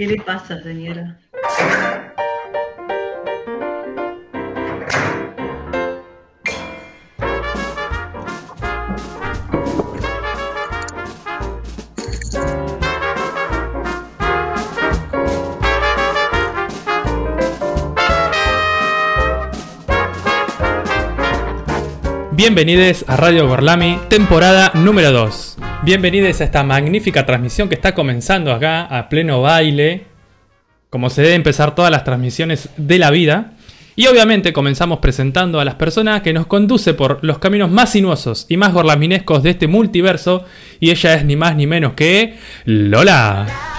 ¿Qué le pasa, señora? Bienvenidos a Radio Gorlami, temporada número 2. Bienvenidos a esta magnífica transmisión que está comenzando acá a pleno baile, como se debe empezar todas las transmisiones de la vida. Y obviamente comenzamos presentando a las personas que nos conduce por los caminos más sinuosos y más gorlaminescos de este multiverso. Y ella es ni más ni menos que Lola.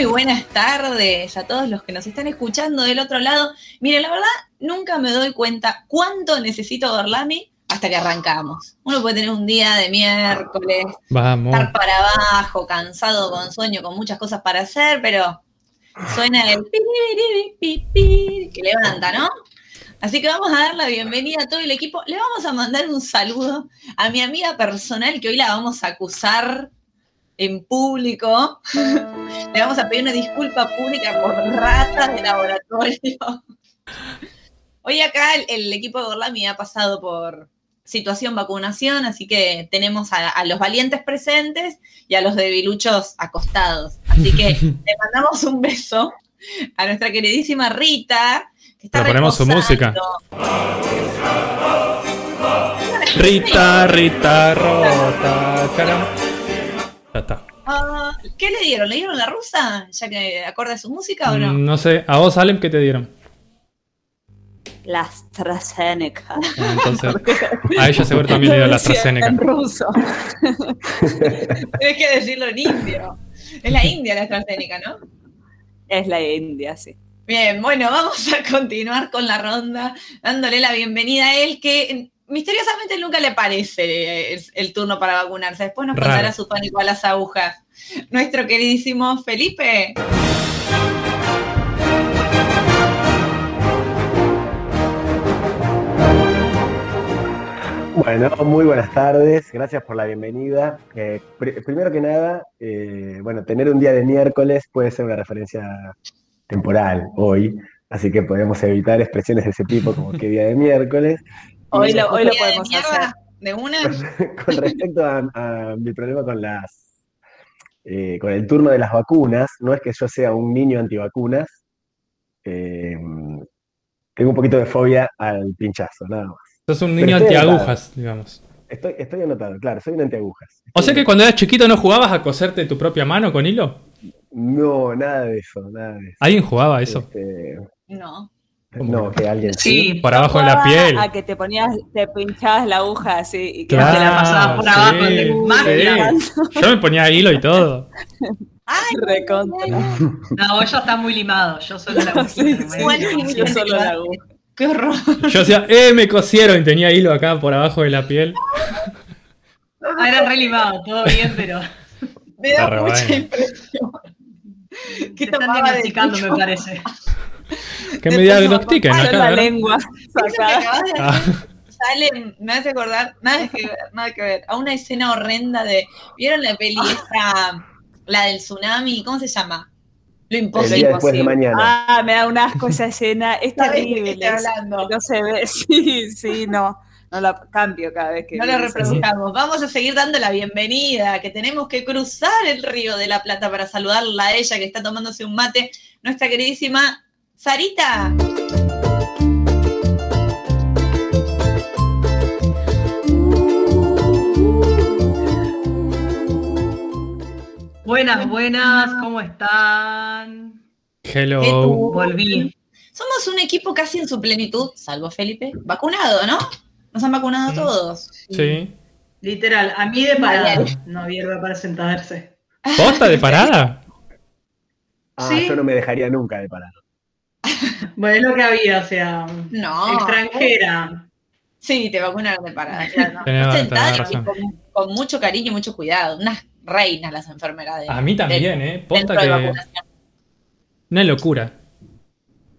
Muy buenas tardes a todos los que nos están escuchando del otro lado. Miren, la verdad, nunca me doy cuenta cuánto necesito Gorlami hasta que arrancamos. Uno puede tener un día de miércoles, Vamos. estar para abajo, cansado, con sueño, con muchas cosas para hacer, pero suena el que levanta, ¿no? Así que vamos a dar la bienvenida a todo el equipo. Le vamos a mandar un saludo a mi amiga personal que hoy la vamos a acusar en público. Le vamos a pedir una disculpa pública por ratas de laboratorio. Hoy acá el, el equipo de Gorlami ha pasado por situación vacunación, así que tenemos a, a los valientes presentes y a los debiluchos acostados. Así que le mandamos un beso a nuestra queridísima Rita, que está ponemos su música. Rita, Rita, rota, cara. Ah, ¿Qué le dieron? ¿Le dieron la rusa? Ya que acorde a su música o no? Mm, No sé, a vos, Alem, ¿qué te dieron? La AstraZeneca. Ah, Entonces, a ella seguro también le dio la AstraZeneca. En ruso. Tienes que decirlo en indio. Es la India la AstraZeneca, ¿no? Es la India, sí. Bien, bueno, vamos a continuar con la ronda, dándole la bienvenida a él, que misteriosamente nunca le parece el, el turno para vacunarse. Después nos Raro. contará su pánico a las agujas. Nuestro queridísimo Felipe. Bueno, muy buenas tardes, gracias por la bienvenida. Eh, pr- primero que nada, eh, bueno, tener un día de miércoles puede ser una referencia temporal hoy, así que podemos evitar expresiones de ese tipo como qué día de miércoles. Hoy lo, hoy lo de podemos mierda, hacer. De una. con respecto a, a mi problema con las eh, con el turno de las vacunas, no es que yo sea un niño antivacunas, eh, tengo un poquito de fobia al pinchazo, nada más. Sos un niño antiagujas, digamos. Estoy, estoy anotado, claro, soy un antiagujas. O sea que cuando eras chiquito no jugabas a coserte tu propia mano con hilo. No, nada de eso, nada de eso. ¿Alguien jugaba a eso? Este, No. No, que alguien sí. Sí, Por abajo de la piel. A que te ponías, te pinchabas la aguja así y Claro, quedabas te la pasabas por abajo, sí, de magia. sí. Yo me ponía hilo y todo. ¡Ay! recontra. No, vos ya está muy limado. Yo solo la sí, me- yo solo la aguja. ¡Qué horror! Yo decía, eh, me cosieron y tenía hilo acá por abajo de la piel. Ah, era re limado, todo bien, pero Me da mucha impresión. te ¿Qué están tomaba de diagnosticando, me parece. Que me Solo acá, la lengua sacada. Ah, sale, me hace acordar, nada que ver, nada que ver, a una escena horrenda de, ¿vieron la peli esta, la del tsunami? ¿Cómo se llama? Lo El imposible. día después de mañana. Ah, me da un asco esa escena. Es ¿Sabes de qué terrible. No se ve. Sí, sí, no. No la cambio cada vez que No esa reproduzcamos. Vamos a seguir dando la bienvenida, que tenemos que cruzar el río de la Plata para saludarla a ella que está tomándose un mate, nuestra queridísima Sarita. Buenas, buenas, ¿cómo están? hello. ¿Qué tú? Volví. Somos un equipo casi en su plenitud, salvo Felipe, vacunado, ¿no? Nos han vacunado Mm. todos. Sí. Literal, a mí de parada. Vale. No había lugar para sentarse. ¿Posta de parada? Ah, Sí. yo no me dejaría nunca de parar. Bueno, es lo que había, o sea, No. extranjera. Sí, te vacunaron de parada, claro. Con, con mucho cariño y mucho cuidado. Unas reinas las enfermeras de, A mí también, ¿eh? Posta que. Una locura.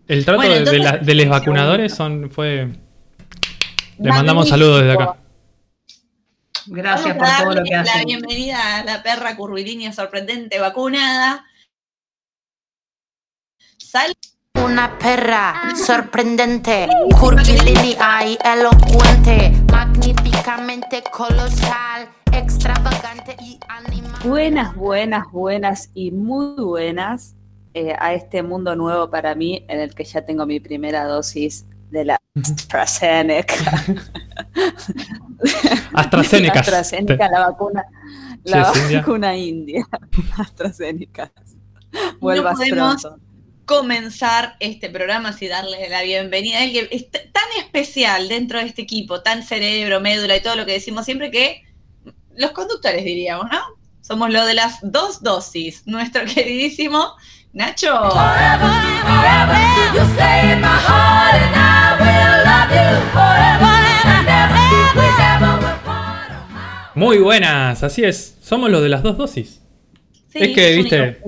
El trato Bueno, de- la- de los vacunadores son, fue Le mandamos saludos desde acá. Gracias Vamos por todo lo que La hacen. bienvenida a la perra curvilínea sorprendente vacunada. Sal Una perra sorprendente, curvilínea y elocuente, magníficamente colosal, extravagante y animal. Buenas, buenas, buenas y muy buenas eh, a este mundo nuevo para mí en el que ya tengo mi primera dosis de la AstraZeneca. AstraZeneca. AstraZeneca, la vacuna, la Sí, india. vacuna india. AstraZeneca. Vuelvas podemos- pronto. Comenzar este programa y darle la bienvenida a él, que es tan especial dentro de este equipo, tan cerebro, médula y todo lo que decimos siempre que los conductores diríamos, ¿no? Somos lo de las dos dosis. Nuestro queridísimo Nacho. Muy buenas, así es. Somos los de las dos dosis. Sí, Es que, viste.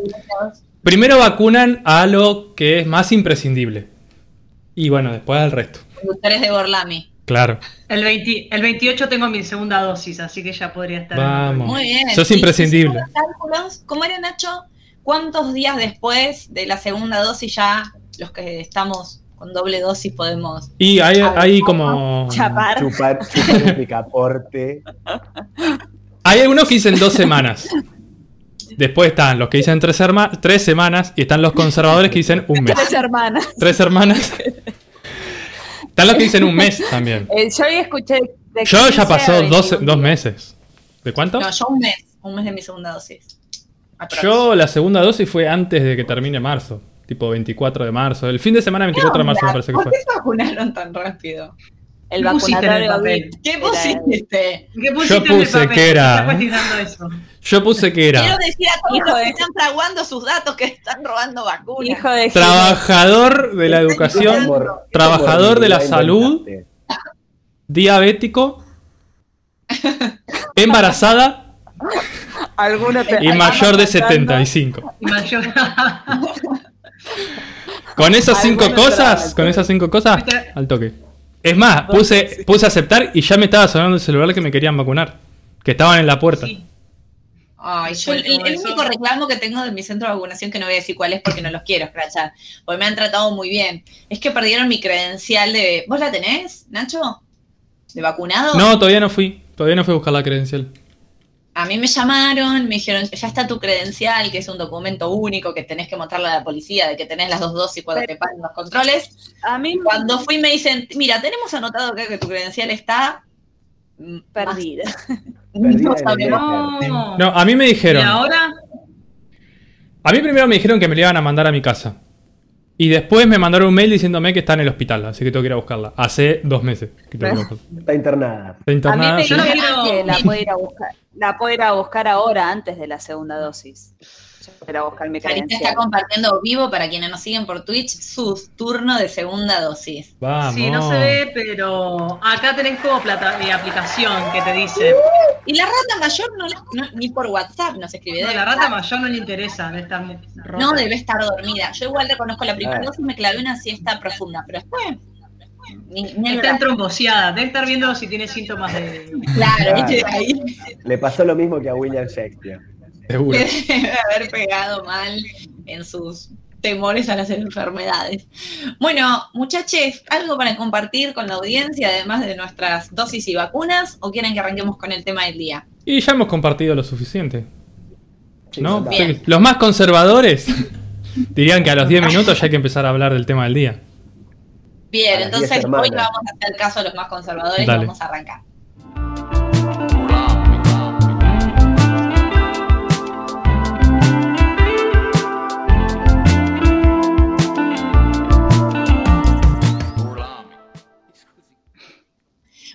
Primero vacunan a lo que es más imprescindible. Y bueno, después al resto. Conductores de Borlami. Claro. El, 20 el 28 tengo mi segunda dosis, así que ya podría estar. Vamos. Muy bien. Sos Y imprescindible. los cálculos. ¿Cómo era Nacho? ¿Cuántos días después de la segunda dosis ya los que estamos con doble dosis podemos? Y hay, hay como... Chapar. Chupar, picaporte. Hay algunos que dicen dos semanas. Después están los que dicen tres, herma- tres semanas y están los conservadores que dicen un mes. Tres hermanas. Tres hermanas. Están los que dicen un mes también. Eh, yo hoy escuché. de Yo 15 ya pasó 21 dos, dos meses. ¿De cuánto? No, yo un mes. Un mes de mi segunda dosis. Yo la segunda dosis fue antes de que termine marzo. Tipo 24 de marzo. El fin de semana 24 de marzo me parece que ¿Por fue. qué se vacunaron tan rápido? El ¿Qué pusiste en el papel? ¿Qué pusiste? ¿Qué pusiste en el puse papel? que era- eso. Yo puse que Quiero era decir a todos Hijo los que de- están fraguando sus datos que están robando vacunas. Hijo de trabajador de la educación, trabajador de la salud, diabético, embarazada y mayor de Estamos 75. Y mayor. Con esas cinco cosas, con esas cinco cosas, al toque. Es más, puse, puse aceptar y ya me estaba sonando el celular que me querían vacunar. Que estaban en la puerta. Sí. Ay, yo el, el único reclamo que tengo de mi centro de vacunación, que no voy a decir cuál es porque no los quiero escrachar, porque me han tratado muy bien, es que perdieron mi credencial de... ¿Vos la tenés, Nacho? ¿De vacunado? No, todavía no fui. Todavía no fui a buscar la credencial. A mí me llamaron, me dijeron, ya está tu credencial, que es un documento único que tenés que mostrarle a la policía de que tenés las dos dosis cuando te pagan los controles. A mí Cuando fui me dicen, mira, tenemos anotado acá que tu credencial está perdida. Perdida No. No. No, a mí me ¿Y dijeron. ahora? A mí primero me dijeron que me la iban a mandar a mi casa. Y después me mandaron un mail diciéndome que está en el hospital, así que tengo que ir a buscarla. Hace dos meses que tengo que. Está internada. Está A mí internada, me dijeron que la puedo ir a buscar. La puedo ir a buscar ahora antes de la segunda dosis. Yo voy a ir a buscar mi Carita está compartiendo vivo para quienes nos siguen por Twitch su turno de segunda dosis. Vamos. Sí, no se ve, pero acá tenés como plata de aplicación que te dice. Y la rata mayor no, no- ni por WhatsApp nos escribe. No, la rata mayor no le interesa, debe estar muy rota. no debe estar dormida. Yo igual reconozco la primera dosis, me clavé una siesta profunda, pero después. Ni, ni Está entromboseada, debe estar viendo si tiene síntomas de. Claro, Claro. ¿viste? ahí Le pasó lo mismo que a William Shakespeare. Seguro. debe haber pegado mal en sus temores a las enfermedades. Bueno, muchachos, ¿algo para compartir con la audiencia, además de nuestras dosis y vacunas? ¿O quieren que arranquemos con el tema del día? Y ya hemos compartido lo suficiente. ¿No? Los más conservadores dirían que a los 10 minutos ya hay que empezar a hablar del tema del día. Bien, entonces hoy vamos a hacer caso a los más conservadores Dale. y vamos a arrancar.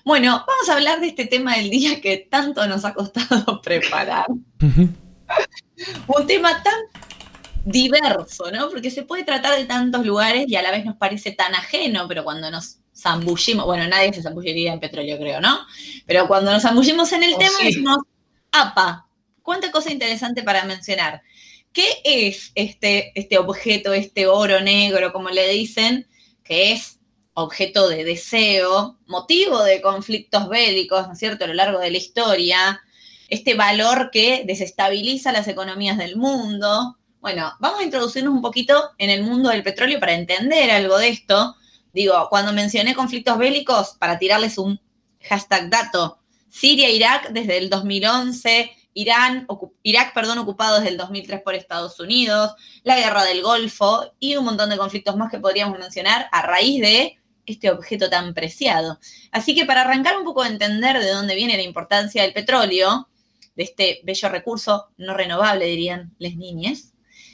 Bueno, vamos a hablar de este tema del día que tanto nos ha costado preparar. Un tema tan diverso, ¿no? Porque se puede tratar de tantos lugares y a la vez nos parece tan ajeno, pero cuando nos zambullimos, bueno, nadie se zambulliría en petróleo, creo, ¿no? Pero cuando nos zambullimos en el Oh, tema sí. decimos, apa, cuánta cosa interesante para mencionar. ¿Qué es este, este objeto, este oro negro, como le dicen, que es objeto de deseo, motivo de conflictos bélicos, ¿no es cierto?, a lo largo de la historia, este valor que desestabiliza las economías del mundo. Bueno, vamos a introducirnos un poquito en el mundo del petróleo para entender algo de esto. Digo, cuando mencioné conflictos bélicos, para tirarles un hashtag dato, Siria-Irak desde el 2011, Irán, Irak, perdón, ocupado desde el 2003 por Estados Unidos, la guerra del Golfo y un montón de conflictos más que podríamos mencionar a raíz de este objeto tan preciado. Así que para arrancar un poco a entender de dónde viene la importancia del petróleo, de este bello recurso no renovable, dirían les niñes,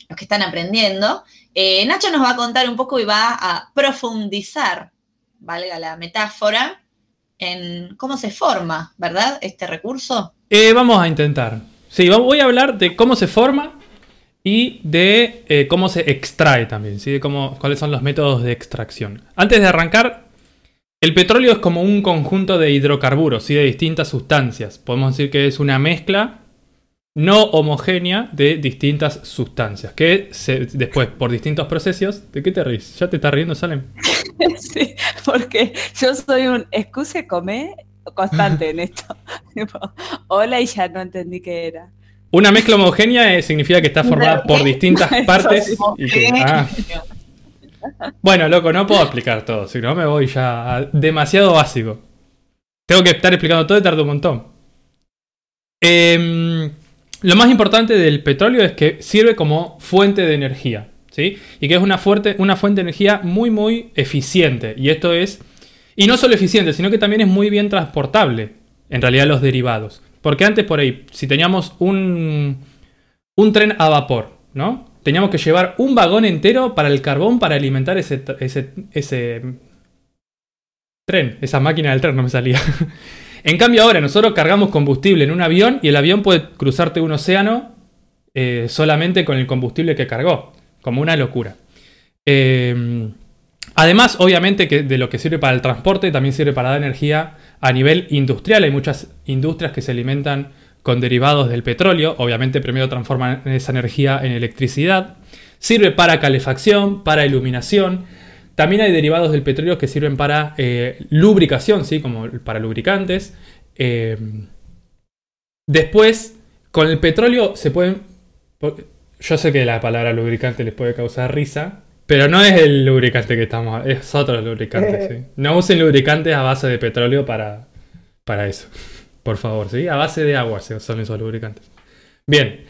los que están aprendiendo, eh, Nacho nos va a contar un poco y va a profundizar, valga la metáfora, en cómo se forma, ¿verdad? Este recurso. Eh, vamos a intentar. Sí, voy a hablar de cómo se forma y de eh, cómo se extrae también, ¿sí? de cómo, cuáles son los métodos de extracción. Antes de arrancar, el petróleo es como un conjunto de hidrocarburos, y de distintas sustancias. Podemos decir que es una mezcla no homogénea de distintas sustancias, que se, después, por distintos procesos, ¿de qué te ríes? ¿Ya te estás riendo, Salem? sí, porque yo soy un excuse come constante en esto. Hola y ya no entendí qué era. Una mezcla homogénea eh, significa que está formada por distintas partes. Ah. Bueno, loco, no puedo explicar todo, si no me voy ya demasiado básico. Tengo que estar explicando todo y tardo un montón. Em, lo más importante del petróleo es que sirve como fuente de energía, ¿sí? Y que es una, fuerte, una fuente de energía muy, muy eficiente. Y esto es, y no solo eficiente, sino que también es muy bien transportable, en realidad los derivados. Porque antes por ahí, si teníamos un, un tren a vapor, ¿no? Teníamos que llevar un vagón entero para el carbón para alimentar ese, ese, tren, esa máquina del tren no me salía. en cambio ahora nosotros cargamos combustible en un avión y el avión puede cruzarte un océano eh, solamente con el combustible que cargó, como una locura. Eh, además, obviamente que de lo que sirve para el transporte, también sirve para dar energía a nivel industrial hay muchas industrias que se alimentan con derivados del petróleo, obviamente primero transforman esa energía en electricidad, sirve para calefacción, para iluminación, también hay derivados del petróleo que sirven para eh, lubricación, ¿sí? como para lubricantes. Eh, después, con el petróleo se pueden... Yo sé que la palabra lubricante les puede causar risa, pero no es el lubricante que estamos, es otro lubricante, sí. No usen lubricantes a base de petróleo para, para eso. Por favor, ¿sí? A base de agua son esos lubricantes. Bien.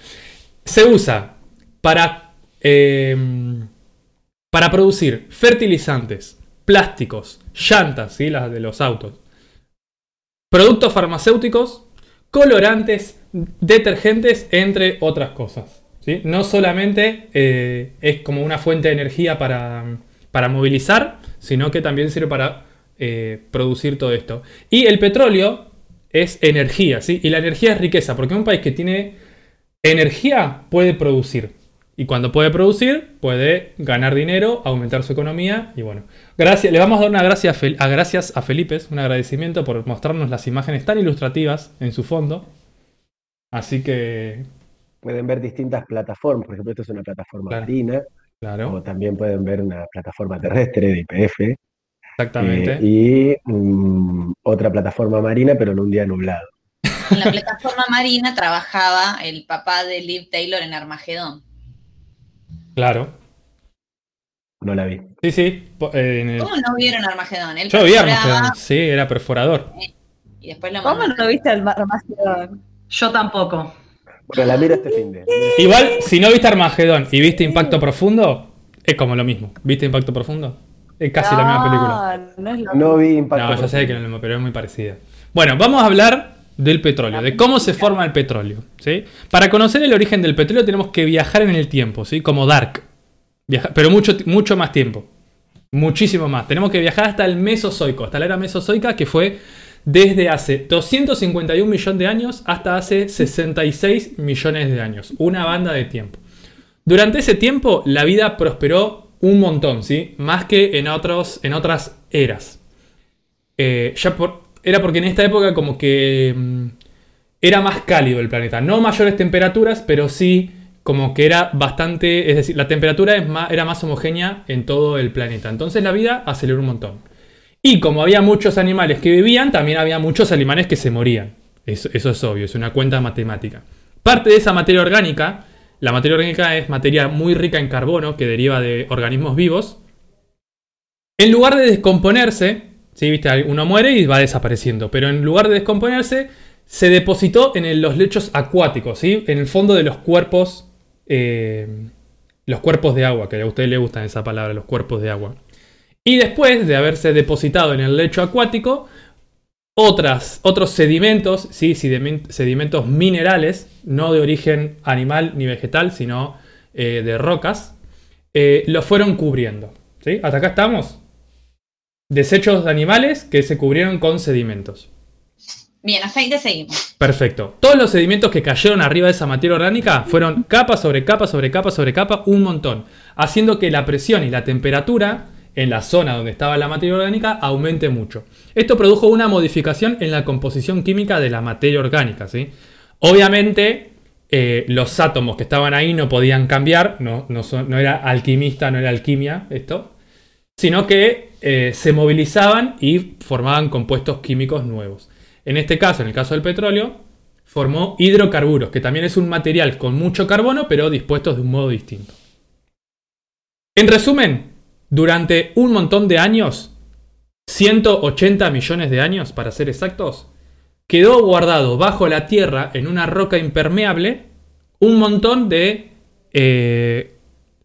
Se usa para, em, para producir fertilizantes, plásticos, llantas, ¿sí? Las de los autos. Productos farmacéuticos, colorantes, detergentes, entre otras cosas. No solamente eh, es como una fuente de energía para, movilizar, sino que también sirve para eh, producir todo esto. Y el petróleo es energía, ¿sí? Y la energía es riqueza, porque un país que tiene energía puede producir. Y cuando puede producir, puede ganar dinero, aumentar su economía. Y bueno, gracias, le vamos a dar una a, gracias a Felipe, un agradecimiento por mostrarnos las imágenes tan ilustrativas en su fondo. Así que pueden ver distintas plataformas. Por ejemplo, esto es una plataforma marina. Claro. O también pueden ver una plataforma terrestre de IPF. Exactamente. Eh, y mm, otra plataforma marina, pero en un día nublado. En la plataforma marina trabajaba el papá de Liv Taylor en Armagedón. Claro. No la vi. Sí, sí. Eh, ¿Cómo no vieron Armagedón? Yo vi Armagedón, sí, era perforador. Y después lo ¿Cómo no viste Armagedón? Yo tampoco. Bueno, la miro este fin de. Igual, si no viste Armagedón y viste Impacto Profundo, es como lo mismo. ¿Viste Impacto Profundo? Es casi la misma película. No, vi Impacto No, ya sé que no es lo mismo, pero es muy parecida. Bueno, vamos a hablar del petróleo, de cómo se forma el petróleo. ¿sí? Para conocer el origen del petróleo tenemos que viajar en el tiempo, ¿sí? como Dark. pero mucho, mucho más tiempo. Muchísimo más. Tenemos que viajar hasta el Mesozoico, hasta la era Mesozoica, que fue desde hace 251 millones de años hasta hace 66 millones de años. Una banda de tiempo. Durante ese tiempo la vida prosperó un montón, ¿sí? Más que en, otros, en otras eras. Eh, era porque en esta época como que mm, era más cálido el planeta. No mayores temperaturas, pero sí como que era bastante... Es decir, la temperatura era más homogénea en todo el planeta. Entonces la vida aceleró un montón. Y como había muchos animales que vivían, también había muchos animales que se morían. Eso, es obvio, es una cuenta matemática. Parte de esa materia orgánica, la materia orgánica es materia muy rica en carbono que deriva de organismos vivos. En lugar de descomponerse, ¿sí? ¿Viste? uno muere y va desapareciendo, pero en lugar de descomponerse, se depositó en los lechos acuáticos, ¿sí? en el fondo de los cuerpos, eh, los cuerpos de agua, que a usted le gustan esa palabra, los cuerpos de agua. Y después de haberse depositado en el lecho acuático, otras, otros sedimentos, ¿sí? Sedimen- sedimentos minerales, no de origen animal ni vegetal, sino eh, de rocas, eh, lo fueron cubriendo. ¿sí? Hasta acá estamos. Desechos de animales que se cubrieron con sedimentos. Bien, hasta ahí te seguimos. Perfecto. Todos los sedimentos que cayeron arriba de esa materia orgánica fueron capa sobre capa sobre capa sobre capa, un montón, haciendo que la presión y la temperatura en la zona donde estaba la materia orgánica aumente mucho. Esto produjo una modificación en la composición química de la materia orgánica. ¿sí? Obviamente, eh, los átomos que estaban ahí no podían cambiar, no, no era alquimista, no era alquimia esto, sino que eh, se movilizaban y formaban compuestos químicos nuevos. En este caso, en el caso del petróleo, formó hidrocarburos, que también es un material con mucho carbono, pero dispuestos de un modo distinto. En resumen, durante un montón de años, 180 millones de años para ser exactos, quedó guardado bajo la tierra en una roca impermeable un montón de eh,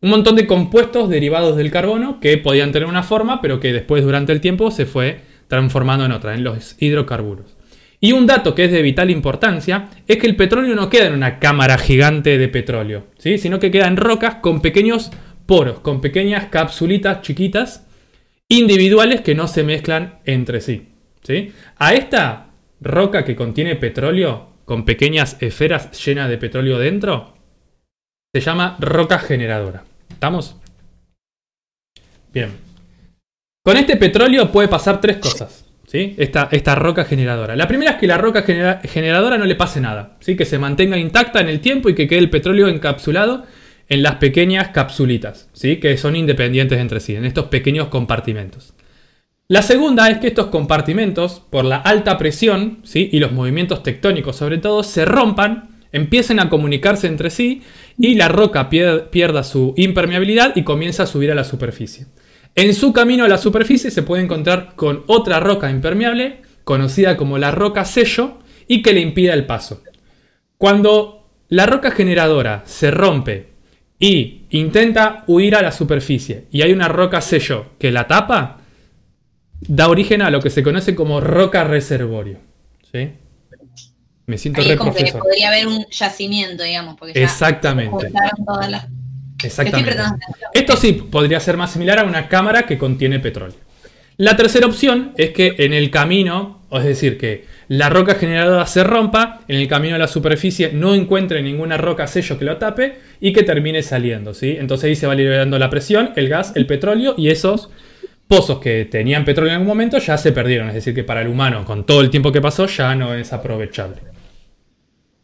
un montón de compuestos derivados del carbono que podían tener una forma, pero que después durante el tiempo se fue transformando en otra, en los hidrocarburos. Y un dato que es de vital importancia es que el petróleo no queda en una cámara gigante de petróleo, ¿sí? sino que queda en rocas con pequeños poros, con pequeñas capsulitas chiquitas, individuales que no se mezclan entre sí. ¿sí? A esta roca que contiene petróleo, con pequeñas esferas llenas de petróleo dentro, se llama roca generadora. ¿Estamos? Bien. Con este petróleo puede pasar tres cosas. ¿sí? Esta, esta roca generadora. La primera es que la roca genera- generadora no le pase nada. ¿sí? Que se mantenga intacta en el tiempo y que quede el petróleo encapsulado en las pequeñas capsulitas. ¿sí? Que son independientes entre sí, en estos pequeños compartimentos. La segunda es que estos compartimentos, por la alta presión ¿sí? y los movimientos tectónicos sobre todo, se rompan, empiecen a comunicarse entre sí y la roca pier- pierda su impermeabilidad y comienza a subir a la superficie. En su camino a la superficie se puede encontrar con otra roca impermeable, conocida como la roca sello, y que le impida el paso. Cuando la roca generadora se rompe y intenta huir a la superficie y hay una roca sello que la tapa, da origen a lo que se conoce como roca reservorio. ¿Sí? Me siento Ahí re es como que profesor. podría haber un yacimiento, digamos, porque ya Exactamente. juntaron todas las. Estoy Exactamente. Esto sí podría ser más similar a una cámara que contiene petróleo. La tercera opción es que en el camino, es decir, que la roca generadora se rompa, en el camino a la superficie no encuentre ninguna roca sello que lo tape y que termine saliendo, ¿sí? Entonces ahí se va liberando la presión, el gas, el petróleo y esos pozos que tenían petróleo en algún momento ya se perdieron, es decir, que para el humano con todo el tiempo que pasó ya no es aprovechable.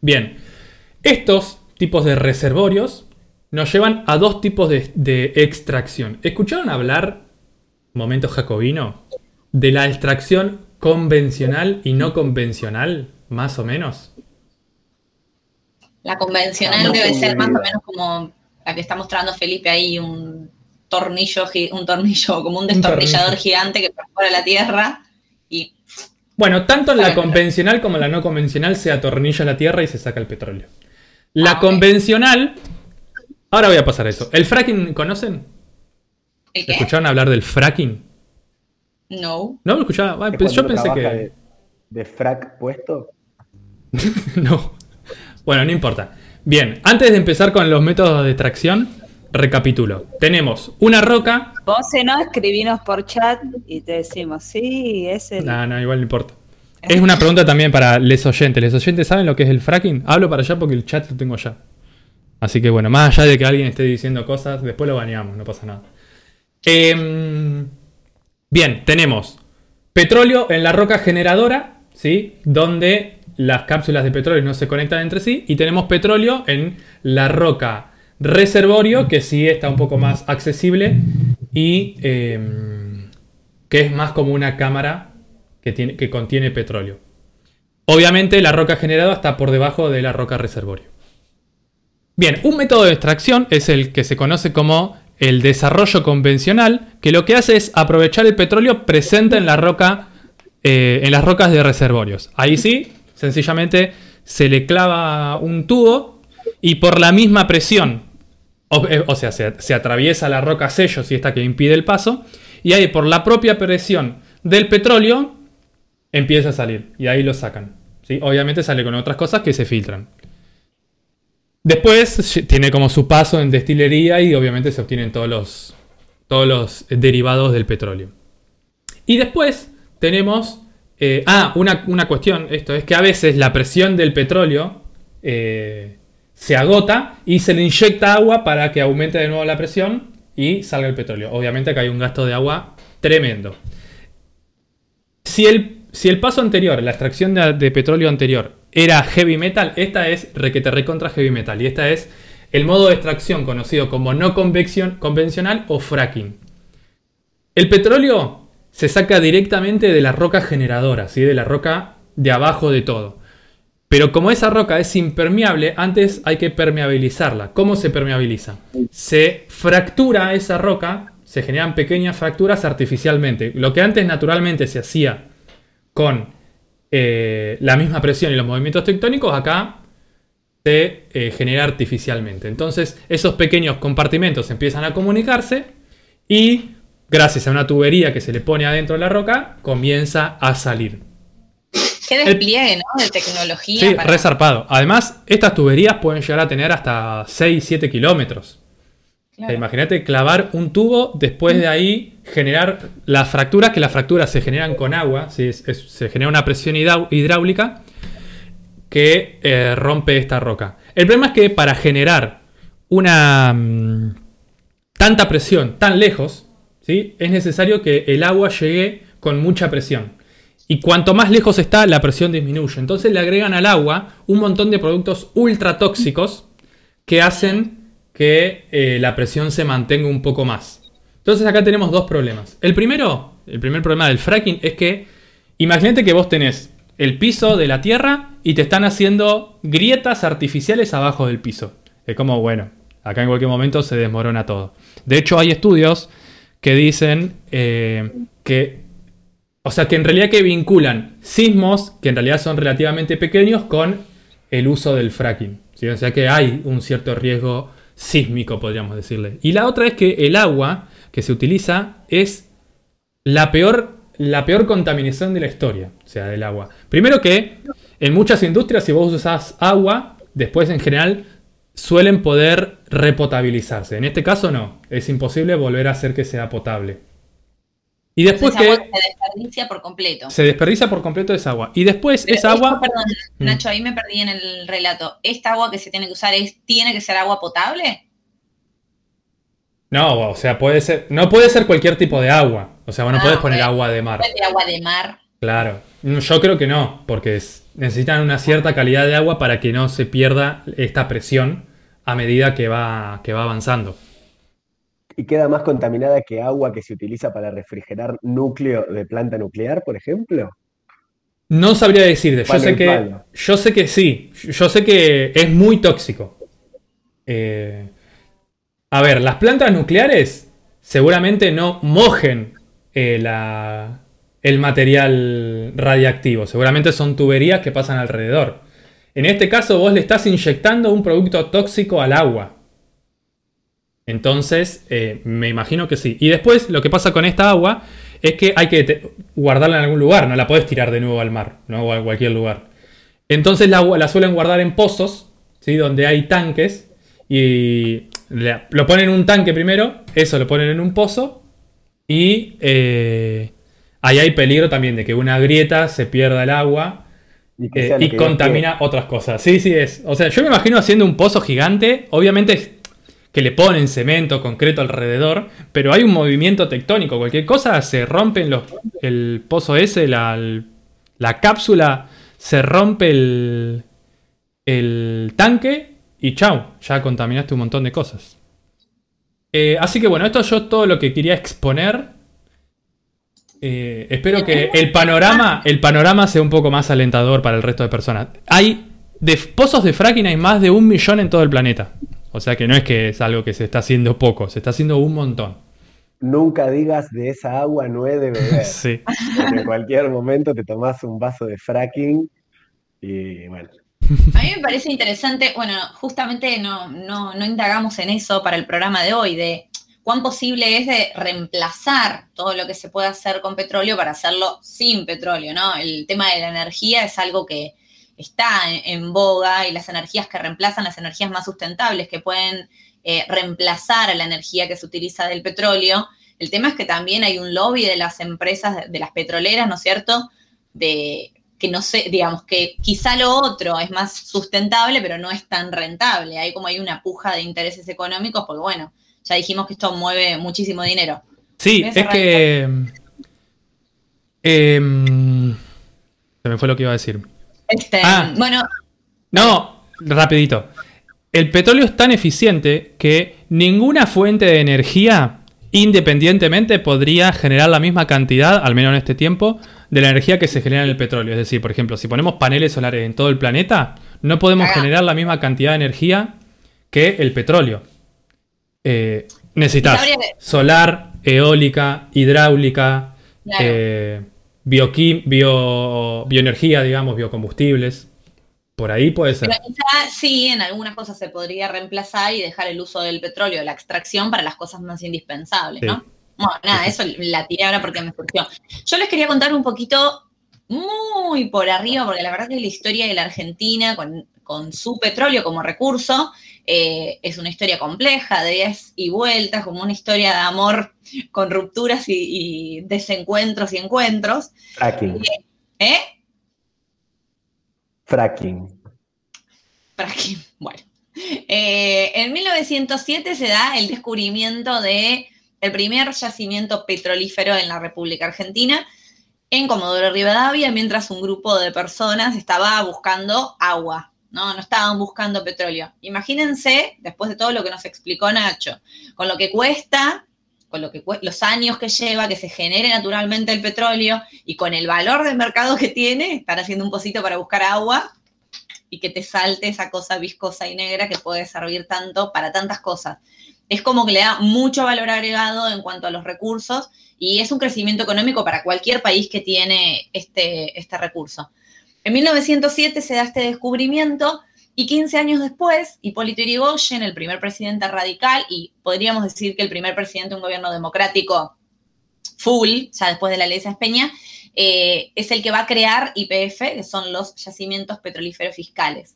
Bien, estos tipos de reservorios nos llevan a dos tipos de, de extracción. ¿Escucharon hablar, momento jacobino, de la extracción convencional y no convencional, más o menos? La convencional No, debe ser más o menos como la que está mostrando Felipe ahí, un tornillo, un tornillo, como un destornillador gigante que perfora la tierra y Bueno, tanto en la convencional como en la no convencional se atornilla la tierra y se saca el petróleo. La Ah, convencional... Ahora voy a pasar a eso. ¿El fracking conocen? ¿el qué? ¿Escucharon hablar del fracking? No. ¿No lo escuchaban? Ah, ¿Es pues yo pensé que... De, de frac puesto. No. Bueno, no importa. Bien, antes de empezar con los métodos de extracción, recapitulo. Tenemos una roca. Vos si no, escribinos por chat y te decimos, sí, es el... No, no, igual no importa. Es una pregunta también para les oyentes. ¿Les oyentes saben lo que es el fracking? Hablo para allá porque el chat lo tengo ya. Así que bueno, más allá de que alguien esté diciendo cosas, después lo baneamos, no pasa nada. Em, bien, tenemos petróleo en la roca generadora, ¿sí? Donde las cápsulas de petróleo no se conectan entre sí. Y tenemos petróleo en la roca reservorio, que sí está un poco más accesible y em, que es más como una cámara que, tiene, que contiene petróleo. Obviamente la roca generada está por debajo de la roca reservorio. Bien, un método de extracción es el que se conoce como el desarrollo convencional, que lo que hace es aprovechar el petróleo presente en la roca, eh, en las rocas de reservorios. Ahí sí, sencillamente se le clava un tubo y por la misma presión, o, eh, sea, se, atraviesa la roca sello, si esta que impide el paso, y ahí por la propia presión del petróleo empieza a salir y ahí lo sacan. ¿sí? Obviamente sale con otras cosas que se filtran. Después tiene como su paso en destilería y obviamente se obtienen todos los, todos los derivados del petróleo. Y después tenemos... Eh, ah, una, cuestión, esto es que a veces la presión del petróleo eh, se agota y se le inyecta agua para que aumente de nuevo la presión y salga el petróleo. Obviamente que hay un gasto de agua tremendo. Si el, si el paso anterior, la extracción de petróleo anterior, era heavy metal, esta es requete recontra heavy metal. Y esta es el modo de extracción conocido como no convencional o fracking. El petróleo se saca directamente de la roca generadora, ¿sí? de la roca de abajo de todo. Pero como esa roca es impermeable, antes hay que permeabilizarla. ¿Cómo se permeabiliza? Se fractura esa roca, se generan pequeñas fracturas artificialmente. Lo que antes naturalmente se hacía con eh, la misma presión y los movimientos tectónicos acá se eh, genera artificialmente. Entonces esos pequeños compartimentos empiezan a comunicarse y gracias a una tubería que se le pone adentro de la roca comienza a salir. Qué despliegue, ¿no? De tecnología. Sí, resarpado. Además, estas tuberías pueden llegar a tener hasta 6-7 kilómetros. Imagínate clavar un tubo, después de ahí generar las fracturas, que las fracturas se generan con agua, se genera una presión hidráulica que eh, rompe esta roca. El problema es que para generar una mm, tanta presión tan lejos, ¿sí? es necesario que el agua llegue con mucha presión. Y cuanto más lejos está, la presión disminuye. Entonces le agregan al agua un montón de productos ultra tóxicos que hacen que eh, la presión se mantenga un poco más. Entonces acá tenemos dos problemas. El primero, el primer problema del fracking es que imagínate que vos tenés el piso de la tierra y te están haciendo grietas artificiales abajo del piso. Es como, bueno, acá en cualquier momento se desmorona todo. De hecho, hay estudios que dicen eh, que, o sea, que en realidad que vinculan sismos, que en realidad son relativamente pequeños, con el uso del fracking. O sea que hay un cierto riesgo sísmico, podríamos decirle. Y la otra es que el agua que se utiliza es la peor, la peor contaminación de la historia, o sea, del agua. Primero que en muchas industrias, si vos usás agua, después en general suelen poder repotabilizarse. En este caso no, es imposible volver a hacer que sea potable. Y después que. se desperdicia por completo. Se desperdicia por completo esa agua. Y después esa agua. Perdón, mm. Nacho, ahí me perdí en el relato. ¿Esta agua que se tiene que usar es, tiene que ser agua potable? No, o sea, puede ser. No puede ser cualquier tipo de agua. O sea, no puedes poner agua de mar. ¿De agua de mar? Claro. Yo creo que no, porque necesitan una cierta calidad de agua para que no se pierda esta presión a medida que va, que va avanzando y queda más contaminada que agua que se utiliza para refrigerar núcleo de planta nuclear, por ejemplo? No sabría decirte. Yo sé, que, yo sé que sí. Yo sé que es muy tóxico. Eh, a ver, las plantas nucleares seguramente no mojen eh, el material radiactivo. Seguramente son tuberías que pasan alrededor. En este caso vos le estás inyectando un producto tóxico al agua. Entonces, eh, me imagino que sí. Y después, lo que pasa con esta agua es que hay que guardarla en algún lugar, no la podés tirar de nuevo al mar, ¿no? o a cualquier lugar. Entonces la, la suelen guardar en pozos, ¿sí? donde hay tanques, y lo ponen en un tanque primero, eso lo ponen en un pozo, y eh, ahí hay peligro también de que una grieta se pierda el agua y, eh, contamina otras cosas. Sí, sí es. O sea, yo me imagino haciendo un pozo gigante, obviamente que le ponen cemento, concreto alrededor, pero hay un movimiento tectónico, cualquier cosa se rompe los, el pozo ese, la, la cápsula, se rompe el, tanque y chao, ya contaminaste un montón de cosas. Eh, así que bueno, esto es yo todo lo que quería exponer. Eh, espero que el panorama, el panorama sea un poco más alentador para el resto de personas. Hay de pozos de fracking hay más de un millón en todo el planeta. O sea que no es que es algo que se está haciendo poco, se está haciendo un montón. Nunca digas de esa agua no he de beber. Sí. Porque en cualquier momento te tomás un vaso de fracking y bueno. A mí me parece interesante, bueno, justamente no, no, no indagamos en eso para el programa de hoy, de cuán posible es de reemplazar todo lo que se puede hacer con petróleo para hacerlo sin petróleo, ¿no? El tema de la energía es algo que está en, boga y las energías que reemplazan las energías más sustentables, que pueden eh, reemplazar a la energía que se utiliza del petróleo. El tema es que también hay un lobby de las empresas, de las petroleras, ¿no es cierto? De que no sé, digamos que quizá lo otro es más sustentable, pero no es tan rentable. Hay como hay una puja de intereses económicos, porque bueno, ya dijimos que esto mueve muchísimo dinero. Sí, es que... Em, se me fue lo que iba a decir. Este, ah. bueno. No, rapidito. El petróleo es tan eficiente que ninguna fuente de energía independientemente podría generar la misma cantidad, al menos en este tiempo, de la energía que se genera en el petróleo. Es decir, por ejemplo, si ponemos paneles solares en todo el planeta, no podemos generar la misma cantidad de energía que el petróleo. Eh, necesitas solar, eólica, hidráulica, eh, bioenergía, digamos, biocombustibles. Por ahí puede ser. sí, en algunas cosas se podría reemplazar y dejar el uso del petróleo, la extracción para las cosas más indispensables, ¿no? Bueno, nada, eso la tiré ahora porque me surgió. Yo les quería contar un poquito, muy por arriba, porque la verdad que la historia de la Argentina con, con su petróleo como recurso eh, es una historia compleja, de idas y vueltas, como una historia de amor con rupturas y, desencuentros y encuentros. Fracking. ¿Eh? Fracking. Fracking, bueno. Eh, en 1907 se da el descubrimiento de el primer yacimiento petrolífero en la República Argentina, en Comodoro Rivadavia, mientras un grupo de personas estaba buscando agua ¿no? No estaban buscando petróleo. Imagínense, después de todo lo que nos explicó Nacho, con lo que cuesta, con lo que los años que lleva, que se genere naturalmente el petróleo y con el valor del mercado que tiene, estar haciendo un pocito para buscar agua y que te salte esa cosa viscosa y negra que puede servir tanto para tantas cosas. Es como que le da mucho valor agregado en cuanto a los recursos y es un crecimiento económico para cualquier país que tiene este, este recurso. En 1907 se da este descubrimiento y 15 años después, Hipólito Yrigoyen, el primer presidente radical y podríamos decir que el primer presidente de un gobierno democrático full, ya después de la ley de Peña, eh, es el que va a crear IPF, que son los yacimientos petrolíferos fiscales.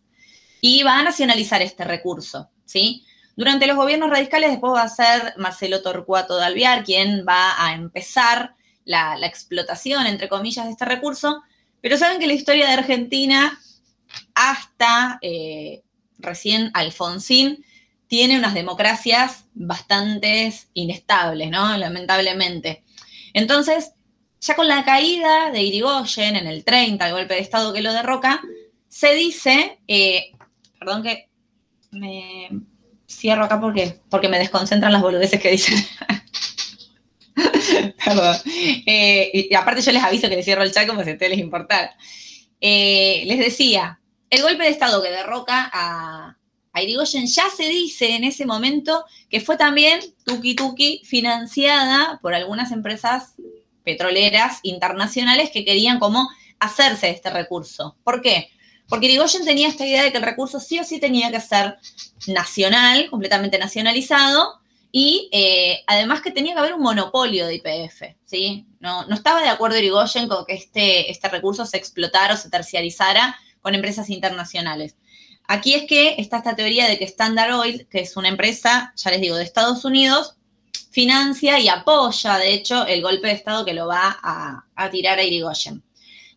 Y va a nacionalizar este recurso, ¿sí? Durante los gobiernos radicales después va a ser Marcelo Torcuato de Alvear quien va a empezar la, la explotación, entre comillas, de este recurso, pero saben que la historia de Argentina, hasta eh, recién Alfonsín, tiene unas democracias bastante inestables, ¿no? Lamentablemente. Entonces, ya con la caída de Irigoyen en el 30, el golpe de Estado que lo derroca, se dice, eh, perdón que me cierro acá porque, porque me desconcentran las boludeces que dicen. Perdón. Eh, y, aparte yo les aviso que les cierro el chat como si a ustedes les importara. Eh, les decía, el golpe de Estado que derroca a, a Irigoyen ya se dice en ese momento que fue también tuki tuki financiada por algunas empresas petroleras internacionales que querían como hacerse este recurso. ¿Por qué? Porque Irigoyen tenía esta idea de que el recurso sí o sí tenía que ser nacional, completamente nacionalizado, y eh, además que tenía que haber un monopolio de IPF, ¿sí? No, no estaba de acuerdo Irigoyen con que este, este recurso se explotara o se terciarizara con empresas internacionales. Aquí es que está esta teoría de que Standard Oil, que es una empresa, ya les digo, de Estados Unidos, financia y apoya, de hecho, el golpe de Estado que lo va a, a tirar a Irigoyen.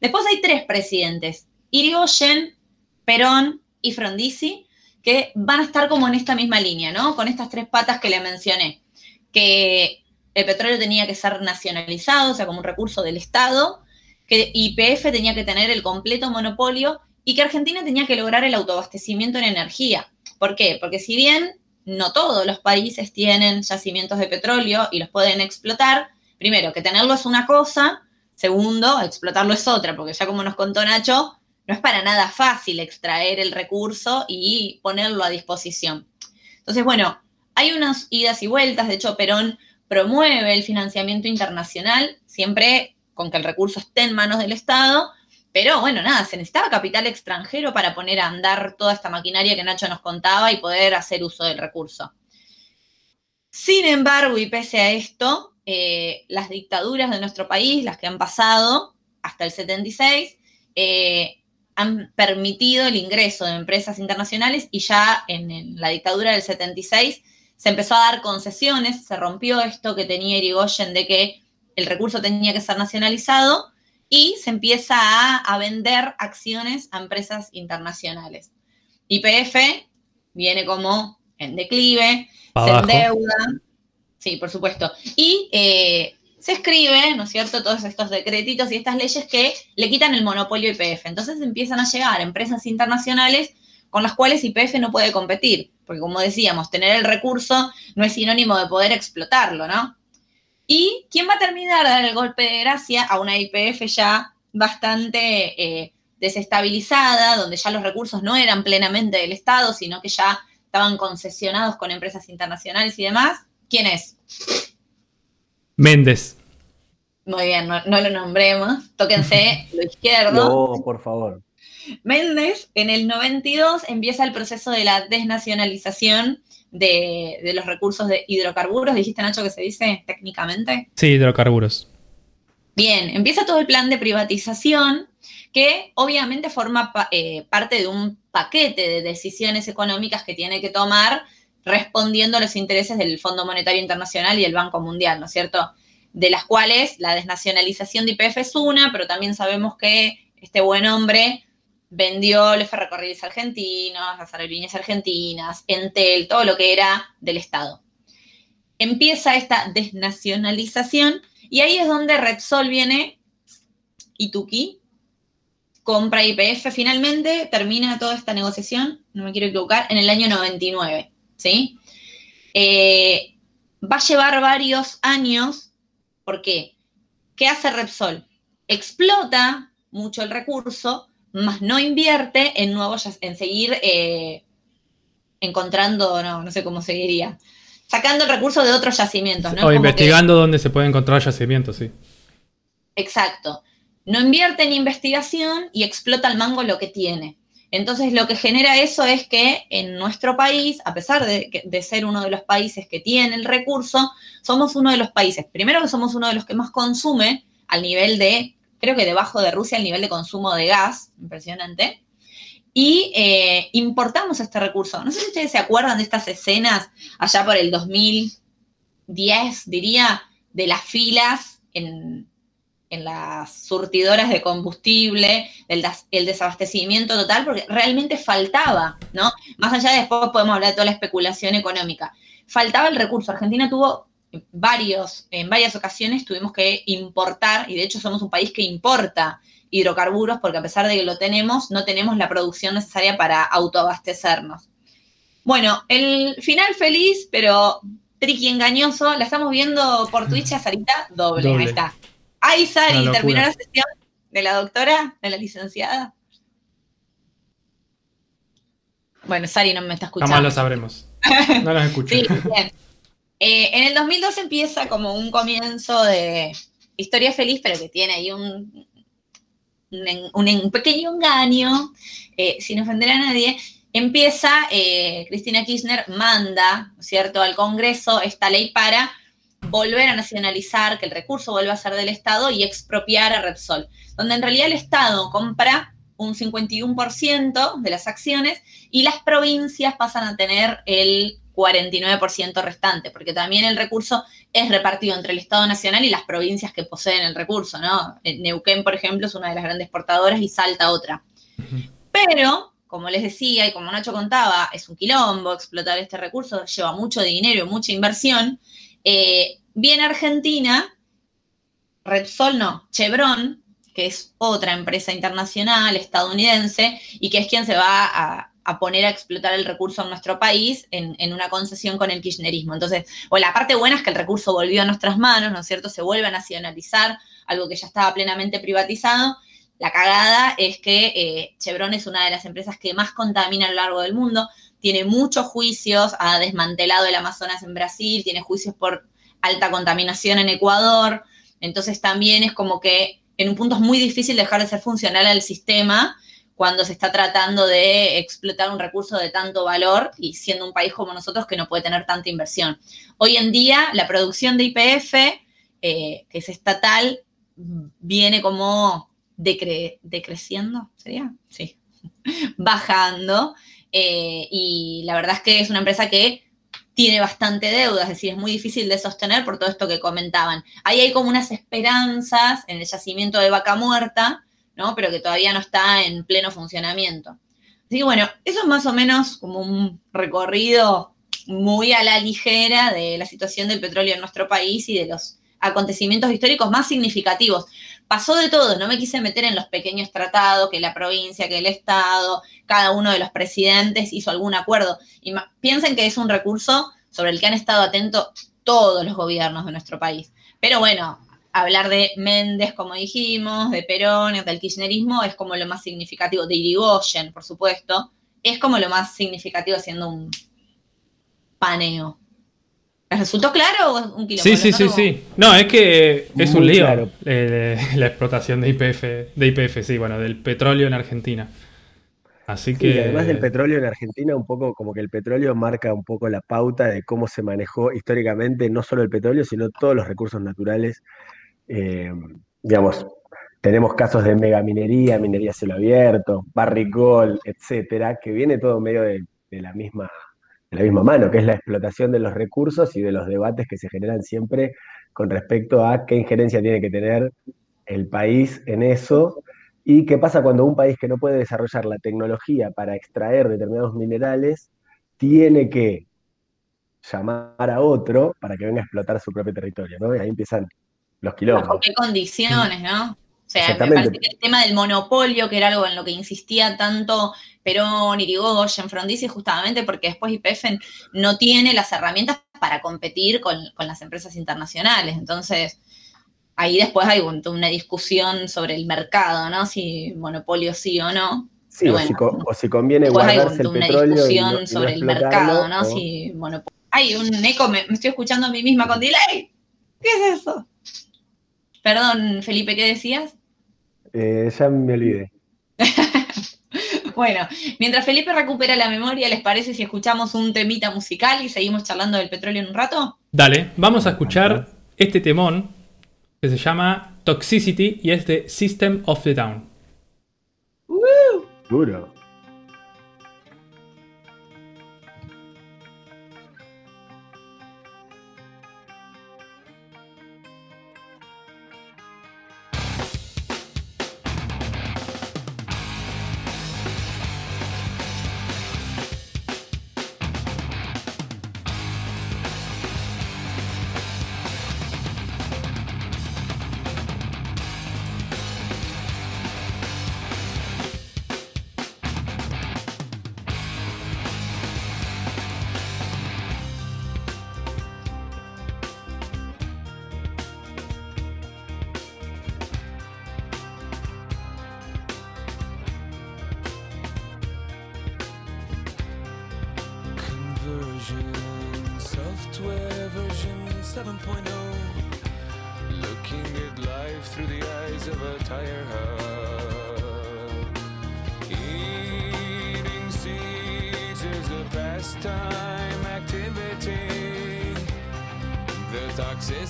Después hay tres presidentes, Irigoyen, Perón y Frondizi, que van a estar como en esta misma línea, ¿no? Con estas tres patas que le mencioné, que el petróleo tenía que ser nacionalizado, o sea, como un recurso del Estado, que IPF tenía que tener el completo monopolio y que Argentina tenía que lograr el autoabastecimiento en energía. ¿Por qué? Porque si bien no todos los países tienen yacimientos de petróleo y los pueden explotar, primero, que tenerlo es una cosa, segundo, explotarlo es otra, porque ya como nos contó Nacho, no es para nada fácil extraer el recurso y ponerlo a disposición. Entonces, bueno, hay unas idas y vueltas, de hecho Perón promueve el financiamiento internacional, siempre con que el recurso esté en manos del Estado, pero bueno, nada, se necesitaba capital extranjero para poner a andar toda esta maquinaria que Nacho nos contaba y poder hacer uso del recurso. Sin embargo, y pese a esto, eh, las dictaduras de nuestro país, las que han pasado hasta el 76, eh, han permitido el ingreso de empresas internacionales y ya en, la dictadura del 76 se empezó a dar concesiones, se rompió esto que tenía Irigoyen de que el recurso tenía que ser nacionalizado y se empieza a, vender acciones a empresas internacionales. YPF viene como en declive, se endeuda, sí, por supuesto, y eh, se escribe, ¿no es cierto?, todos estos decretitos y estas leyes que le quitan el monopolio IPF. Entonces empiezan a llegar empresas internacionales con las cuales IPF no puede competir, porque como decíamos, tener el recurso no es sinónimo de poder explotarlo, ¿no? ¿Y quién va a terminar de dar el golpe de gracia a una IPF ya bastante eh, desestabilizada, donde ya los recursos no eran plenamente del Estado, sino que ya estaban concesionados con empresas internacionales y demás? ¿Quién es? Méndez. Muy bien, no, lo nombremos. Tóquense lo izquierdo. No, por favor. Méndez, en el 92, empieza el proceso de la desnacionalización de, los recursos de hidrocarburos. ¿Dijiste, Nacho, que se dice técnicamente? Sí, hidrocarburos. Bien, empieza todo el plan de privatización que obviamente forma eh, parte de un paquete de decisiones económicas que tiene que tomar respondiendo a los intereses del Fondo Monetario Internacional y el Banco Mundial, ¿no es cierto? De las cuales la desnacionalización de IPF es una, pero también sabemos que este buen hombre vendió los ferrocarriles argentinos, las aerolíneas argentinas, Entel, todo lo que era del Estado. Empieza esta desnacionalización y ahí es donde Repsol viene, Ituki, compra IPF finalmente, termina toda esta negociación, no me quiero equivocar, en el año 99. ¿Sí? Eh, va a llevar varios años, ¿por qué? ¿Qué hace Repsol? Explota mucho el recurso, más no invierte en nuevos, en seguir eh, encontrando, no, no sé cómo seguiría, sacando el recurso de otros yacimientos, O investigando dónde se puede encontrar yacimientos, sí. Exacto. No invierte en investigación y explota al mango lo que tiene. Entonces, lo que genera eso es que en nuestro país, a pesar de, ser uno de los países que tiene el recurso, somos uno de los países, primero que somos uno de los que más consume al nivel de, creo que debajo de Rusia, el nivel de consumo de gas, impresionante, y eh, importamos este recurso. No sé si ustedes se acuerdan de estas escenas allá por el 2010, diría, de las filas en, en las surtidoras de combustible, el, el, desabastecimiento total, porque realmente faltaba, ¿no? Más allá de después podemos hablar de toda la especulación económica. Faltaba el recurso. Argentina tuvo varios, en varias ocasiones tuvimos que importar, y de hecho somos un país que importa hidrocarburos, porque a pesar de que lo tenemos, no tenemos la producción necesaria para autoabastecernos. Bueno, el final feliz, pero tricky engañoso, la estamos viendo por Twitch a Sarita doble. doble. ahí está. Ay, Sari, terminó la sesión de la doctora, de la licenciada. Bueno, Sari no me está escuchando. Jamás lo sabremos. No los escucho. sí, bien. Eh, en el 2002 empieza como un comienzo de historia feliz, pero que tiene ahí un, un, pequeño engaño, eh, sin ofender a nadie. Empieza, eh, Cristina Kirchner manda, ¿cierto?, al Congreso esta ley para volver a nacionalizar, que el recurso vuelva a ser del Estado y expropiar a Repsol, donde en realidad el Estado compra un 51% de las acciones y las provincias pasan a tener el 49% restante, porque también el recurso es repartido entre el Estado Nacional y las provincias que poseen el recurso, ¿no? Neuquén, por ejemplo, es una de las grandes portadoras y Salta otra. Pero, como les decía y como Nacho contaba, es un quilombo explotar este recurso, lleva mucho dinero, mucha inversión, eh, viene Argentina, Repsol no, Chevron, que es otra empresa internacional estadounidense y que es quien se va a, poner a explotar el recurso en nuestro país en, en, una concesión con el kirchnerismo. Entonces, o la parte buena es que el recurso volvió a nuestras manos, ¿no es cierto? Se vuelve a nacionalizar algo que ya estaba plenamente privatizado. La cagada es que eh, Chevron es una de las empresas que más contamina a lo largo del mundo, tiene muchos juicios, ha desmantelado el Amazonas en Brasil, tiene juicios por alta contaminación en Ecuador, entonces también es como que en un punto es muy difícil dejar de ser funcional al sistema cuando se está tratando de explotar un recurso de tanto valor y siendo un país como nosotros que no puede tener tanta inversión. Hoy en día la producción de IPF, eh, que es estatal, viene como decreciendo, ¿sería? Sí, bajando. Eh, y la verdad es que es una empresa que tiene bastante deuda, es decir, es muy difícil de sostener por todo esto que comentaban. Ahí hay como unas esperanzas en el yacimiento de vaca muerta, ¿no? Pero que todavía no está en pleno funcionamiento. Así que bueno, eso es más o menos como un recorrido muy a la ligera de la situación del petróleo en nuestro país y de los acontecimientos históricos más significativos. Pasó de todo, no me quise meter en los pequeños tratados, que la provincia, que el Estado, cada uno de los presidentes hizo algún acuerdo. Y piensen que es un recurso sobre el que han estado atentos todos los gobiernos de nuestro país. Pero bueno, hablar de Méndez, como dijimos, de Perón, del kirchnerismo, es como lo más significativo, de Irigoyen, por supuesto, es como lo más significativo haciendo un paneo. ¿Les resultó claro o un kilómetro? Sí, sí, sí, sí. No, es que es un lío eh, la explotación de IPF, de IPF, sí, bueno, del petróleo en Argentina. Así que. además del petróleo en Argentina, un poco como que el petróleo marca un poco la pauta de cómo se manejó históricamente no solo el petróleo, sino todos los recursos naturales. Eh, digamos, tenemos casos de megaminería, minería a cielo abierto, barricol, etcétera, que viene todo medio de la misma de la misma mano, que es la explotación de los recursos y de los debates que se generan siempre con respecto a qué injerencia tiene que tener el país en eso y qué pasa cuando un país que no puede desarrollar la tecnología para extraer determinados minerales tiene que llamar a otro para que venga a explotar su propio territorio, ¿no? Y ahí empiezan los kilómetros. ¿Bajo qué condiciones, no? O sea, me parece que el tema del monopolio, que era algo en lo que insistía tanto Perón, Irigoyen, Frondizi, justamente porque después IPF no tiene las herramientas para competir con, las empresas internacionales. Entonces, ahí después hay una discusión sobre el mercado, ¿no? Si monopolio sí o no. Sí, o, si, conviene guardarse el una discusión sobre el mercado, ¿no? Si monopolio. Hay un eco, me, me estoy escuchando a mí misma con delay. ¿Qué es eso? Perdón, Felipe, ¿qué decías? Eh, ya me olvidé. bueno, mientras Felipe recupera la memoria, ¿les parece si escuchamos un temita musical y seguimos charlando del petróleo en un rato? Dale, vamos a escuchar este temón que se llama Toxicity y es de System of the Down. Duro.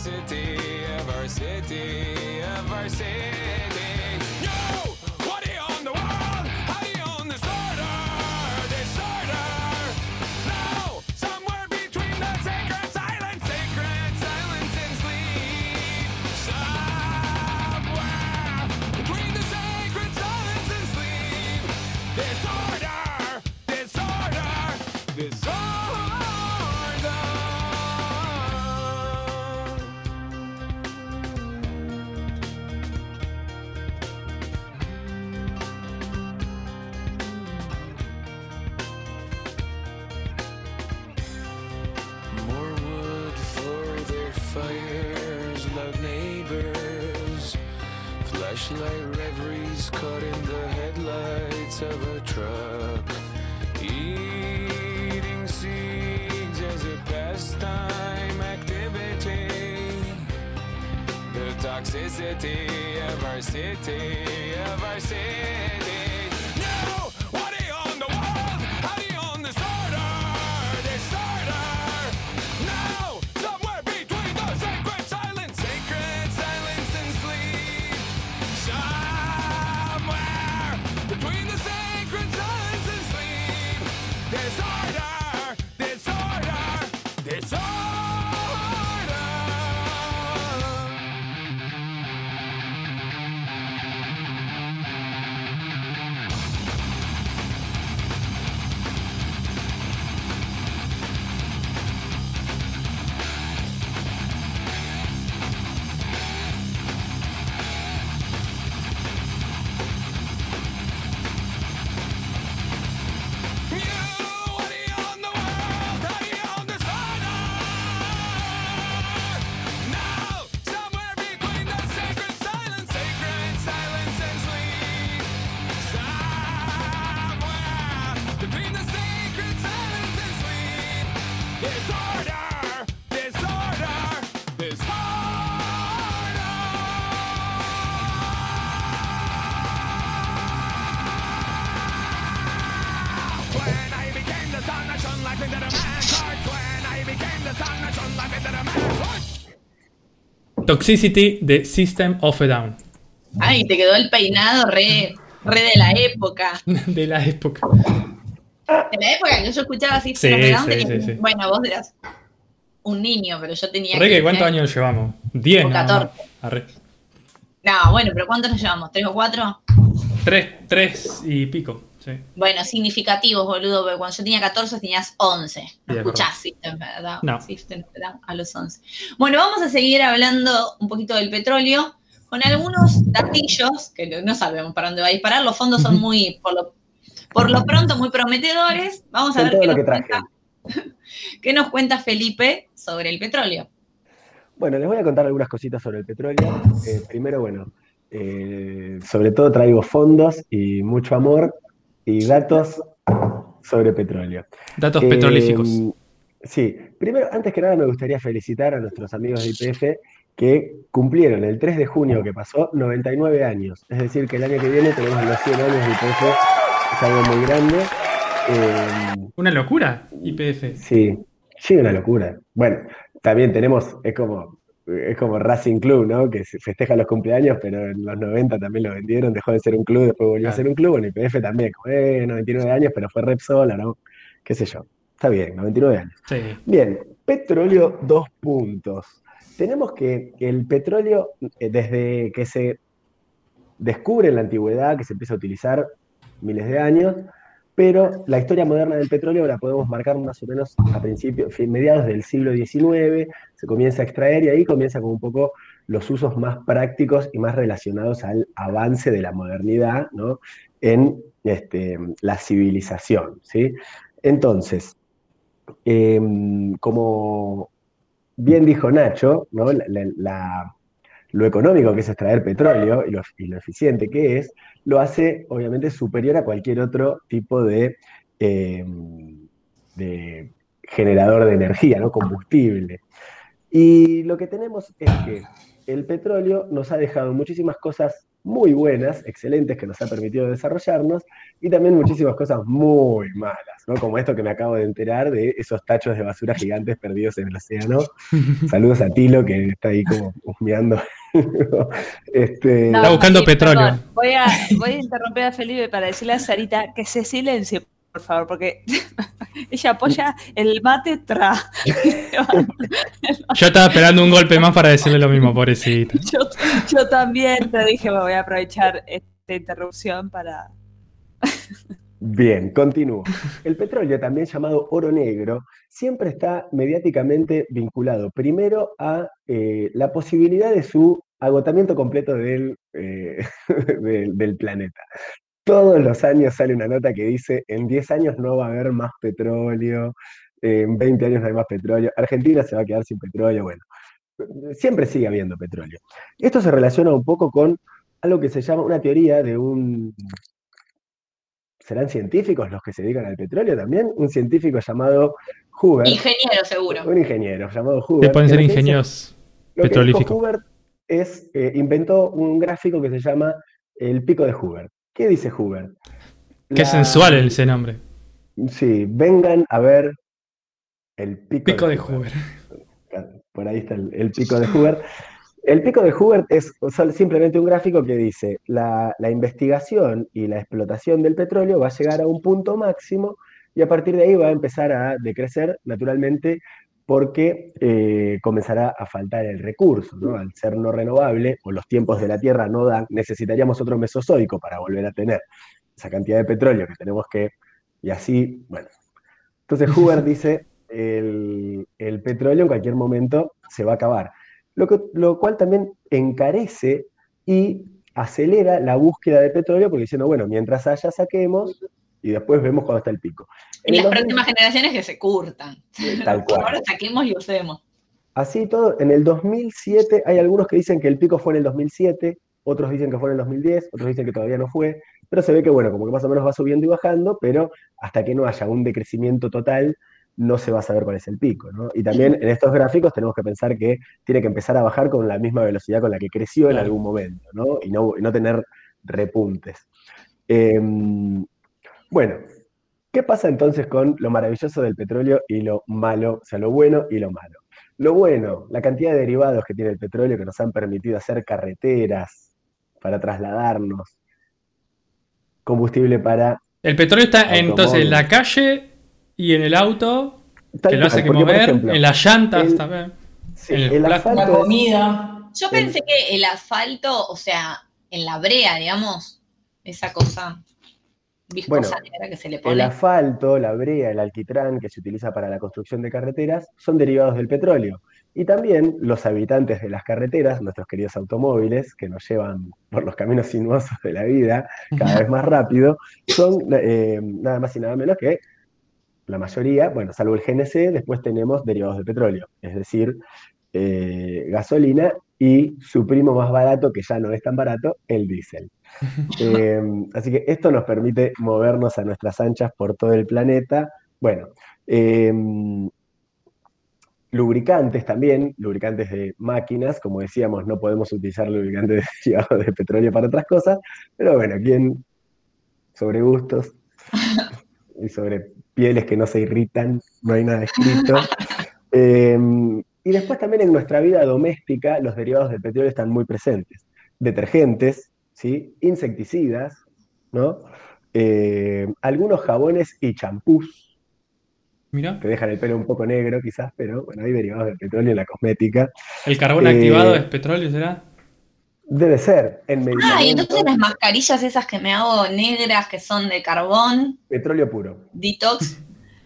city, of our city, of our city. Toxicity de System of a Down. Ay, te quedó el peinado re, re de la época. De la época. De la época que yo escuchaba así. Sí, pero sí, tenía- sí. Bueno, vos eras un niño, pero yo tenía. Re que 15 ¿cuántos años llevamos? 10, O nada más. 14. Arre. No, bueno, pero ¿cuántos nos llevamos? ¿Tres o cuatro? Tres, tres y pico. Sí. Bueno, significativos, boludo, porque cuando yo tenía 14 tenías 11. Sí, ¿No es escuchás System Down? No. System of a los 11. Bueno, vamos a seguir hablando un poquito del petróleo con algunos datillos que no- sabemos para dónde va a disparar. Los fondos son muy, por lo, por lo pronto, muy prometedores. Vamos a Con ver todo qué lo nos, que traje. cuenta, qué nos cuenta Felipe sobre el petróleo. Bueno, les voy a contar algunas cositas sobre el petróleo. Eh, primero, bueno, eh, sobre todo traigo fondos y mucho amor y datos sobre petróleo. Datos Eh, petrolíficos. Sí, primero, antes que nada me gustaría felicitar a nuestros amigos de IPF que cumplieron el 3 de junio que pasó 99 años. Es decir, que el año que viene tenemos los 100 años de IPF, es algo muy grande. Eh, Una locura, IPF. Sí, sí, una locura. Bueno, también tenemos, es como, es como Racing Club, ¿no? Que se festeja los cumpleaños, pero en los 90 también lo vendieron, dejó de ser un club, después volvió a ser un club. Bueno, IPF también, como, eh, 99 años, pero fue Repsol, ¿no? Qué sé yo. Está bien, 99 años. Sí. Bien, petróleo, dos puntos. Tenemos que, que el petróleo, eh, desde que se descubre en la antigüedad, que se empieza a utilizar miles de años, pero la historia moderna del petróleo la podemos marcar más o menos a principios, mediados del siglo XIX, se comienza a extraer y ahí comienza con un poco los usos más prácticos y más relacionados al avance de la modernidad ¿no? en este, la civilización. ¿sí? Entonces, em, como bien dijo Nacho, lo económico que es extraer petróleo y lo eficiente que es, lo hace obviamente superior a cualquier otro tipo de, em, de generador de energía, ¿no? combustible. Y lo que tenemos es que el petróleo nos ha dejado muchísimas cosas muy buenas, excelentes, que nos ha permitido desarrollarnos, y también muchísimas cosas muy malas, ¿no? Como esto que me acabo de enterar de esos tachos de basura gigantes perdidos en el océano. Saludos a Tilo, que está ahí como husmeando. este, No, Está buscando petróleo. Voy a, voy a interrumpir a Felipe para decirle a Sarita que se silencie, por favor, porque ella apoya el mate tra. Yo estaba esperando un golpe más para decirle lo mismo, pobrecita. Yo, yo también te dije, me voy a aprovechar esta interrupción para. Bien, continúo. El petróleo, también llamado oro negro, siempre está mediáticamente vinculado primero a eh, la posibilidad de su agotamiento completo del, eh, del, del planeta. Todos los años sale una nota que dice, en 10 años no va a haber más petróleo, en 20 años no hay más petróleo, Argentina se va a quedar sin petróleo, bueno, siempre sigue habiendo petróleo. Esto se relaciona un poco con algo que se llama una teoría de un... ¿Serán científicos los que se dedican al petróleo también? Un científico llamado Hoover. Ingeniero seguro. Un ingeniero llamado Hoover. pueden ser ingenieros petrolíficos. Hoover es, eh, inventó un gráfico que se llama el pico de Hoover. ¿Qué dice Hoover? Qué La- sensual ese nombre. Sí, vengan a ver el pico, Pico de Hoover. Por ahí está el, el pico de Hoover. El pico de Hoover es simplemente un gráfico que dice la, la investigación y la explotación del petróleo va a llegar a un punto máximo y a partir de ahí va a empezar a decrecer naturalmente porque eh, comenzará a faltar el recurso, ¿no? Al ser no renovable o los tiempos de la Tierra no dan, necesitaríamos otro mesozoico para volver a tener esa cantidad de petróleo que tenemos que, y así, bueno. Entonces Hoover dice, el, el petróleo en cualquier momento se va a acabar, lo, que- lo cual también encarece y acelera la búsqueda de petróleo porque diciendo, bueno, mientras haya saquemos y después vemos cuándo está el pico. Y En las 2000 próximas generaciones que se curtan. Tal cual. Ahora saquemos y usemos. Así todo, en el 2007 hay algunos que dicen que el pico fue en el 2007, otros dicen que fue en el 2010, otros dicen que todavía no fue, pero se ve que bueno, como que más o menos va subiendo y bajando, pero hasta que no haya un decrecimiento total, no se va a saber cuál es el pico, ¿no? Y también en estos gráficos tenemos que pensar que tiene que empezar a bajar con la misma velocidad con la que creció en algún momento, ¿no? Y no, y no tener repuntes. Em, bueno, ¿qué pasa entonces con lo maravilloso del petróleo y lo malo, o sea, lo bueno y lo malo? Lo bueno, la cantidad de derivados que tiene el petróleo que nos han permitido hacer carreteras para trasladarnos, combustible para... El petróleo está Automóvil. entonces en la calle y en el auto, Tal que lo hace que porque, mover, ejemplo, en las llantas el- también. sí, en el. La asfalto es- comida. Yo pensé que el asfalto, o sea, en la brea, digamos, esa cosa viscosa Bueno, negra que se le El asfalto, la brea, el alquitrán que se utiliza para la construcción de carreteras son derivados del petróleo. Y también los habitantes de las carreteras, nuestros queridos automóviles, que nos llevan por los caminos sinuosos de la vida cada vez más rápido, son eh, nada más y nada menos que la mayoría, bueno, salvo el GNC, después tenemos derivados del petróleo, es decir, eh, gasolina y su primo más barato, que ya no es tan barato, el diésel. Eh, así que esto nos permite movernos a nuestras anchas por todo el planeta. Bueno, eh, lubricantes también, lubricantes de máquinas, como decíamos, no podemos utilizar lubricantes derivados de petróleo para otras cosas, pero bueno, ¿quién sobre gustos y sobre pieles que no se irritan? No hay nada escrito. Eh, y después también en nuestra vida doméstica los derivados del petróleo están muy presentes. Detergentes, ¿sí? insecticidas, ¿no? Eh, algunos jabones y champús, Mira, que dejan el pelo un poco negro quizás, pero bueno, hay derivados del petróleo en la cosmética. el carbón Eh, activado es petróleo, ¿será? Debe ser en Ah, y entonces las mascarillas esas que me hago negras, que son de carbón, petróleo puro. detox,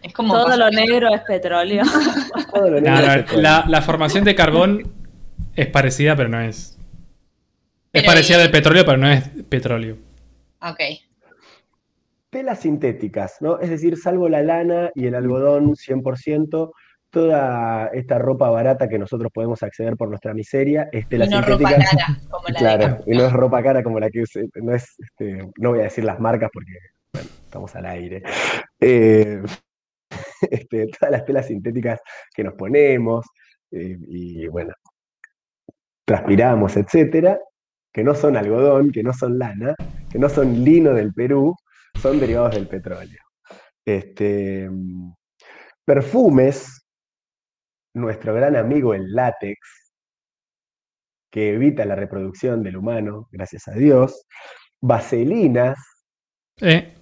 es como... Todo lo negro es petróleo. Todo lo negro no, es petróleo. la, la formación de carbón es parecida, pero no es. Es Pero parecida y- del petróleo, pero no es petróleo. Ok. Telas sintéticas, ¿no? Es decir, salvo la lana y el algodón 100%, toda esta ropa barata que nosotros podemos acceder por nuestra miseria es tela Y no ropa sintética. cara, como la Claro, de y no es ropa cara como la que use- no es, este, no voy a decir las marcas porque, bueno, estamos al aire. Eh, este, todas las telas sintéticas que nos ponemos, eh, y bueno, transpiramos, etcétera, que no son algodón, que no son lana, que no son lino del Perú, son derivados del petróleo. Este, perfumes, nuestro gran amigo el látex, que evita la reproducción del humano, gracias a Dios. Vaselinas. Eh,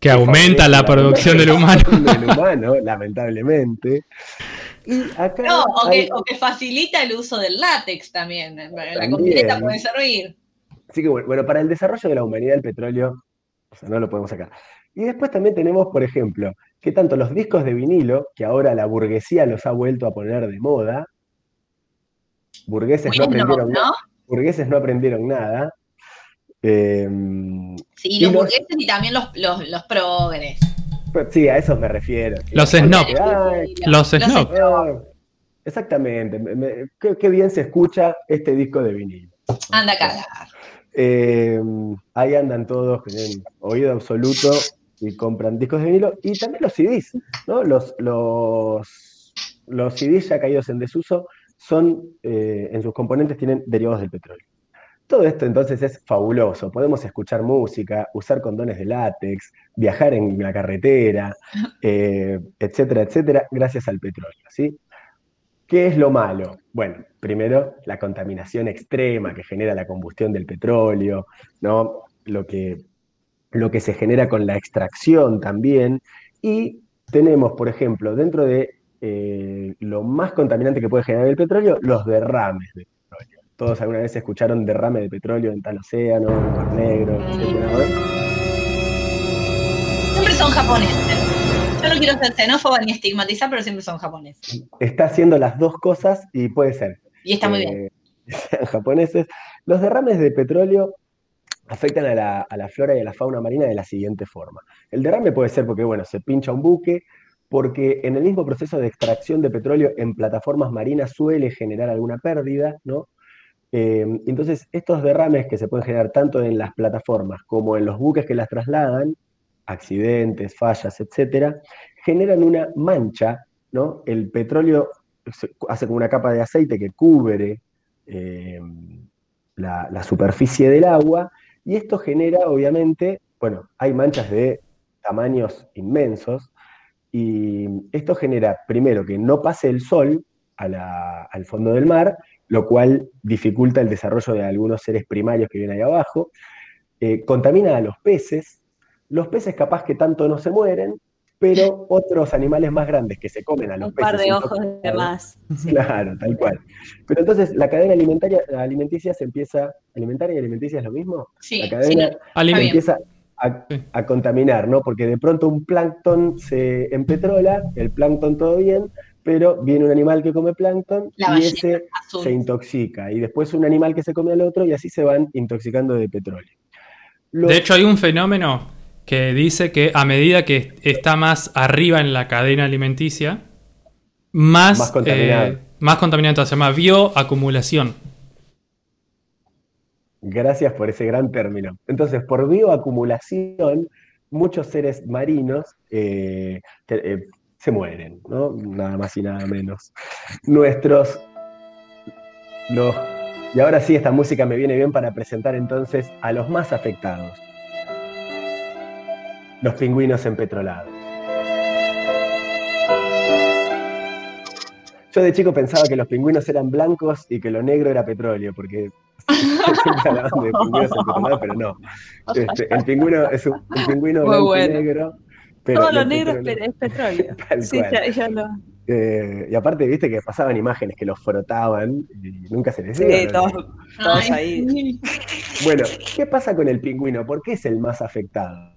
que aumenta la producción del humano. del humano, lamentablemente. Y acá No, o hay- que, o que facilita el uso del látex también. La cosmética puede servir. Así que bueno, bueno, para el desarrollo de la humanidad el petróleo, o sea, no lo podemos sacar. Y después también tenemos, por ejemplo, que tanto los discos de vinilo, que ahora la burguesía los ha vuelto a poner de moda, burgueses no aprendieron, ¿no? burgueses no aprendieron nada. Eh, Sí, Y los los- burgueses y también los, los, los progres. pues sí, a esos me refiero. Los snob. ay, Los snob. exactamente, me- me- qué, qué bien se escucha este disco de vinilo. Anda a cagar. Eh, ahí andan todos que tienen oído absoluto y compran discos de vinilo y también los CDs, ¿no? Los, los, los CDs ya caídos en desuso son, eh, en sus componentes tienen derivados del petróleo. Todo esto entonces es fabuloso. Podemos escuchar música, usar condones de látex, viajar en la carretera, eh, etcétera, etcétera, gracias al petróleo, ¿sí? ¿Qué es lo malo? Bueno, primero la contaminación extrema que genera la combustión del petróleo, ¿no? Lo que, lo que se genera con la extracción también. Y tenemos, por ejemplo, dentro de eh, lo más contaminante que puede generar el petróleo, los derrames de petróleo. Todos alguna vez escucharon derrame de petróleo en tal océano, en Mar Negro, etcétera, ¿no? Siempre son japoneses. Yo no quiero ser xenófoba ni estigmatizar, pero siempre son japoneses. Está haciendo las dos cosas y puede ser. Y está muy bien. eh, sean japoneses. Los derrames de petróleo afectan a la, a la flora y a la fauna marina de la siguiente forma. El derrame puede ser porque, bueno, se pincha un buque, porque en el mismo proceso de extracción de petróleo en plataformas marinas suele generar alguna pérdida, ¿no? Eh, entonces, estos derrames que se pueden generar tanto en las plataformas como en los buques que las trasladan, accidentes, fallas, etcétera, generan una mancha, ¿no? El petróleo hace como una capa de aceite que cubre eh, la, superficie del agua y esto genera, obviamente, bueno, hay manchas de tamaños inmensos y esto genera, primero, que no pase el sol al fondo del mar, lo cual dificulta el desarrollo de algunos seres primarios que vienen ahí abajo, eh, contamina a los peces, los peces capaz que tanto no se mueren, pero otros animales más grandes que se comen a los Un peces par de ojos de más. Sí. Claro, tal cual. Pero entonces la cadena alimentaria, alimenticia se empieza, alimentaria y alimenticia es lo mismo, Sí, la sí, cadena bien. empieza a, Sí. a contaminar, ¿no? Porque de pronto un plancton se empetrola, el plancton todo bien, pero viene un animal que come plancton La y ese azul. se intoxica. Y después un animal que se come al otro y así se van intoxicando de petróleo. De hecho, hay un fenómeno que dice que a medida que está más arriba en la cadena alimenticia, más, Más contaminado. eh, más contaminante, se llama bioacumulación. Gracias por ese gran término. Entonces, por bioacumulación, muchos seres marinos eh, te- eh, se mueren, ¿no? Nada más y nada menos. Nuestros. Los, y ahora sí, esta música me viene bien para presentar entonces a los más afectados. Los pingüinos empetrolados. Yo de chico pensaba que los pingüinos eran blancos y que lo negro era petróleo, porque siempre hablaban de pingüinos empetrolados, pero no. Este, el pingüino es un, un pingüino Muy blanco bueno. y negro. Pero Todo lo los negro es, petróleo. Tal Sí, cual. ya, ya lo. Eh, y aparte, viste que pasaban imágenes que los frotaban y nunca se les Sí, todos, Ay, ahí. Bueno, ¿qué pasa con el pingüino? ¿Por qué es el más afectado?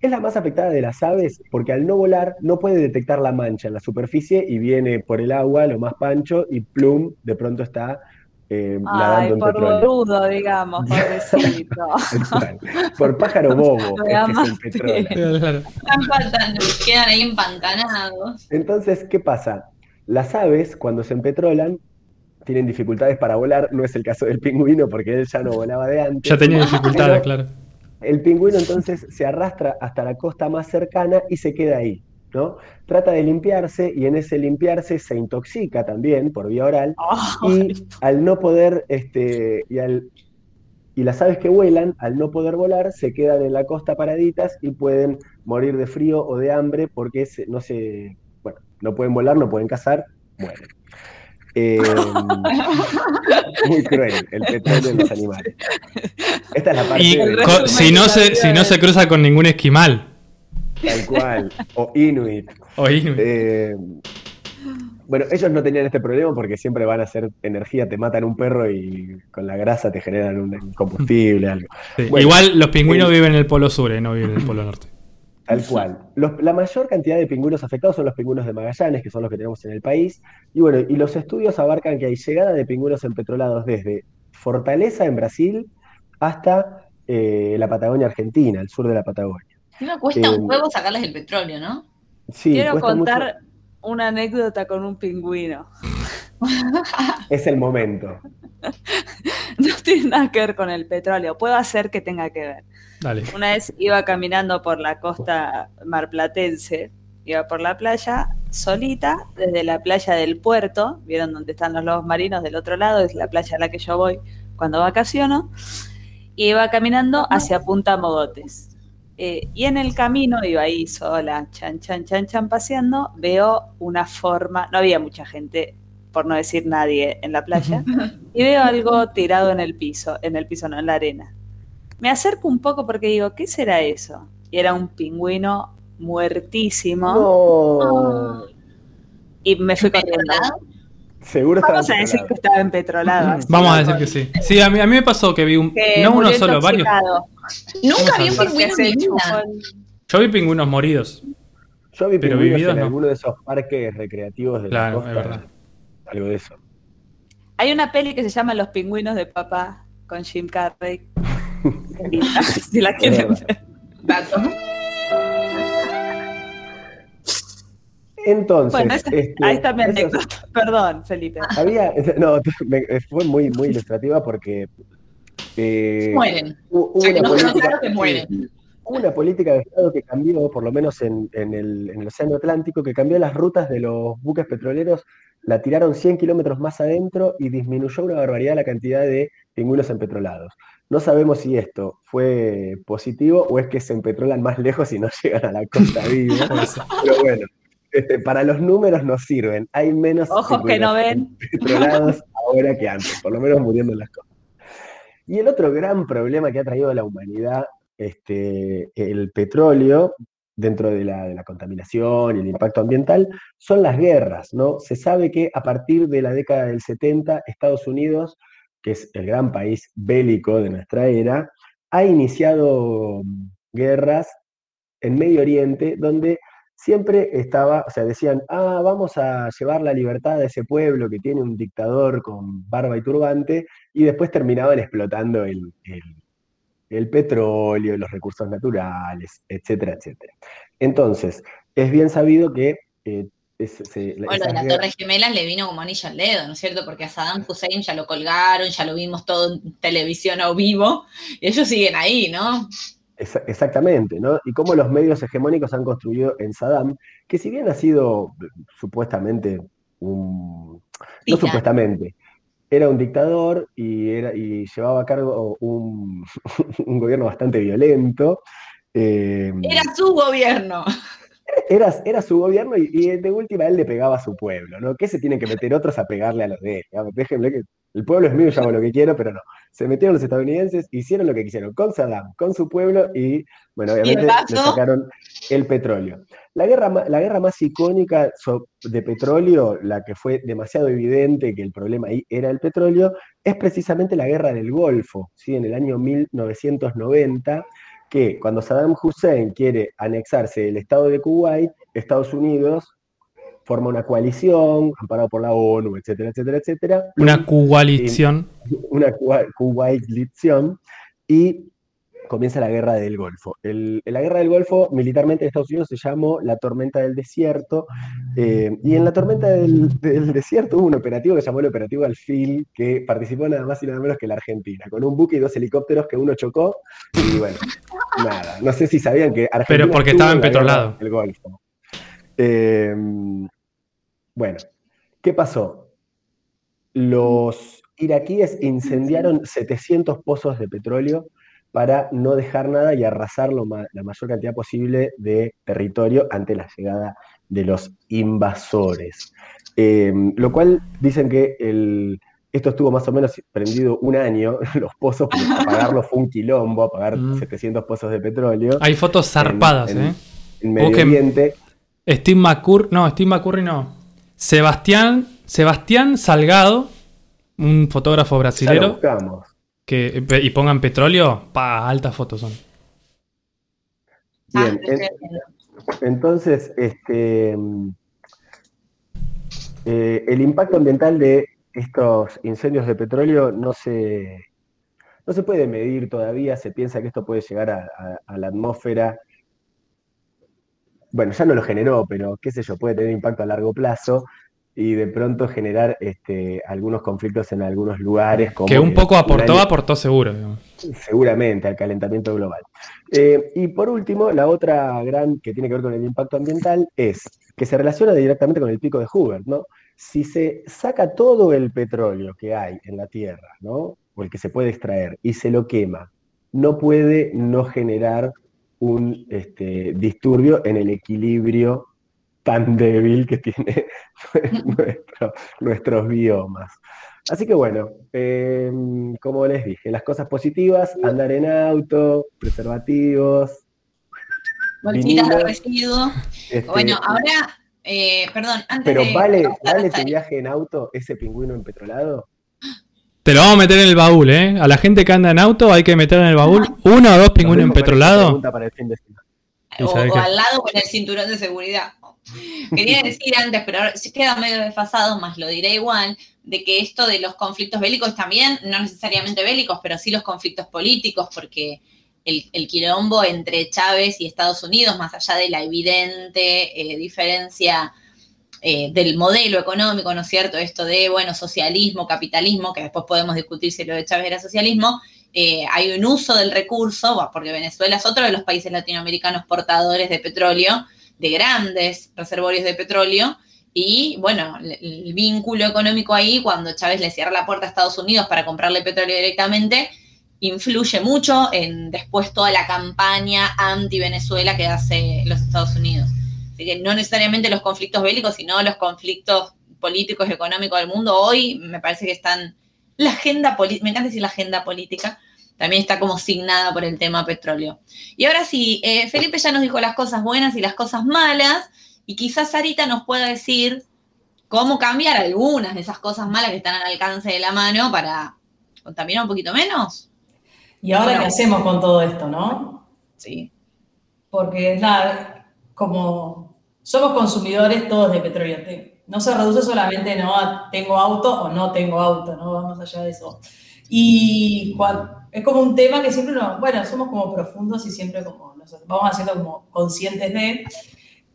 Es la más afectada de las aves porque al no volar no puede detectar la mancha en la superficie y viene por el agua lo más pancho y plum, de pronto está eh, nadando Ay, en por petróleo. boludo, digamos, pobrecito. Por pájaro bobo, es que es el petróleo. Quedan ahí empantanados. Entonces, ¿qué pasa? Las aves, cuando se empetrolan, tienen dificultades para volar. No es el caso del pingüino, porque él ya no volaba de antes. Ya tenía dificultades, claro. El pingüino entonces se arrastra hasta la costa más cercana y se queda ahí, ¿no? Trata de limpiarse y en ese limpiarse se intoxica también por vía oral Ay, y al no poder, este, y, al- y las aves que vuelan, al no poder volar, se quedan en la costa paraditas y pueden morir de frío o de hambre porque se- no se, bueno, no pueden volar, no pueden cazar, mueren. Eh, muy cruel el petróleo en los animales. Esta es la parte Y de- si, no se, si no se cruza con ningún esquimal. Tal cual, o inuit. O inuit. Eh, bueno, ellos no tenían este problema porque siempre van a hacer energía, te matan un perro y con la grasa te generan un combustible, algo. Sí. bueno, Igual los pingüinos eh, viven en el polo sur, eh, no viven en el polo norte. Tal cual. Los- la mayor cantidad de pingüinos afectados son los pingüinos de Magallanes, que son los que tenemos en el país. Y bueno, y los estudios abarcan que hay llegada de pingüinos empetrolados desde Fortaleza en Brasil hasta eh, la Patagonia Argentina, el sur de la Patagonia. No cuesta Eh, un huevo sacarles el petróleo, ¿no? Sí, Quiero mucho- contar una anécdota con un pingüino. Es el momento. No tiene nada que ver con el petróleo. Puedo hacer que tenga que ver. Dale. Una vez iba caminando por la costa marplatense, iba por la playa solita, desde la playa del puerto, vieron donde están los lobos marinos del otro lado, es la playa a la que yo voy cuando vacaciono, y iba caminando hacia Punta Mogotes. Eh, y en el camino, iba ahí sola, chan, chan, chan, chan, paseando, veo una forma, no había mucha gente, por no decir nadie, en la playa, y veo algo tirado en el piso, en el piso, no, en la arena. Me acerco un poco porque digo, ¿qué será eso? Y era un pingüino muertísimo No. y me fui corriendo. ¿Petrolado? Seguro estaba Vamos a decir que estaba empetrolado. Vamos a decir que sí. Sí, a mí, a mí me pasó que vi un. que No uno solo, varios. Nunca vi un pingüino en mi vida. Yo vi pingüinos moridos. Yo vi Pero pingüinos vividos en no. alguno de esos parques recreativos de Claro, la es verdad. Algo de eso. Hay una peli que se llama Los pingüinos de papá con Jim Carrey. si la quieren ver. Dato. Entonces, Bueno, esa- este, ahí está mi anécdota. Perdón, Felipe. había, no, me- fue muy, muy ilustrativa porque eh, Mueren. hu- hubo O sea, que una no política- claro que mueren. sí, hubo una política de Estado que cambió, por lo menos en, en el, en el Océano Atlántico, que cambió las rutas de los buques petroleros, la tiraron 100 kilómetros más adentro y disminuyó una barbaridad la cantidad de pingüinos empetrolados. No sabemos si esto fue positivo o es que se empetrolan más lejos y no llegan a la costa viva. Pero bueno, este, para los números nos sirven. Hay menos Ojos que no ven. petrolados ahora que antes, por lo menos muriendo en las costas. Y el otro gran problema que ha traído a la humanidad este, el petróleo dentro de la, de la contaminación y el impacto ambiental son las guerras, ¿no? Se sabe que a partir de la década del 70, Estados Unidos, que es el gran país bélico de nuestra era, ha iniciado guerras en Medio Oriente, donde siempre estaba, o sea, decían, ah, vamos a llevar la libertad a ese pueblo que tiene un dictador con barba y turbante, y después terminaban explotando el, el- el petróleo, los recursos naturales, etcétera, etcétera. Entonces, es bien sabido que eh, es- Bueno, de las Torres Gemelas le vino como anillo al dedo, ¿no es cierto? Porque a Saddam Hussein ya lo colgaron, ya lo vimos todo en televisión o vivo, y ellos siguen ahí, ¿no? Exa- Exactamente, ¿no? Y cómo los medios hegemónicos han construido en Saddam, que si bien ha sido eh, supuestamente un... No supuestamente, era un dictador y, era, y llevaba a cargo un, un gobierno bastante violento. eh, Era su gobierno. Era, era su gobierno y, y de última él le pegaba a su pueblo, ¿no? ¿Qué se tienen que meter otros a pegarle a los de él? Déjenme que el pueblo es mío, yo hago lo que quiero, pero no. Se metieron los estadounidenses, hicieron lo que quisieron con Saddam, con su pueblo y, bueno, obviamente le sacaron el petróleo. La guerra, la guerra más icónica de petróleo, la que fue demasiado evidente que el problema ahí era el petróleo, es precisamente la guerra del Golfo, ¿sí? en el año 1990 que cuando Saddam Hussein quiere anexarse el estado de Kuwait, Estados Unidos forma una coalición, amparado por la ONU, etcétera, etcétera, etcétera, Una coalición. una Kuwaitlición, y comienza la guerra del Golfo. El- la guerra del Golfo, militarmente en Estados Unidos, se llamó la tormenta del desierto, eh, y en la tormenta del, del desierto hubo un operativo que se llamó el operativo Alfil, que participó nada más y nada menos que la Argentina, con un buque y dos helicópteros que uno chocó, y bueno, nada, no sé si sabían que Argentina Pero porque estaba empetrolado. del Golfo. Eh, bueno, ¿qué pasó? Los iraquíes incendiaron 700 pozos de petróleo para no dejar nada y arrasar lo ma- la mayor cantidad posible de territorio ante la llegada de los invasores. Eh, lo cual dicen que el- esto estuvo más o menos prendido un año, los pozos, apagarlo fue un quilombo, apagar Mm. 700 pozos de petróleo Hay fotos zarpadas, en- ¿eh? en Medio Oriente. Steve McCurry. No, Steve McCurry no. Sebastián, Sebastián Salgado, un fotógrafo Ya lo brasilero, buscamos. Que, y pongan petróleo, pa, altas fotos son. Ah, Bien, haciendo. Entonces, este, eh, el impacto ambiental de estos incendios de petróleo no se, no se puede medir todavía. Se piensa que esto puede llegar a, a- a la atmósfera. Bueno, ya no lo generó, pero qué sé yo, puede tener impacto a largo plazo. Y de pronto generar este, algunos conflictos en algunos lugares. Como Que un poco aportó, aportó seguro. digamos. seguramente al calentamiento global. Eh, y por último, la otra gran que tiene que ver con el impacto ambiental es que se relaciona directamente con el pico de Hoover, ¿no? Si se saca todo el petróleo que hay en la Tierra, ¿no? O el que se puede extraer y se lo quema, no puede no generar un este, disturbio en el equilibrio tan débil que tiene nuestro- nuestros biomas. Así que bueno, eh, como les dije, las cosas positivas, andar en auto, preservativos. Bolsitas de residuos. este, Bueno, ahora, eh, perdón, antes pero de vale, ¿vale tu viaje en auto ese pingüino empetrolado? Te lo vamos a meter en el baúl, ¿eh? A la gente que anda en auto hay que meter en el baúl uno o dos pingüinos empetrolados. o, al lado con el cinturón de seguridad. Quería decir antes, pero ahora queda medio desfasado, más lo diré igual, de que esto de los conflictos bélicos también, no necesariamente bélicos, pero sí los conflictos políticos, porque el, el quilombo entre Chávez y Estados Unidos, más allá de la evidente eh, diferencia eh, del modelo económico, ¿no es cierto? Esto de, bueno, socialismo, capitalismo, que después podemos discutir si lo de Chávez era socialismo, eh, hay un uso del recurso, porque Venezuela es otro de los países latinoamericanos portadores de petróleo, de grandes reservorios de petróleo, y bueno, el, vínculo económico ahí, cuando Chávez le cierra la puerta a Estados Unidos para comprarle petróleo directamente, influye mucho en después toda la campaña anti-Venezuela que hace los Estados Unidos. Así que no necesariamente los conflictos bélicos, sino los conflictos políticos y económicos del mundo hoy me parece que están, la agenda política, me encanta decir la agenda política, también está como signada por el tema petróleo. Y ahora sí, eh, Felipe ya nos dijo las cosas buenas y las cosas malas, y quizás Sarita nos pueda decir cómo cambiar algunas de esas cosas malas que están al alcance de la mano para contaminar un poquito menos. ¿Y ahora Bueno. qué hacemos con todo esto, no? Sí. Porque nada, como somos consumidores todos de petróleo, no se reduce solamente ¿no? a tengo auto o no tengo auto, no vamos allá de eso. Y cuan- es como un tema que siempre nos, bueno, somos como profundos y siempre como nos vamos haciendo como conscientes de.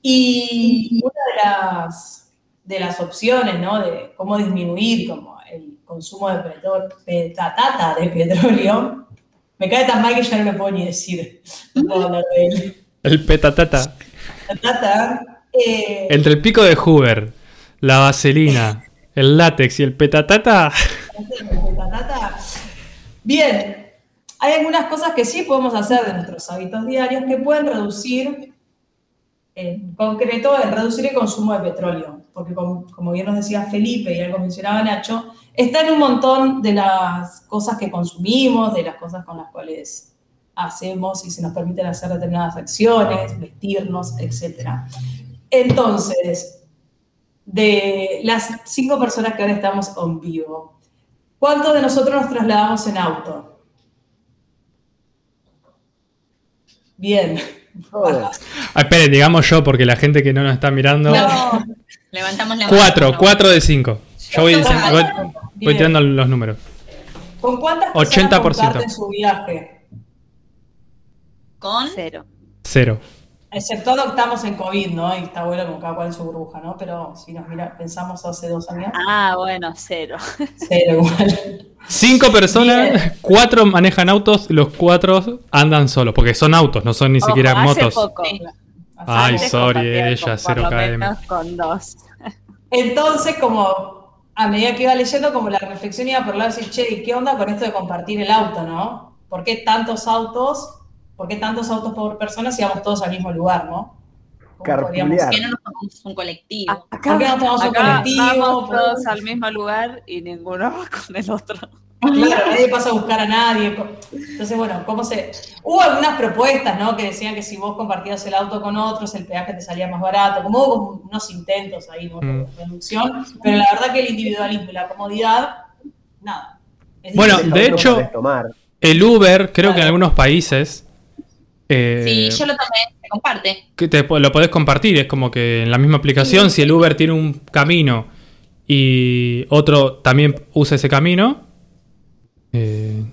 Y una de las, de las opciones, ¿no? De cómo disminuir como el consumo de petróleo, petatata de petróleo, me cae tan mal que ya no lo puedo ni decir. No puedo hablar de él. El petatata. Petatata, eh, Entre el pico de Hoover, la vaselina, el látex y el petatata. Petatata. Bien, hay algunas cosas que sí podemos hacer de nuestros hábitos diarios que pueden reducir, en concreto, el reducir el consumo de petróleo. Porque como, como bien nos decía Felipe y algo mencionaba Nacho, está en un montón de las cosas que consumimos, de las cosas con las cuales hacemos y se nos permiten hacer determinadas acciones, vestirnos, etc. Entonces, de las cinco personas que ahora estamos en vivo, ¿cuántos de nosotros nos trasladamos en auto? Bien. Todos. Ah, esperen, digamos yo, porque la gente que no nos está mirando. No, levantamos la mano. Cuatro, cuatro de cinco. Yo voy, diciendo- voy- voy tirando los números. ¿Con cuántas personas 80%. comparten su viaje? Con Cero. Cero. Exceptuando que estamos en COVID, ¿no? Y está bueno como cada cual en su burbuja, ¿no? Pero si nos mira, pensamos hace dos años, Ah, bueno, cero. cero igual. Cinco personas, Bien. cuatro manejan autos, los cuatro andan solos, porque son autos, no son ni siquiera hace motos. poco. Sí. Ay, sorry, ella, cero KM. Con dos. Entonces, como a medida que iba leyendo, como la reflexión iba por el lado de decir, che, ¿y qué onda con esto de compartir el auto, no? ¿Por qué tantos autos? ¿Por qué tantos autos por persona si vamos todos al mismo lugar, no? ¿Cómo Carpoolear. podríamos- que no nos tomamos un colectivo. Acá, ¿Por qué no tomamos un colectivo? vamos ¿Por- todos al mismo lugar y ninguno va con el otro. Claro, nadie pasa a buscar a nadie. Entonces, bueno, ¿cómo se...? Hubo algunas propuestas, ¿no? Que decían que si vos compartías el auto con otros, el peaje te salía más barato. Como hubo unos intentos ahí, ¿no? Mm. De reducción. Pero la verdad que el individualismo y la comodidad, nada. Es Bueno, de hecho-. El Uber, creo que en algunos países. Eh, Sí, yo lo tomé, se comparte. que te, lo podés compartir. Es como que en la misma aplicación, si el Uber tiene un camino y otro también usa ese camino, eh,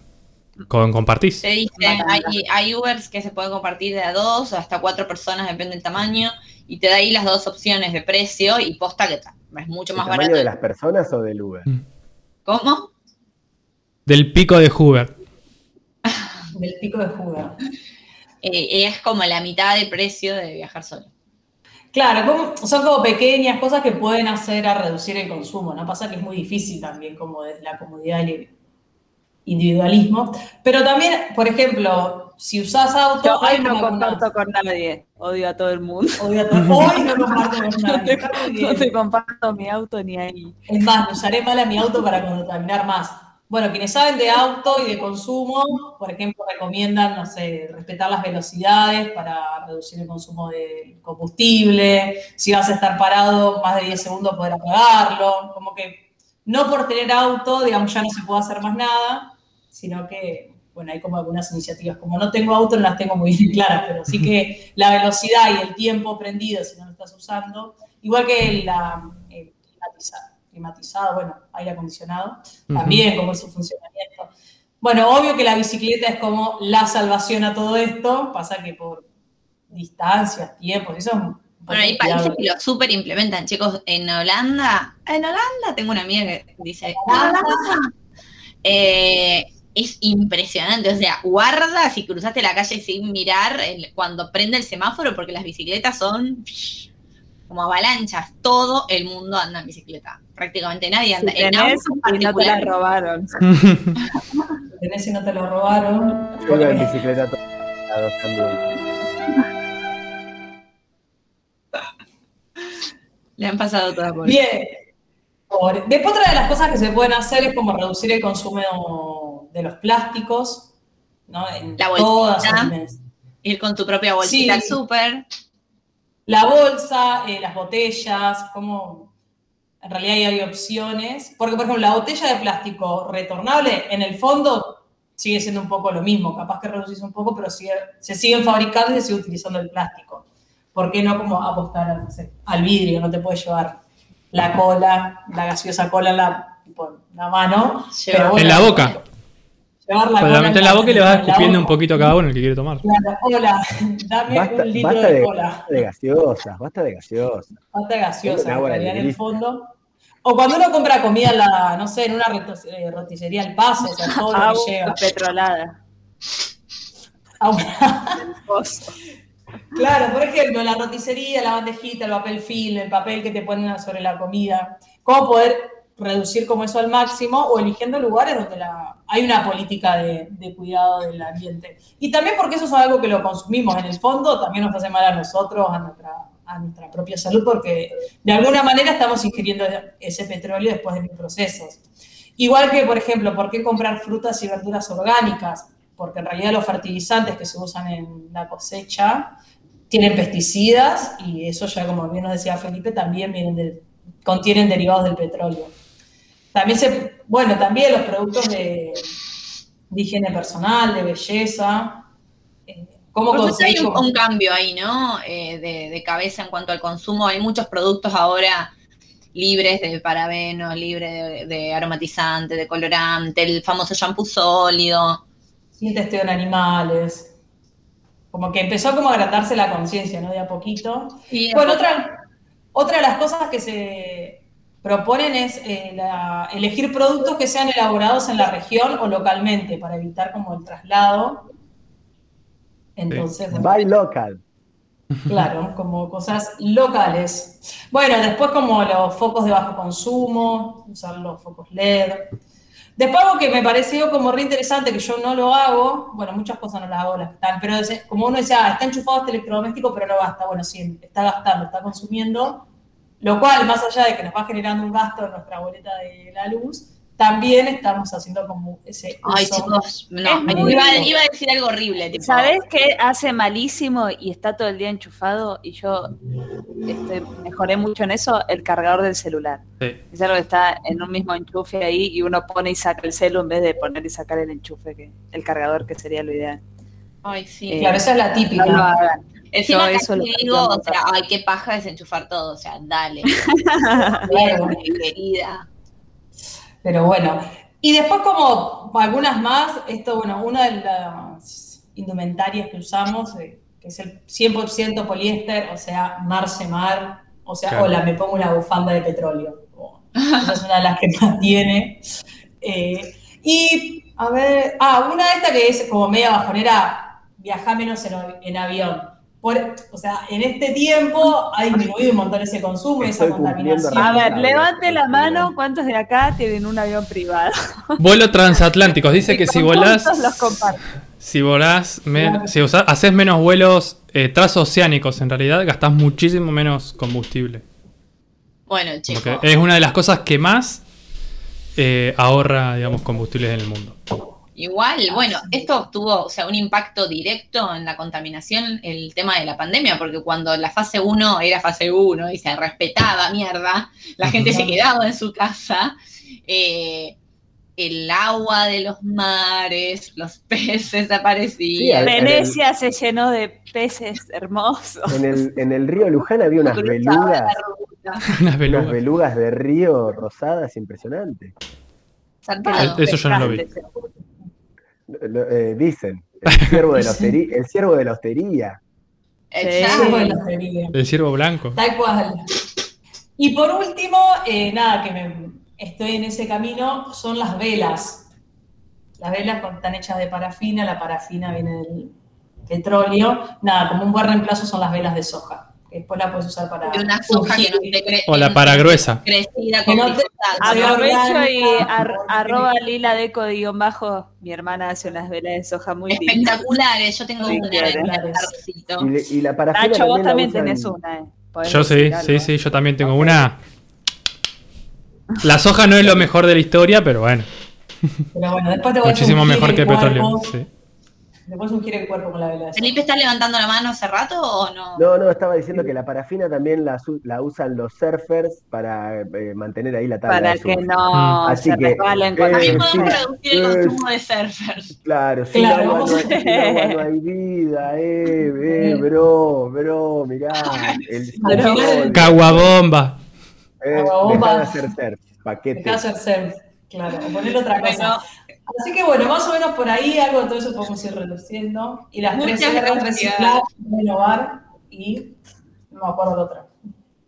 con, compartís. Te dice, hay, hay Ubers que se pueden compartir de a dos o hasta cuatro personas, depende del tamaño, y te da ahí las dos opciones de precio y posta que ta- es mucho ¿El más tamaño barato. de las personas o del Uber? ¿Cómo? Del pico de Hoover. Del pico de Hoover. Eh, es como la mitad del precio de viajar solo. Claro, como- son como pequeñas cosas que pueden hacer a reducir el consumo, ¿no? Pasa que es muy difícil también, como desde la comodidad y el individualismo. Pero también, por ejemplo, si usás auto, Yo hay hoy no comparto con nadie. Odio a todo el mundo. Odio a todo- Hoy no comparto con No nadie. te, no te comparto mi auto ni ahí. Es más, me usaré mal a mi auto para contaminar más. Bueno, quienes saben de auto y de consumo, por ejemplo, recomiendan, no sé, respetar las velocidades para reducir el consumo de combustible. Si vas a estar parado más de 10 segundos, poder apagarlo. Como que no por tener auto, digamos, ya no se puede hacer más nada, sino que, bueno, hay como algunas iniciativas. Como no tengo auto, no las tengo muy bien claras, pero sí que la velocidad y el tiempo prendido, si no lo estás usando, igual que la, el climatizado, climatizado, bueno, aire acondicionado, también como es su funcionamiento. Bueno, obvio que la bicicleta es como la salvación a todo esto, pasa que por distancias, tiempos, eso es un poco Bueno, hay países que lo súper implementan, chicos. En Holanda, en Holanda tengo una amiga que dice, "Holanda, eh, es impresionante, o sea, guarda si cruzaste la calle sin mirar el- cuando prende el semáforo, porque las bicicletas son psh, como avalanchas, todo el mundo anda en bicicleta, prácticamente nadie Si anda. en y no te la robaron. tenés y no te lo robaron. Yo en bicicleta lados también. Le han pasado todas por Bien. Después otra de las cosas que se pueden hacer es como reducir el consumo de los plásticos, ¿no? En La todas bolsita. sus dimensiones. Ir con tu propia bolsita Sí. La bolsa, eh, las botellas, como en realidad ahí hay opciones. Porque, por ejemplo, la botella de plástico retornable, en el fondo, sigue siendo un poco lo mismo. Capaz que reducís un poco, pero sigue- se siguen fabricando y se sigue utilizando el plástico. ¿Por qué no como apostar al vidrio? No te puedes llevar la cola, la gaseosa cola en la, en la mano. Llevar- pero bueno, En la boca. Llevar la Pues la cola metes en la boca y le vas escupiendo un poquito a cada uno el que quiere tomar. Claro, hola, dame Basta, un litro basta de de, cola. basta de gaseosas, basta de gaseosas. Falta gaseosa, Una agua en realidad, de en el fondo. O cuando uno compra comida, en la, no sé, en una eh, roticería al paso, o sea, todo lo que lleva. petrolada. Claro, por ejemplo, la roticería, la bandejita, el papel film, el papel que te ponen sobre la comida. ¿Cómo poder reducir como eso al máximo o eligiendo lugares donde la, hay una política de, cuidado del ambiente? Y también porque eso es algo que lo consumimos en el fondo, también nos hace mal a nosotros, a nuestra, a nuestra propia salud, porque de alguna manera estamos ingiriendo ese petróleo después de mil procesos. Igual que, por ejemplo, ¿por qué comprar frutas y verduras orgánicas? Porque en realidad los fertilizantes que se usan en la cosecha tienen pesticidas y eso ya, como bien nos decía Felipe, también vienen del- contienen derivados del petróleo. También se, bueno, también los productos de, de higiene personal, de belleza. eh, ¿Cómo hay un, un cambio ahí, ¿no? Eh, de, de cabeza en cuanto al consumo. Hay muchos productos ahora libres de parabenos, libres de, de aromatizante, de colorante, el famoso shampoo sólido. sin testeo en animales. Como que empezó como a agratarse la conciencia, ¿no? De a poquito. Y Bueno, otra, otra de las cosas que se proponen es eh, la- elegir productos que sean elaborados en la región o localmente para evitar como el traslado. Entonces, bueno, Buy local. Claro, como cosas locales. Bueno, después como los focos de bajo consumo, usar los focos LED. Después algo que me pareció como re interesante, que yo no lo hago, bueno, muchas cosas no las hago las que están, pero como uno dice, ah, está enchufado este electrodoméstico, pero no gasta. Bueno, sí, está gastando, está consumiendo, lo cual, más allá de que nos va generando un gasto en nuestra boleta de la luz, también estamos haciendo como ese Ay, chicos, no, muy- iba, iba a decir algo horrible. Tipo, ¿Sabés qué hace malísimo y está todo el día enchufado? Y yo este, mejoré mucho en eso, el cargador del celular. Sí. Es algo que está en un mismo enchufe ahí y uno pone y saca el celu en vez de poner y sacar el enchufe, que el cargador que sería lo ideal. Ay, sí. Eh, Claro, esa es la típica. No lo hagan. Encima Yo casi eso lo digo, o sea, ay, qué paja desenchufar todo, o sea, dale. Querida. Pero bueno, y después como algunas más, esto, bueno, una de las indumentarias que usamos, eh, que es el 100% poliéster, o sea, mar-se-mar, O sea, Claro. hola, me pongo una bufanda de petróleo. Oh, Esa es una de las que más tiene. Eh, y, a ver, ah, una de estas que es como media bajonera, viajar menos en, en avión. Por- o sea, en este tiempo ha disminuido un montón ese consumo y esa contaminación. A ver, levante la mano. ¿Cuántos de acá tienen un avión privado? Vuelo transatlánticos. Dice que si volás. los. Si volás, Claro. si haces menos vuelos eh, transoceánicos, en realidad gastás muchísimo menos combustible. Bueno, chicos. Porque es una de las cosas que más eh, ahorra, digamos, combustibles en el mundo. Igual, bueno, esto tuvo o sea, un impacto directo en la contaminación, el tema de la pandemia, porque cuando la fase 1 era fase 1 y se respetaba mierda, la gente se quedaba en su casa, eh, el agua de los mares, los peces aparecían. Sí, Venecia se llenó de peces hermosos. En el, en el río Luján había unas belugas. Unas belugas. belugas de río rosadas impresionantes. Zarpado. Eso yo no lo vi. Lo- eh, dicen, el ciervo de la hostería. El ciervo de la hostería. El ciervo blanco. Tal cual. Y por último, eh, nada, que me, estoy en ese camino, son las velas. Las velas están hechas de parafina, la parafina viene del petróleo. Nada, como un buen reemplazo son las velas de soja. Que Después la puedes usar para. De una soja que no te cree. O la para gruesa. Crecida con no te- Aprovecho y ar- arroba lila deco guion bajo. Mi hermana hace unas velas de soja muy. Espectaculares, yo tengo Sí, una en altarcito. Y, y la parafina Nacho, vos también tenés una, eh. Yo sí, sí, sí, yo también tengo una. La soja no es lo mejor de la historia, pero bueno, Pero bueno, después te voy a muchísimo ungir mejor el que petróleo. cuerpo. sí. Después sugiere el cuerpo con la vela de. ¿Felipe está levantando la mano hace rato o no? No, no, estaba diciendo que la parafina también la, la usan los surfers para eh, mantener ahí la tabla Para de surf. que no Mm. Así se que, resbalen eh, con También sí, podemos sí. reducir el Eh, consumo de surfers. Claro, sin, Claro, agua, no hay, sin agua no hay vida, eh, eh, bro, bro, mirá, el Caguabomba. eh, Caguabomba. dejá de hacer surf, De paquete. casa surf, claro, o poner otra cosa. Bueno, Así que bueno, más o menos por ahí algo de todo eso podemos ir reduciendo. Y las Muchas tres gracias. reciclar, renovar y no me acuerdo de otra.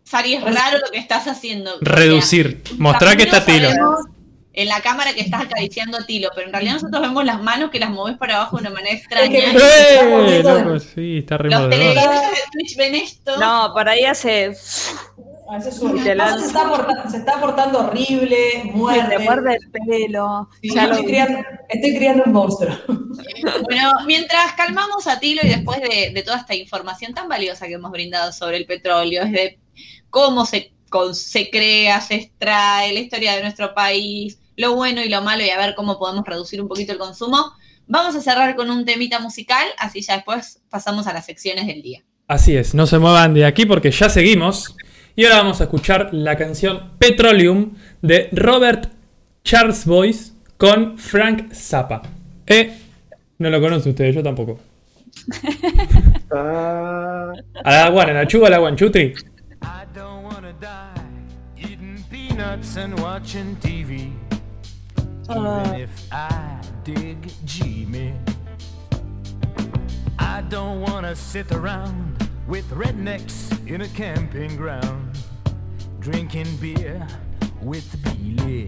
Sari, es raro lo que estás haciendo. Reducir. Mostrar que está sabemos En la cámara que estás acariciando a Tilo, pero en realidad nosotros vemos las manos que las moves para abajo de una manera extraña. ¡Eh! Loco, sí, está Los televidentes de Twitch ven esto. No, por ahí hace. A veces. Te Pasa, se, está porta- se está portando horrible, muerde. Te muerde el pelo. Sí, Ya lo estoy, criando, estoy criando un monstruo. Bueno, mientras calmamos a Tilo y después de, de toda esta información tan valiosa que hemos brindado sobre el petróleo, desde cómo se, con- se crea, se extrae, la historia de nuestro país, lo bueno y lo malo y a ver cómo podemos reducir un poquito el consumo, vamos a cerrar con un temita musical, así ya después pasamos a las secciones del día. Así es, no se muevan de aquí porque ya seguimos. Y ahora vamos a escuchar la canción Petroleum de Robert Charles Boyce con Frank Zappa. Eh, no lo conocen ustedes, yo tampoco. Ah, A la guana, la chuga, la guanchuti. I don't wanna die eating peanuts and watching TV. Even if I dig Jimmy, I don't wanna sit around with rednecks in a camping ground, drinking beer with Billy.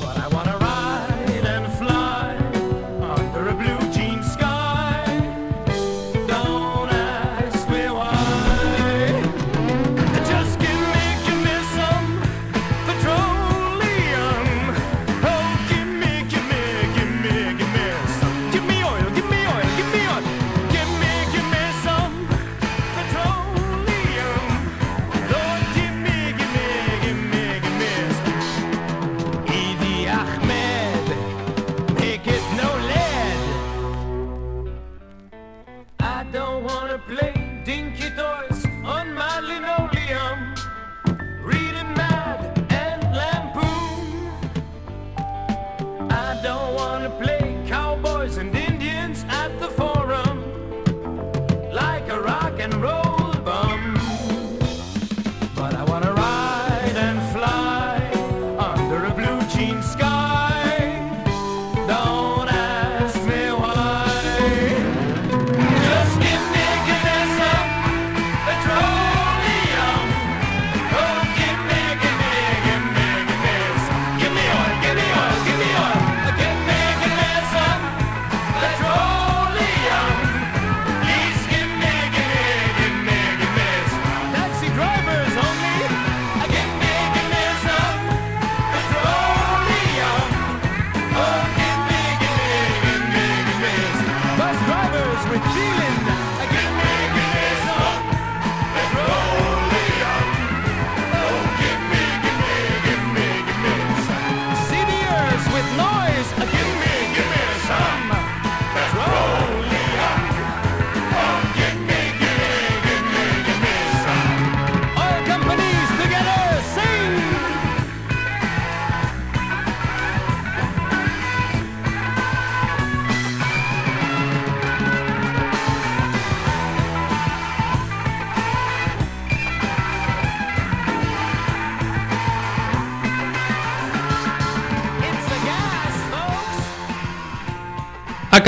But I wanna ride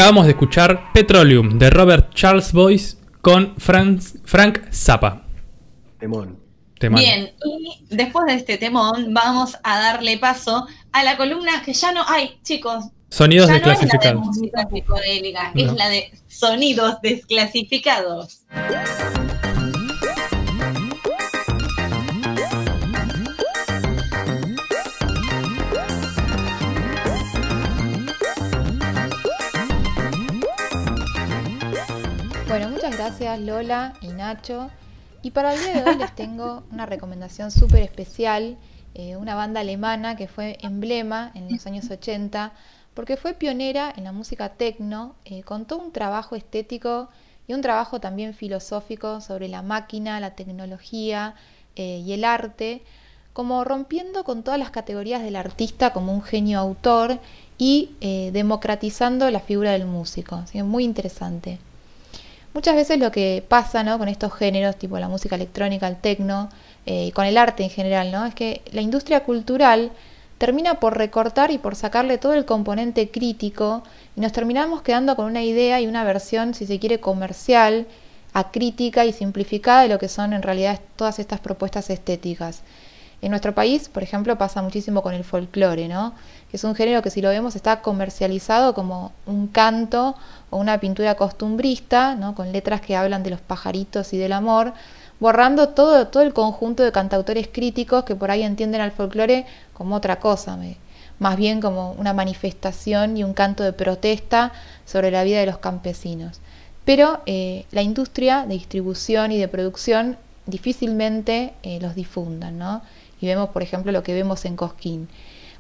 Acabamos de escuchar Petroleum de Robert Charles Boyce con Frank, Frank Zappa. Temón. Temón. Bien, y después de este temón vamos a darle paso a la columna que ya no hay, chicos. Sonidos ya no es la de desclasificados. música psicodélica, No. es la de sonidos desclasificados. Gracias Lola y Nacho. Y para el día de hoy les tengo una recomendación súper especial, eh, una banda alemana que fue emblema en los años 80, porque fue pionera en la música techno, eh, con todo un trabajo estético y un trabajo también filosófico sobre la máquina, la tecnología eh, y el arte, como rompiendo con todas las categorías del artista como un genio autor y eh, democratizando la figura del músico. Así que muy interesante. Muchas veces lo que pasa ¿no? con estos géneros, tipo la música electrónica, el techno, eh, y con el arte en general, ¿no? es que la industria cultural termina por recortar y por sacarle todo el componente crítico y nos terminamos quedando con una idea y una versión, si se quiere, comercial, acrítica y simplificada de lo que son en realidad todas estas propuestas estéticas. En nuestro país, por ejemplo, pasa muchísimo con el folclore, ¿no? Es un género que si lo vemos está comercializado como un canto o una pintura costumbrista, ¿no? con letras que hablan de los pajaritos y del amor, borrando todo, todo el conjunto de cantautores críticos que por ahí entienden al folclore como otra cosa, más bien como una manifestación y un canto de protesta sobre la vida de los campesinos. Pero eh, la industria de distribución y de producción difícilmente eh, los difundan, ¿no? Y vemos, por ejemplo, lo que vemos en Cosquín.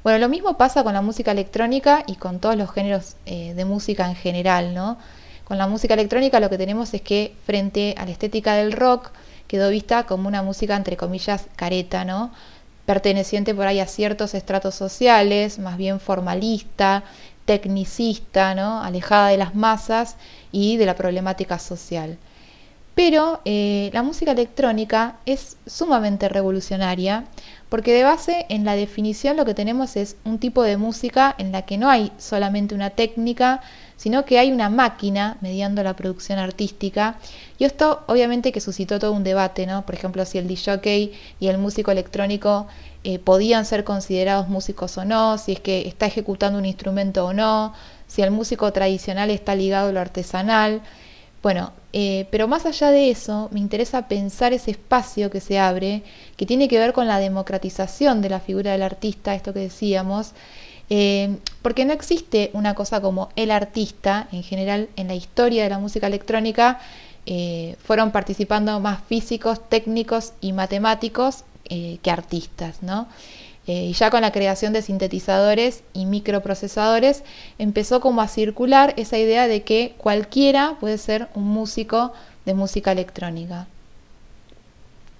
Bueno, lo mismo pasa con la música electrónica y con todos los géneros eh, de música en general, ¿no? Con la música electrónica lo que tenemos es que frente a la estética del rock quedó vista como una música entre comillas careta, ¿no? Perteneciente por ahí a ciertos estratos sociales, más bien formalista, tecnicista, ¿no? Alejada de las masas y de la problemática social. Pero eh, la música electrónica es sumamente revolucionaria porque de base en la definición lo que tenemos es un tipo de música en la que no hay solamente una técnica, sino que hay una máquina mediando la producción artística. Y esto obviamente que suscitó todo un debate, ¿no? Por ejemplo, si el DJ y el músico electrónico eh, podían ser considerados músicos o no, si es que está ejecutando un instrumento o no, si el músico tradicional está ligado a lo artesanal. Bueno, eh, pero más allá de eso, me interesa pensar ese espacio que se abre, que tiene que ver con la democratización de la figura del artista, esto que decíamos, eh, porque no existe una cosa como el artista, en general en la historia de la música electrónica, eh, fueron participando más físicos, técnicos y matemáticos que artistas, ¿no? Eh, y ya con la creación de sintetizadores y microprocesadores empezó como a circular esa idea de que cualquiera puede ser un músico de música electrónica.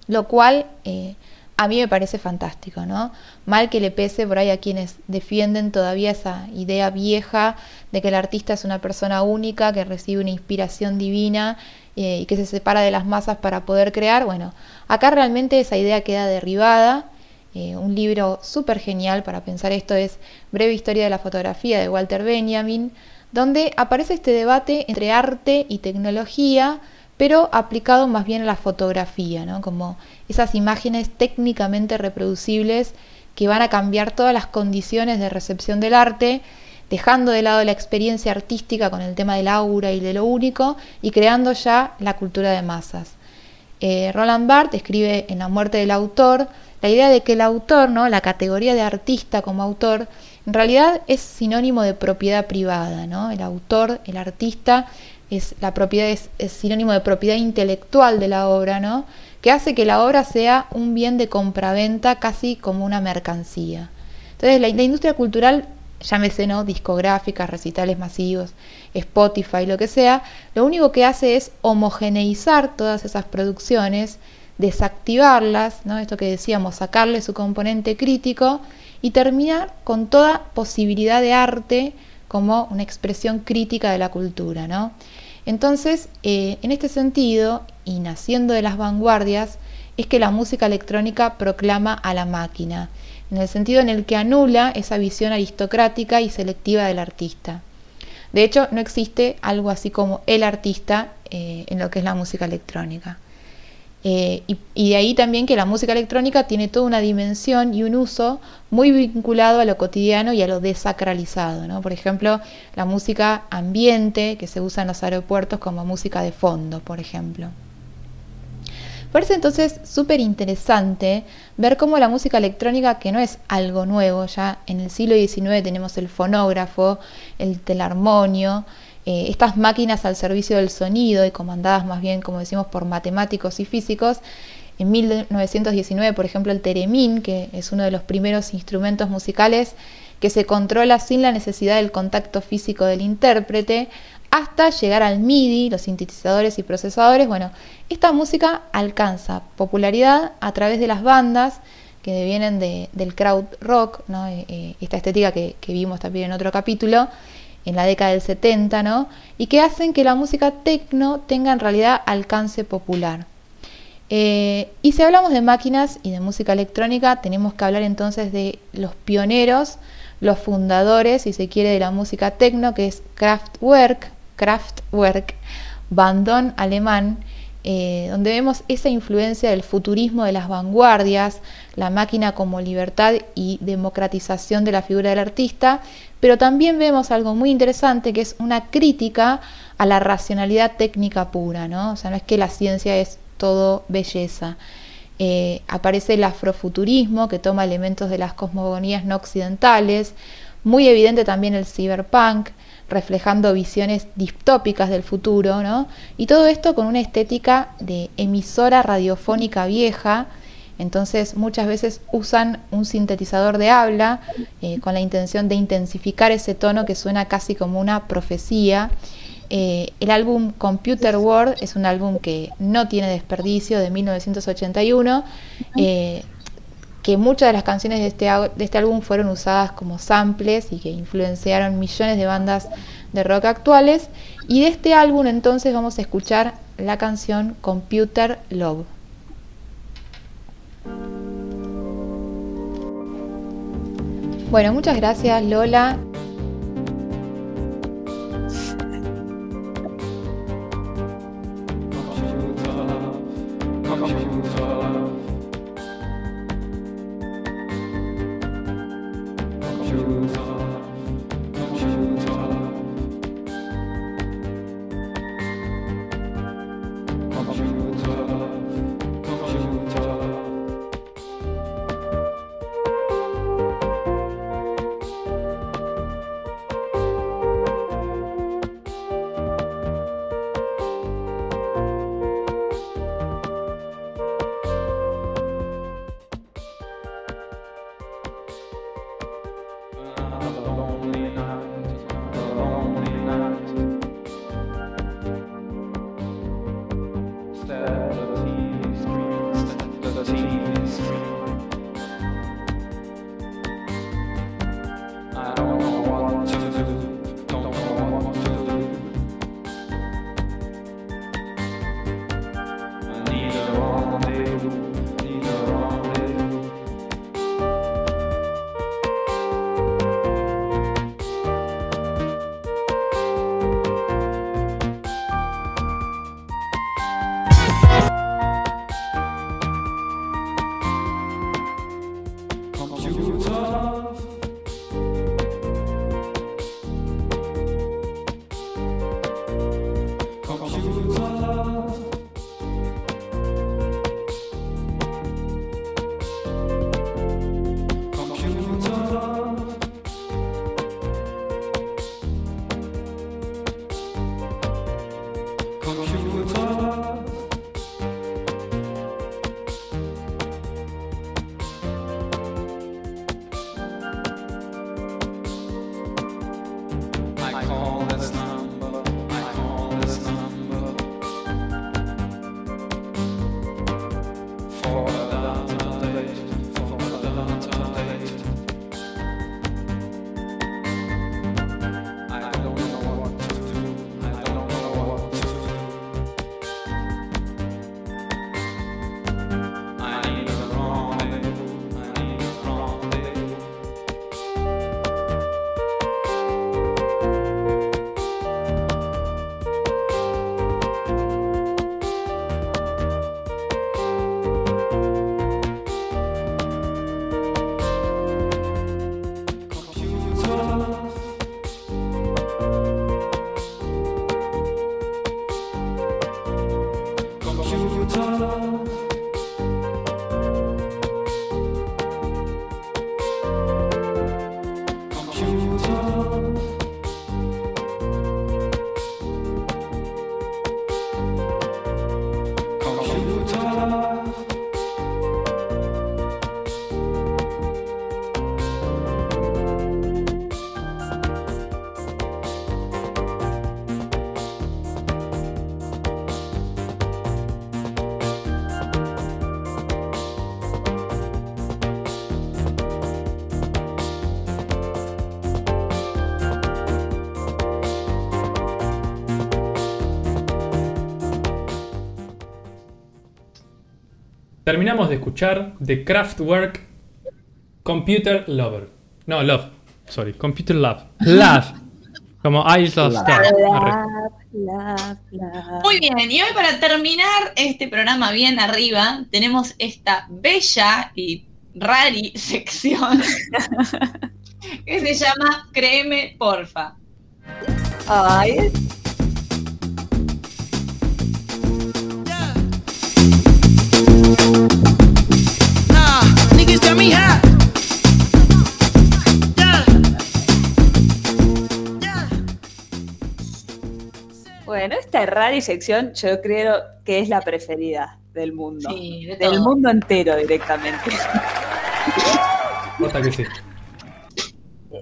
Lo cual eh, a mí me parece fantástico, ¿no? Mal que le pese por ahí a quienes defienden todavía esa idea vieja de que el artista es una persona única, que recibe una inspiración divina eh, y que se separa de las masas para poder crear. Bueno, acá realmente esa idea queda derribada. Eh, un libro súper genial para pensar esto es Breve Historia de la Fotografía de Walter Benjamin, donde aparece este debate entre arte y tecnología, pero aplicado más bien a la fotografía, ¿no? como esas imágenes técnicamente reproducibles que van a cambiar todas las condiciones de recepción del arte, dejando de lado la experiencia artística con el tema del aura y de lo único y creando ya la cultura de masas. Eh, Roland Barthes escribe en La muerte del autor la idea de que el autor, ¿no? la categoría de artista como autor, en realidad es sinónimo de propiedad privada. ¿no? El autor, el artista, es, la propiedad es, es sinónimo de propiedad intelectual de la obra, ¿no? que hace que la obra sea un bien de compraventa casi como una mercancía. Entonces la, industria cultural, llámese ¿no? discográficas, recitales masivos, Spotify, lo que sea, lo único que hace es homogeneizar todas esas producciones, desactivarlas, esto que decíamos, sacarle su componente crítico y terminar con toda posibilidad de arte como una expresión crítica de la cultura. Entonces, eh, en este sentido, y naciendo de las vanguardias, es que la música electrónica proclama a la máquina, en el sentido en el que anula esa visión aristocrática y selectiva del artista. De hecho, no existe algo así como el artista eh, en lo que es la música electrónica. Eh, y, de ahí también que la música electrónica tiene toda una dimensión y un uso muy vinculado a lo cotidiano y a lo desacralizado. ¿no? Por ejemplo, la música ambiente que se usa en los aeropuertos como música de fondo, por ejemplo. Parece entonces súper interesante ver cómo la música electrónica, que no es algo nuevo, ya en el siglo XIX tenemos el fonógrafo, el telarmonio, eh, estas máquinas al servicio del sonido y comandadas más bien, como decimos, por matemáticos y físicos. En 1919, por ejemplo, el teremín, que es uno de los primeros instrumentos musicales que se controla sin la necesidad del contacto físico del intérprete, hasta llegar al MIDI, los sintetizadores y procesadores. Bueno, esta música alcanza popularidad a través de las bandas que vienen del crowd rock. Eh, eh, esta estética que, vimos también en otro capítulo, en la década del 70, ¿no? y que hacen que la música techno tenga en realidad alcance popular. Eh, y si hablamos de máquinas y de música electrónica, tenemos que hablar entonces de los pioneros, los fundadores, si se quiere, de la música techno, que es Kraftwerk, Kraftwerk, bandón alemán, eh, donde vemos esa influencia del futurismo de las vanguardias, la máquina como libertad y democratización de la figura del artista, pero también vemos algo muy interesante que es una crítica a la racionalidad técnica pura, ¿no? O sea, no es que la ciencia es todo belleza. Eh, aparece el afrofuturismo que toma elementos de las cosmogonías no occidentales, muy evidente también el cyberpunk, reflejando visiones distópicas del futuro, ¿no? Y todo esto con una estética de emisora radiofónica vieja, entonces muchas veces usan un sintetizador de habla eh, con la intención de intensificar ese tono que suena casi como una profecía. Eh, el álbum Computer World es un álbum que no tiene desperdicio de 1981 que muchas de las canciones de este, de este álbum fueron usadas como samples y que influenciaron millones de bandas de rock actuales. Y de este álbum entonces vamos a escuchar la canción Computer Love. Bueno, muchas gracias Lola. Terminamos de escuchar The Kraftwerk Computer Lover. No, Love. Sorry, Computer Love. Love. Como I Love Star. Arre. Love, love, love. Muy bien, y hoy para terminar este programa bien arriba, tenemos esta bella y rari sección que se llama Créeme, porfa. Ay, Bueno, esta rara sección yo creo que es la preferida del mundo. Sí, de del todo. mundo entero directamente. Nota que sí.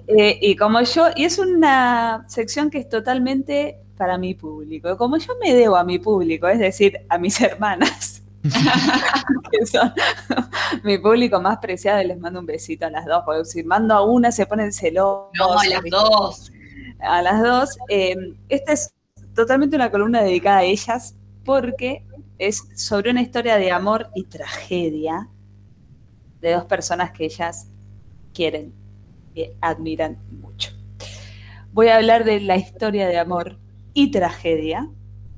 Eh, y como yo, y es una sección que es totalmente para mi público. Como yo me debo a mi público, es decir, a mis hermanas, que son mi público más preciado, y les mando un besito a las dos, porque si mando a una se ponen celosas. No, a las dos. a las dos. Eh, esta es totalmente una columna dedicada a ellas porque es sobre una historia de amor y tragedia de dos personas que ellas quieren y admiran mucho. Voy a hablar de la historia de amor y tragedia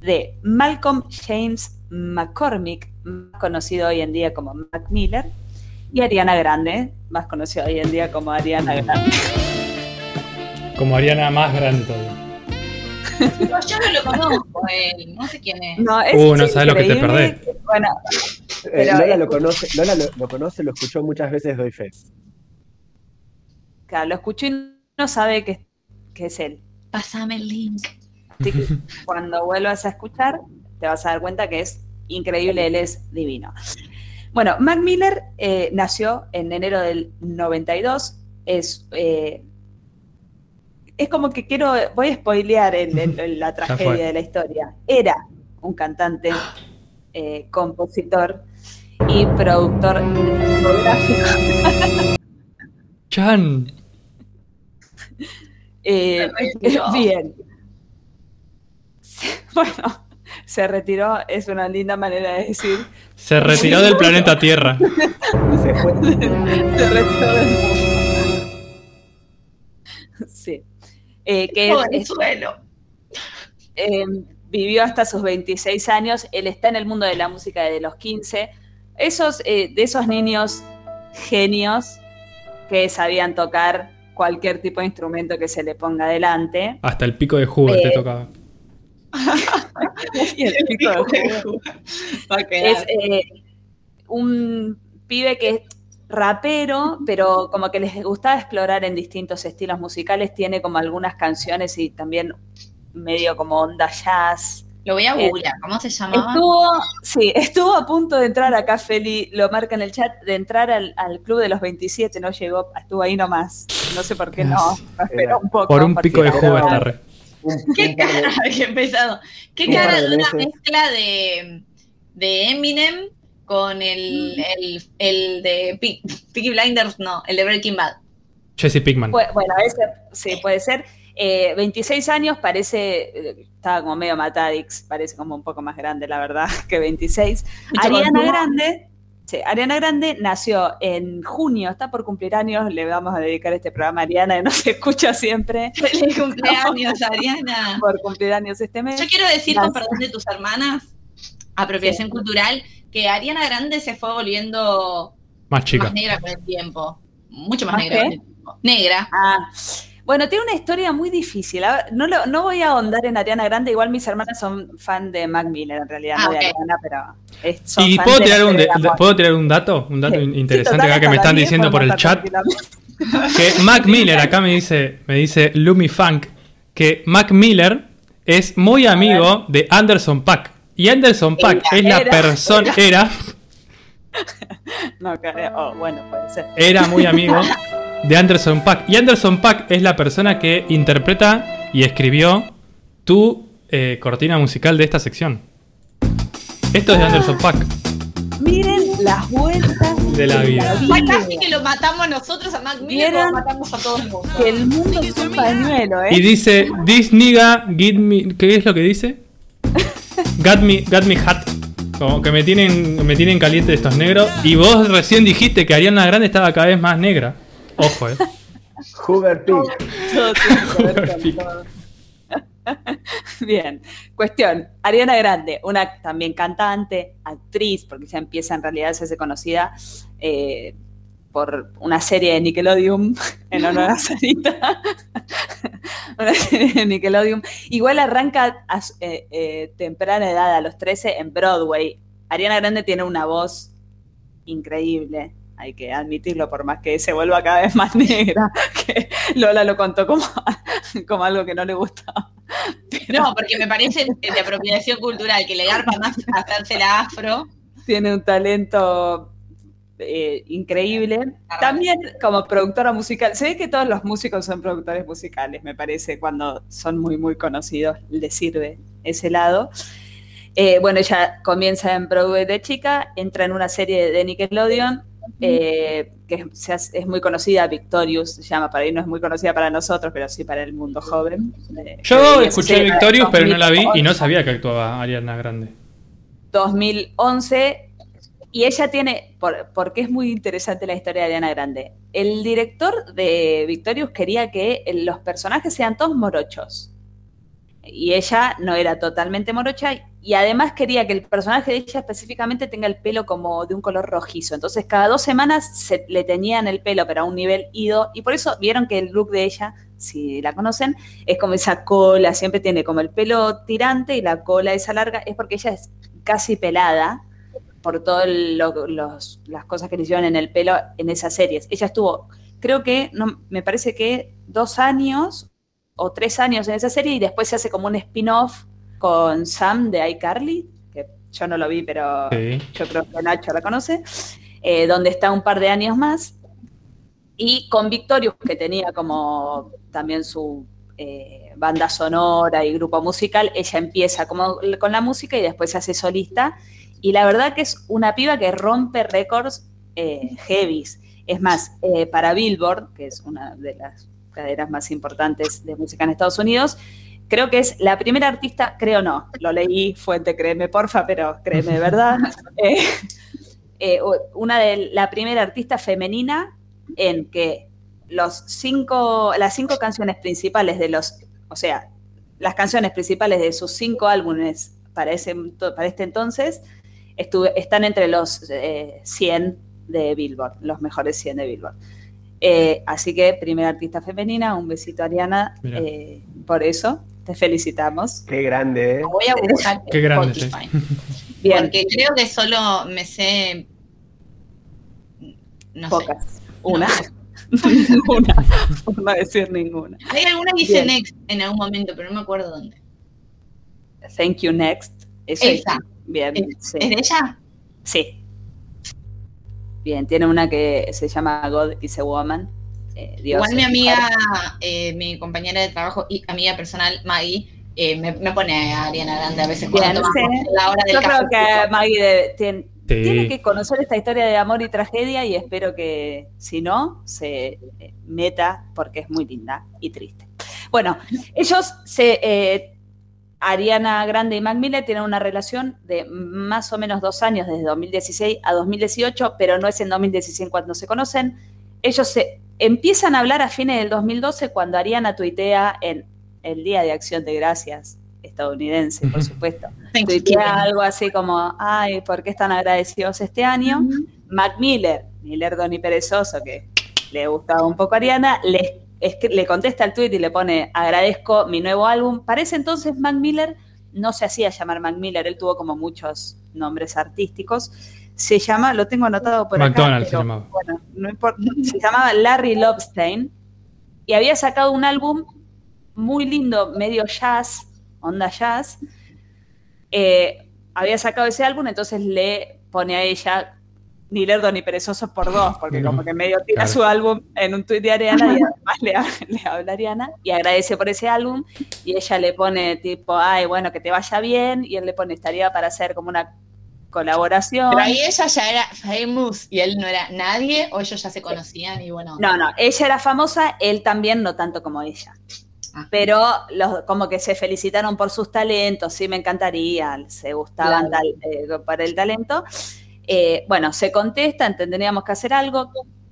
de Malcolm James McCormick, más conocido hoy en día como Mac Miller, y Ariana Grande, más conocido hoy en día como Ariana Grande. Como Ariana más grande todavía. No, yo no lo conozco, él. No sé quién es. No, es Uh, no sabes lo que te perdés. Bueno, Eh, Lola lo conoce, Lola lo, lo conoce, lo escuchó muchas veces, doy fe. claro, lo escuchó y no sabe que, que es él. Pásame el link. Así que cuando vuelvas a escuchar, te vas a dar cuenta que es increíble, él es divino. Bueno, Mac Miller eh, nació en enero del 92. Es, eh, es como que quiero, voy a spoilear el- el- el- la tragedia de la historia. Era un cantante, eh, compositor y productor discográfico. Chan. Eh, bien. Bueno, se retiró, es una linda manera de decir. Se retiró del planeta Tierra. Se fue. Se retiró del Eh, que es- eh, vivió hasta sus 26 años. Él está en el mundo de la música desde los 15. Esos, eh, de esos niños genios que sabían tocar cualquier tipo de instrumento que se le ponga adelante. Hasta el pico de jugo te Eh, tocaba. Y el pico de es eh, un pibe que es rapero, pero como que les gustaba explorar en distintos estilos musicales, tiene como algunas canciones y también medio como onda jazz. Lo voy a eh, googlear. ¿Cómo se llamaba? Estuvo, sí, estuvo a punto de entrar acá, Feli, lo marca en el chat, de entrar al, al club de los 27, no llegó, estuvo ahí nomás. No sé por qué no, no esperó un poco. Por un pico de jugo. Un, ¿Qué cara? Qué pesado. ¿Qué cara de una mezcla de, de Eminem con el, el, el de Pe- Peaky Blinders? No, el de Breaking Bad. Jesse Pickman. Bueno, ese sí puede ser. Eh, 26 años parece, eh, estaba como medio Matadix, parece como un poco más grande, la verdad, que 26. Mucho Ariana. Grande, sí, Ariana Grande nació en junio, está por cumplir años, le vamos a dedicar este programa a Ariana, que nos escucha siempre Feliz cumpleaños, Ariana. por cumplir años este mes. Yo quiero decir, con perdón de tus hermanas, apropiación cultural, que Ariana Grande se fue volviendo Más chica. más negra con el tiempo. Mucho más ¿Más negra con el tiempo. Negra. Ah, Bueno, tiene una historia muy difícil. A ver, no, lo- no voy a ahondar en Ariana Grande. Igual mis hermanas son fan de Mac Miller, en realidad, Ah, no de. Ariana, pero es- son ¿Y fan puedo de tirar, un, de- historia de amor. ¿puedo tirar un dato? Un dato Sí. in- Sí, interesante acá que me están 10 diciendo por el chat. Que Mac Miller acá me dice, me dice Lumi Funk, que Mac Miller es muy amigo de Anderson Pack. Y Anderson Pack Era, es la persona, era, No, creo. Oh, bueno, puede ser. era muy amigo de Anderson Pack. Y Anderson Pack es la persona que interpreta y escribió tu eh, cortina musical de esta sección. Esto es de Anderson Pack. Miren las vueltas De la vida. Casi que lo matamos nosotros a Mac Miller como matamos a todo el mundo. Que el mundo es un pañuelo, ¿eh? Y dice, this nigga, get me... ¿Qué es lo que dice? Got me, got me hot. Como que me tienen, me tienen caliente estos negros. Y vos recién dijiste que Ariana Grande estaba cada vez más negra. Ojo, eh. Hoover todo. Bien, cuestión. Ariana Grande, una también cantante, actriz, porque ya empieza en realidad, se hace conocida eh, por una serie de Nickelodeon en honor a Sarita. una serie de Nickelodeon. Igual arranca a eh, eh, temprana edad, a los 13, en Broadway. Ariana Grande tiene una voz increíble. Hay que admitirlo, por más que se vuelva cada vez más negra, que Lola lo contó como, como algo que no le gustaba. No, porque me parece de apropiación cultural que le garpa más hacerse la afro. Tiene un talento eh, increíble. También como productora musical. Se ve que todos los músicos son productores musicales, me parece, cuando son muy, muy conocidos, les sirve ese lado. Eh, bueno, ella comienza en Broadway de chica, entra en una serie de Nickelodeon, eh, que es muy conocida, Victorious se llama, para ahí no es muy conocida para nosotros, pero sí para el mundo joven. Eh, Yo escuché Victorious, pero no la vi y 2011. no sabía que actuaba Ariana Grande. 2011 y ella tiene, por- porque es muy interesante la historia de Ariana Grande, el director de Victorious quería que los personajes sean todos morochos. Y ella no era totalmente morocha y además quería que el personaje de ella específicamente tenga el pelo como de un color rojizo, entonces cada dos semanas se le teñían el pelo pero a un nivel ido y por eso vieron que el look de ella, si la conocen, es como esa cola, siempre tiene como el pelo tirante y la cola esa larga, es porque ella es casi pelada por todas las cosas que le hicieron en el pelo en esas series. Ella estuvo, creo que, no, me parece que dos años o tres años en esa serie y después se hace como un spin-off con Sam de iCarly, que yo no lo vi, pero Sí. yo creo que Nacho la conoce, eh, donde está un par de años más. Y con Victorious, que tenía como también su eh, banda sonora y grupo musical, ella empieza como con la música y después se hace solista. Y la verdad que es una piba que rompe récords eh, heavies. Es más, eh, para Billboard, que es una de las cadenas más importantes de música en Estados Unidos, creo que es la primera artista, creo no, lo leí, fuente, créeme porfa, pero créeme de verdad, eh, eh, una de la primera artista femenina en que los cinco, las cinco canciones principales de los, o sea, las canciones principales de sus cinco álbumes para, ese, para este entonces estuve, están entre los eh, 100 de Billboard, los mejores 100 de Billboard. Eh, así que, primera artista femenina, un besito Ariana, eh, por eso, te felicitamos. Qué grande, ¿eh? Voy a buscar Qué grande, sí. Bien, Porque creo que solo me sé. No pocas. sé. Una. No. Ninguna. Por no decir ninguna. Hay alguna que Bien. Next en algún momento, pero no me acuerdo dónde. Thank you next. Eso Esa. Bien, ¿Es, sí. ¿Es de ella? Sí. Bien, tiene una que se llama God is a Woman. Eh, Dios Igual mi es amiga, mujer. eh, mi compañera de trabajo y amiga personal, Maggie, eh, me, me pone a Ariana Grande a veces Bien, cuando tomamos sí. la hora del Yo creo que Maggie Sí. tiene que conocer esta historia de amor y tragedia y espero que si no, se meta porque es muy linda y triste. Bueno, ellos se... Ariana Grande y Mac Miller tienen una relación de más o menos dos años, desde 2016 a 2018, pero no es en 2016 cuando se conocen. Ellos se empiezan a hablar a fines del 2012 cuando Ariana tuitea en el Día de Acción de Gracias estadounidense, por supuesto. Tuitea algo así como, ay, ¿por qué están agradecidos este año? Mac Miller, ni lerdo ni perezoso, que le gustaba un poco a Ariana, le, es que le contesta el tweet y le pone agradezco mi nuevo álbum. Para ese entonces Mac Miller no se hacía llamar Mac Miller, él tuvo como muchos nombres artísticos. Se llama, lo tengo anotado por McDonald's acá, se llamaba. bueno, no importa, se llamaba Larry Lobstein y había sacado un álbum muy lindo, medio jazz, onda jazz. Eh, había sacado ese álbum, entonces le pone a ella ni lerdo ni perezoso por dos, porque No, como que medio tira claro. su álbum en un tuit de Ariana y además le, le habla a Ariana y agradece por ese álbum y ella le pone tipo, ay, bueno, que te vaya bien y él le pone, estaría para hacer como una colaboración. Pero ahí ella ya era famous y él no era nadie, o ellos ya se conocían y bueno. No, no, ella era famosa, él también, no tanto como ella. Ah. Pero los, como que se felicitaron por sus talentos, sí me encantaría, se gustaban Claro. tal- eh, para el talento. Eh, bueno, se contesta, tendríamos que hacer algo,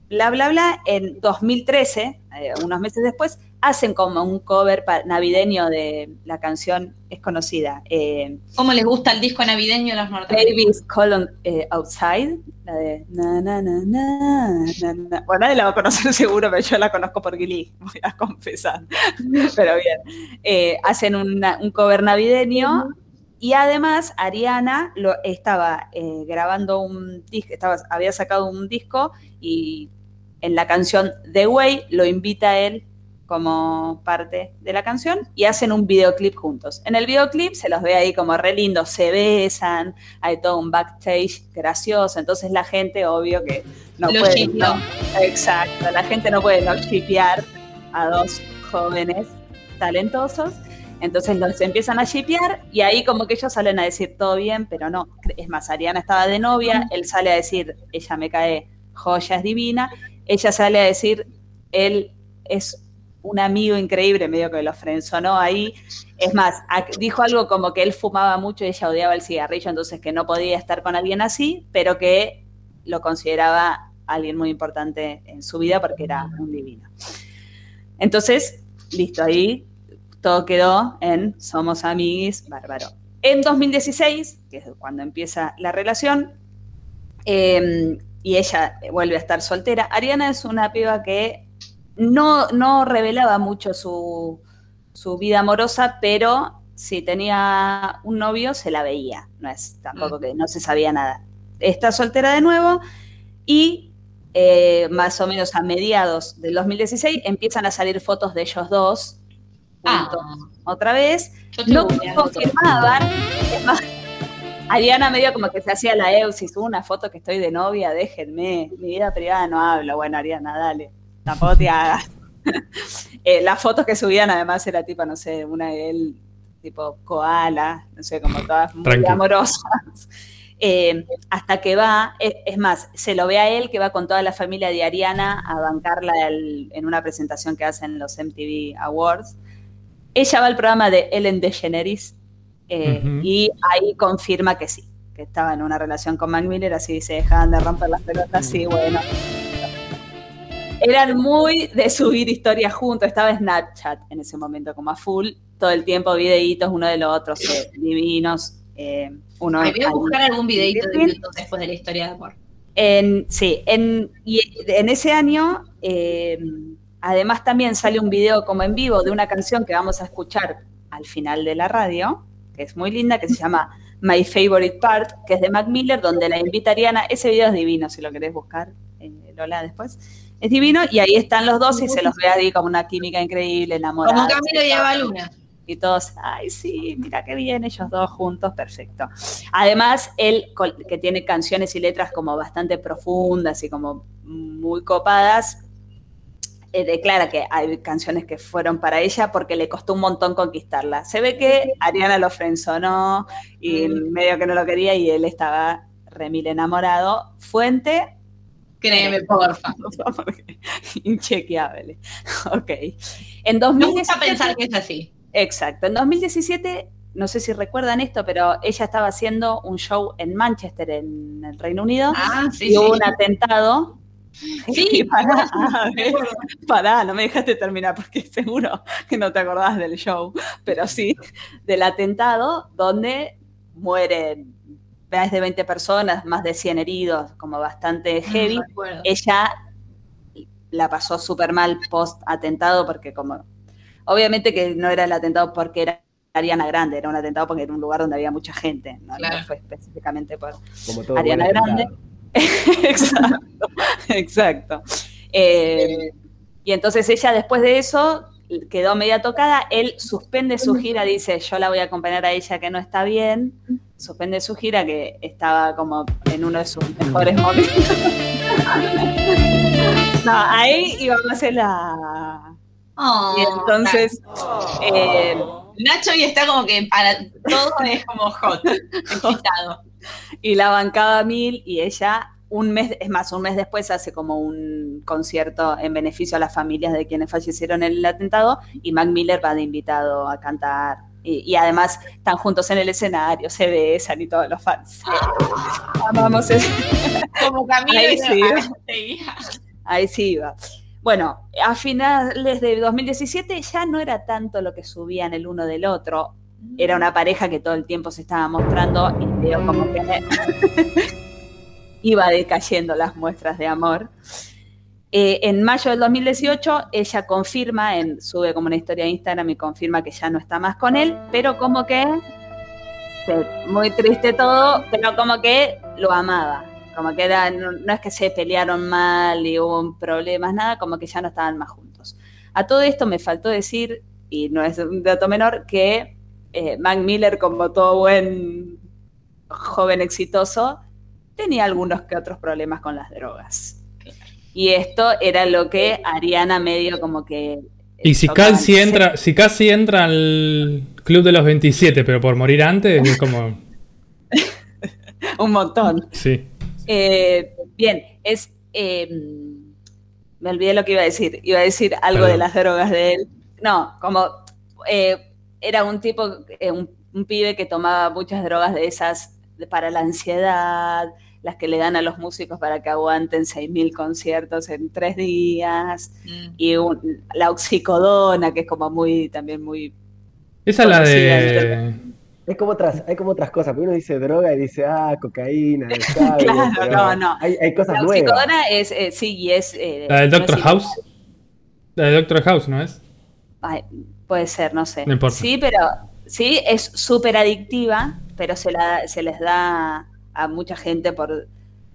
bla, bla, bla. En 2013, eh, unos meses después, hacen como un cover navideño de la canción, es conocida, eh, ¿Cómo les gusta el disco navideño a los norteamericanos? Baby's Colon eh, Outside, la de na, na, na, na. Bueno, nadie la va a conocer seguro, pero yo la conozco por Glee, voy a confesar. Pero bien, hacen una- un cover navideño y además Ariana lo, estaba eh, grabando un disco, estaba, había sacado un disco y en la canción The Way lo invita a él como parte de la canción y hacen un videoclip juntos. En el videoclip se los ve ahí como re lindos, se besan, hay todo un backstage gracioso, entonces la gente obvio que no Lo puede... no- exacto, la gente no puede no shipear a dos jóvenes talentosos, entonces los empiezan a shipear y ahí como que ellos salen a decir todo bien, pero no, es más, Ariana estaba de novia, él sale a decir, ella me cae, joya es divina, ella sale a decir, él es un amigo increíble, medio que lo frenzonó ahí. Es más, dijo algo como que él fumaba mucho y ella odiaba el cigarrillo, entonces que no podía estar con alguien así, pero que lo consideraba alguien muy importante en su vida porque era un divino. Entonces, listo, ahí todo quedó en Somos Amiguis, bárbaro. En 2016, que es cuando empieza la relación, eh, y ella vuelve a estar soltera, Ariana es una piba que no, no revelaba mucho su, su vida amorosa, pero si tenía un novio se la veía, no es tampoco que no se sabía nada. Está soltera de nuevo y eh, más o menos a mediados del 2016 empiezan a salir fotos de ellos dos juntos otra vez. No confirmaban, Ariana medio como que se hacía la Eusis, una foto que estoy de novia, déjenme, mi vida privada no hablo. Bueno, Ariana, dale, tampoco te hagas. Eh, las fotos que subían además era tipo, no sé, una de él tipo koala, no sé, como todas muy amorosas. Eh, hasta que va, es, es más, se lo ve a él que va con toda la familia de Ariana a bancarla en una presentación que hacen los MTV Awards. Ella va al programa de Ellen DeGeneres eh, y ahí confirma que sí, que estaba en una relación con Mac Miller, así se dejaban de romper las pelotas, sí, bueno. Eran muy de subir historias juntos, estaba Snapchat en ese momento como a full, todo el tiempo videitos uno de los otros, eh, divinos. eh, uno Ay, voy a ahí. buscar algún videito de. YouTube después de la historia de amor. En, sí, en, y en ese año, eh, además también sale un video como en vivo de una canción que vamos a escuchar al final de la radio, que es muy linda, que se llama My Favorite Part, que es de Mac Miller, donde la invita Ariana. Ese video es divino, si lo querés buscar, eh, Lola, después. Es divino, y ahí están los dos y se los ve ahí como una química increíble, enamorados. Como Camilo y Eva Luna. Y todos, ay, sí, mira qué bien, ellos dos juntos, perfecto. Además, él, que tiene canciones y letras como bastante profundas y como muy copadas, eh, declara que hay canciones que fueron para ella porque le costó un montón conquistarla. Se ve que Ariana lo frenzonó y medio que no lo quería y él estaba remil enamorado. Fuente. Créeme, porfa. Inchequeable. Ok. En Me 2017. gusta pensar que es así. Exacto. En 2017, no sé si recuerdan esto, pero ella estaba haciendo un show en Manchester, en el Reino Unido, Ah, sí, y hubo sí. un atentado. Sí, pará, no me dejaste terminar porque seguro que no te acordás del show, pero sí, del atentado donde mueren más de 20 personas, más de 100 heridos, como bastante heavy. Ella la pasó súper mal post atentado porque como, obviamente que no era el atentado porque era Ariana Grande, era un atentado porque era un lugar donde había mucha gente, no, No fue específicamente por Como todo Ariana Grande. atentado. exacto, exacto. Eh, y entonces ella después de eso quedó media tocada, él suspende su gira, dice, yo la voy a acompañar a ella que no está bien, suspende su gira que estaba como en uno de sus mejores momentos. no, ahí íbamos a hacer la... Oh, Y entonces, eh, Nacho y está como que para todo es como hot, excitado. Y la bancaba mil y ella un mes, es más, un mes después hace como un concierto en beneficio a las familias de quienes fallecieron en el atentado y Mac Miller va de invitado a cantar. Y, y además están juntos en el escenario, se besan y todos los fans. amamos eso. Como Camilo Ahí sí. seguía. Ahí sí iba. Bueno, a finales de 2017 ya no era tanto lo que subían el uno del otro. Era una pareja que todo el tiempo se estaba mostrando y veo como que iba decayendo las muestras de amor. Eh, en mayo del 2018 ella confirma, en, sube como una historia de Instagram y confirma que ya no está más con él, pero como que, muy triste todo, pero como que lo amaba. Como que no, no es que se pelearon mal y hubo problemas, nada, como que ya no estaban más juntos. A todo esto me faltó decir, y no es un dato menor, que eh, Mac Miller, como todo buen joven exitoso, tenía algunos que otros problemas con las drogas. Y esto era lo que Ariana medio como que... Y si casi en entra, si casi entra al club de los 27, pero por morir antes, es como. un montón. Sí. Eh, bien, es... eh, me olvidé lo que iba a decir. Iba a decir algo Perdón. de las drogas de él. No, como eh, era un tipo, eh, un, un pibe que tomaba muchas drogas de esas de- para la ansiedad, las que le dan a los músicos para que aguanten 6.000 conciertos en tres días, Mm. y un- la oxicodona, que es como muy, también muy... Esa es la de. Hay como otras, hay como otras cosas, porque uno dice droga y dice, ah, cocaína, Claro, no, no. Hay, hay cosas La nuevas. oxicodona es, eh, sí, y es... eh, La del Doctor es House. La de Doctor House, ¿no es? Ay, puede ser, no sé. No importa. Sí, pero sí, es súper adictiva, pero se, la, se les da a mucha gente por...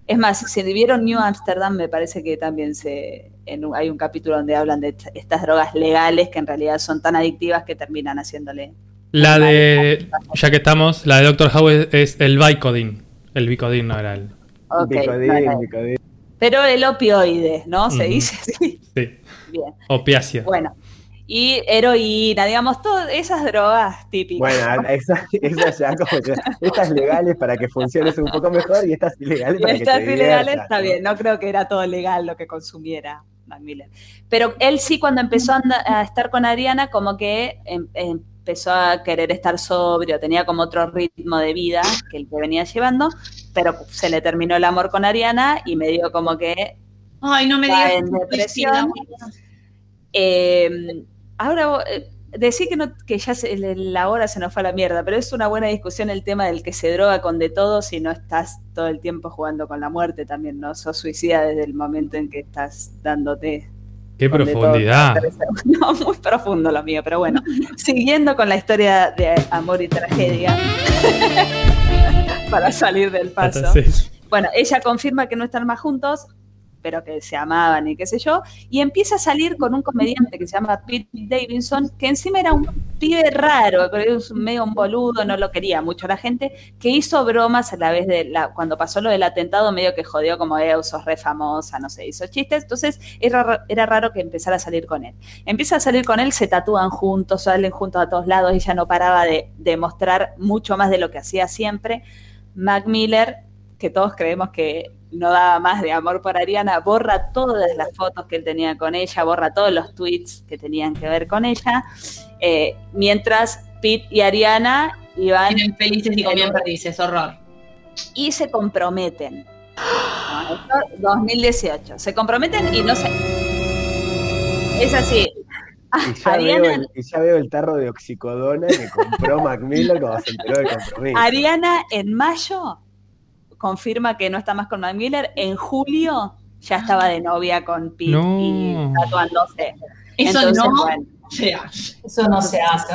Es más, si vieron New Amsterdam, me parece que también se, en un- hay un capítulo donde hablan de estas drogas legales que en realidad son tan adictivas que terminan haciéndole... La de. Ya que estamos, la de Doctor House es, es el Vicodin. El Vicodin no era el. Ok, Bicodín, no, no. bicodín. Pero el opioide, ¿no? Se dice así. Sí. Bien. Opiácea. Bueno. Y heroína, digamos, todas esas drogas típicas. Bueno, esa, esa ya como que estas legales para que funcione un poco mejor y estas ilegales Y para que estas te ilegales diviertas, está ¿no? bien, no creo que era todo legal lo que consumiera Mac Miller. Pero él sí cuando empezó a, estar con Ariana, como que em- empezó a querer estar sobrio, tenía como otro ritmo de vida que el que venía llevando, pero se le terminó el amor con Ariana y me dio como que Ay, no me digas. en depresión. eh, ahora vos, eh, decir que, no, que ya se- la hora se nos fue a la mierda, pero es una buena discusión el tema del que se droga con de todo si no estás todo el tiempo jugando con la muerte también, ¿no? Sos suicida desde el momento en que estás dándote. Qué profundidad. No, muy profundo lo mío, pero bueno. Siguiendo con la historia de amor y tragedia, para salir del paso. Bueno, ella confirma que no están más juntos, pero que se amaban y qué sé yo, y empieza a salir con un comediante que se llama Pete Davidson, que encima era un pibe raro, pero es medio un boludo, no lo quería mucho la gente, que hizo bromas a la vez de la, cuando pasó lo del atentado, medio que jodió como, eh, sos re famosa, no sé, hizo chistes, entonces era, ra- era raro que empezara a salir con él. Empieza a salir con él, se tatúan juntos, salen juntos a todos lados, ella no paraba de, de mostrar mucho más de lo que hacía siempre. Mac Miller, que todos creemos que no daba más de amor por Ariana, borra todas las fotos que él tenía con ella, borra todos los tweets que tenían que ver con ella, eh, mientras Pete y Ariana iban Tienen felices y comían perdices, horror. y se comprometen. No, esto, 2018. Se comprometen y no se... Es así. Y ya, Ariana- veo el, y ya veo el tarro de oxicodona que compró Mac Miller cuando se enteró del compromiso. Ariana en mayo confirma que no está más con Mac Miller. En julio ya estaba de novia con Pete No. y tatuándose. Eso Entonces, no bueno, se hace. Eso no se hace.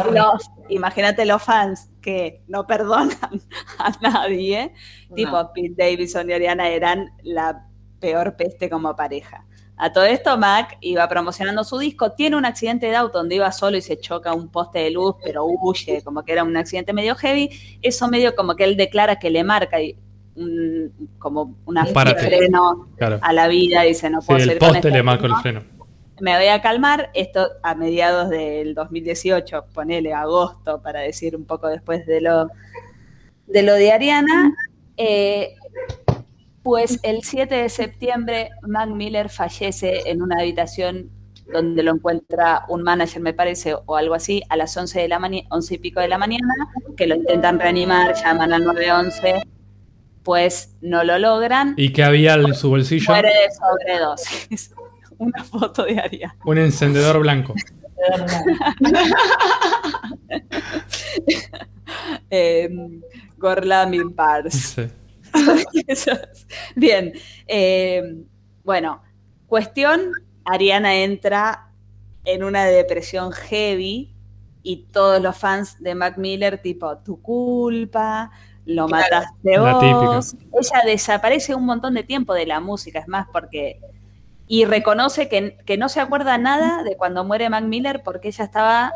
imagínate los fans que no perdonan a nadie, tipo No. Pete Davidson y Ariana eran la peor peste como pareja. A todo esto, Mac iba promocionando su disco, tiene un accidente de auto donde iba solo y se choca un poste de luz, pero huye, como que era un accidente medio heavy. Eso medio como que él declara que le marca y un- como una Un freno Claro. a la vida, dice, no Sí, puedo el seguir con poste le marcó el ¿no? freno. me voy a calmar, esto a mediados del 2018, ponele agosto, para decir un poco después de lo de, lo de Ariana. Eh, pues el 7 de septiembre, Mac Miller fallece en una habitación donde lo encuentra un manager, me parece, o algo así, a las 11, de la mani- 11 y pico de la mañana, que lo intentan reanimar, llaman al 911, pues no lo logran, ¿Y qué había en su bolsillo? muere de sobredosis. Una foto de Ariana. Un encendedor blanco. Eh, Gorlami Bars. Sí. Esos. Bien, eh, bueno, cuestión, Ariana entra en una depresión heavy y todos los fans de Mac Miller tipo, tu culpa, lo mataste La vos. Ella desaparece un montón de tiempo de la música, es más, porque... Y reconoce que, que no se acuerda nada de cuando muere Mac Miller porque ella estaba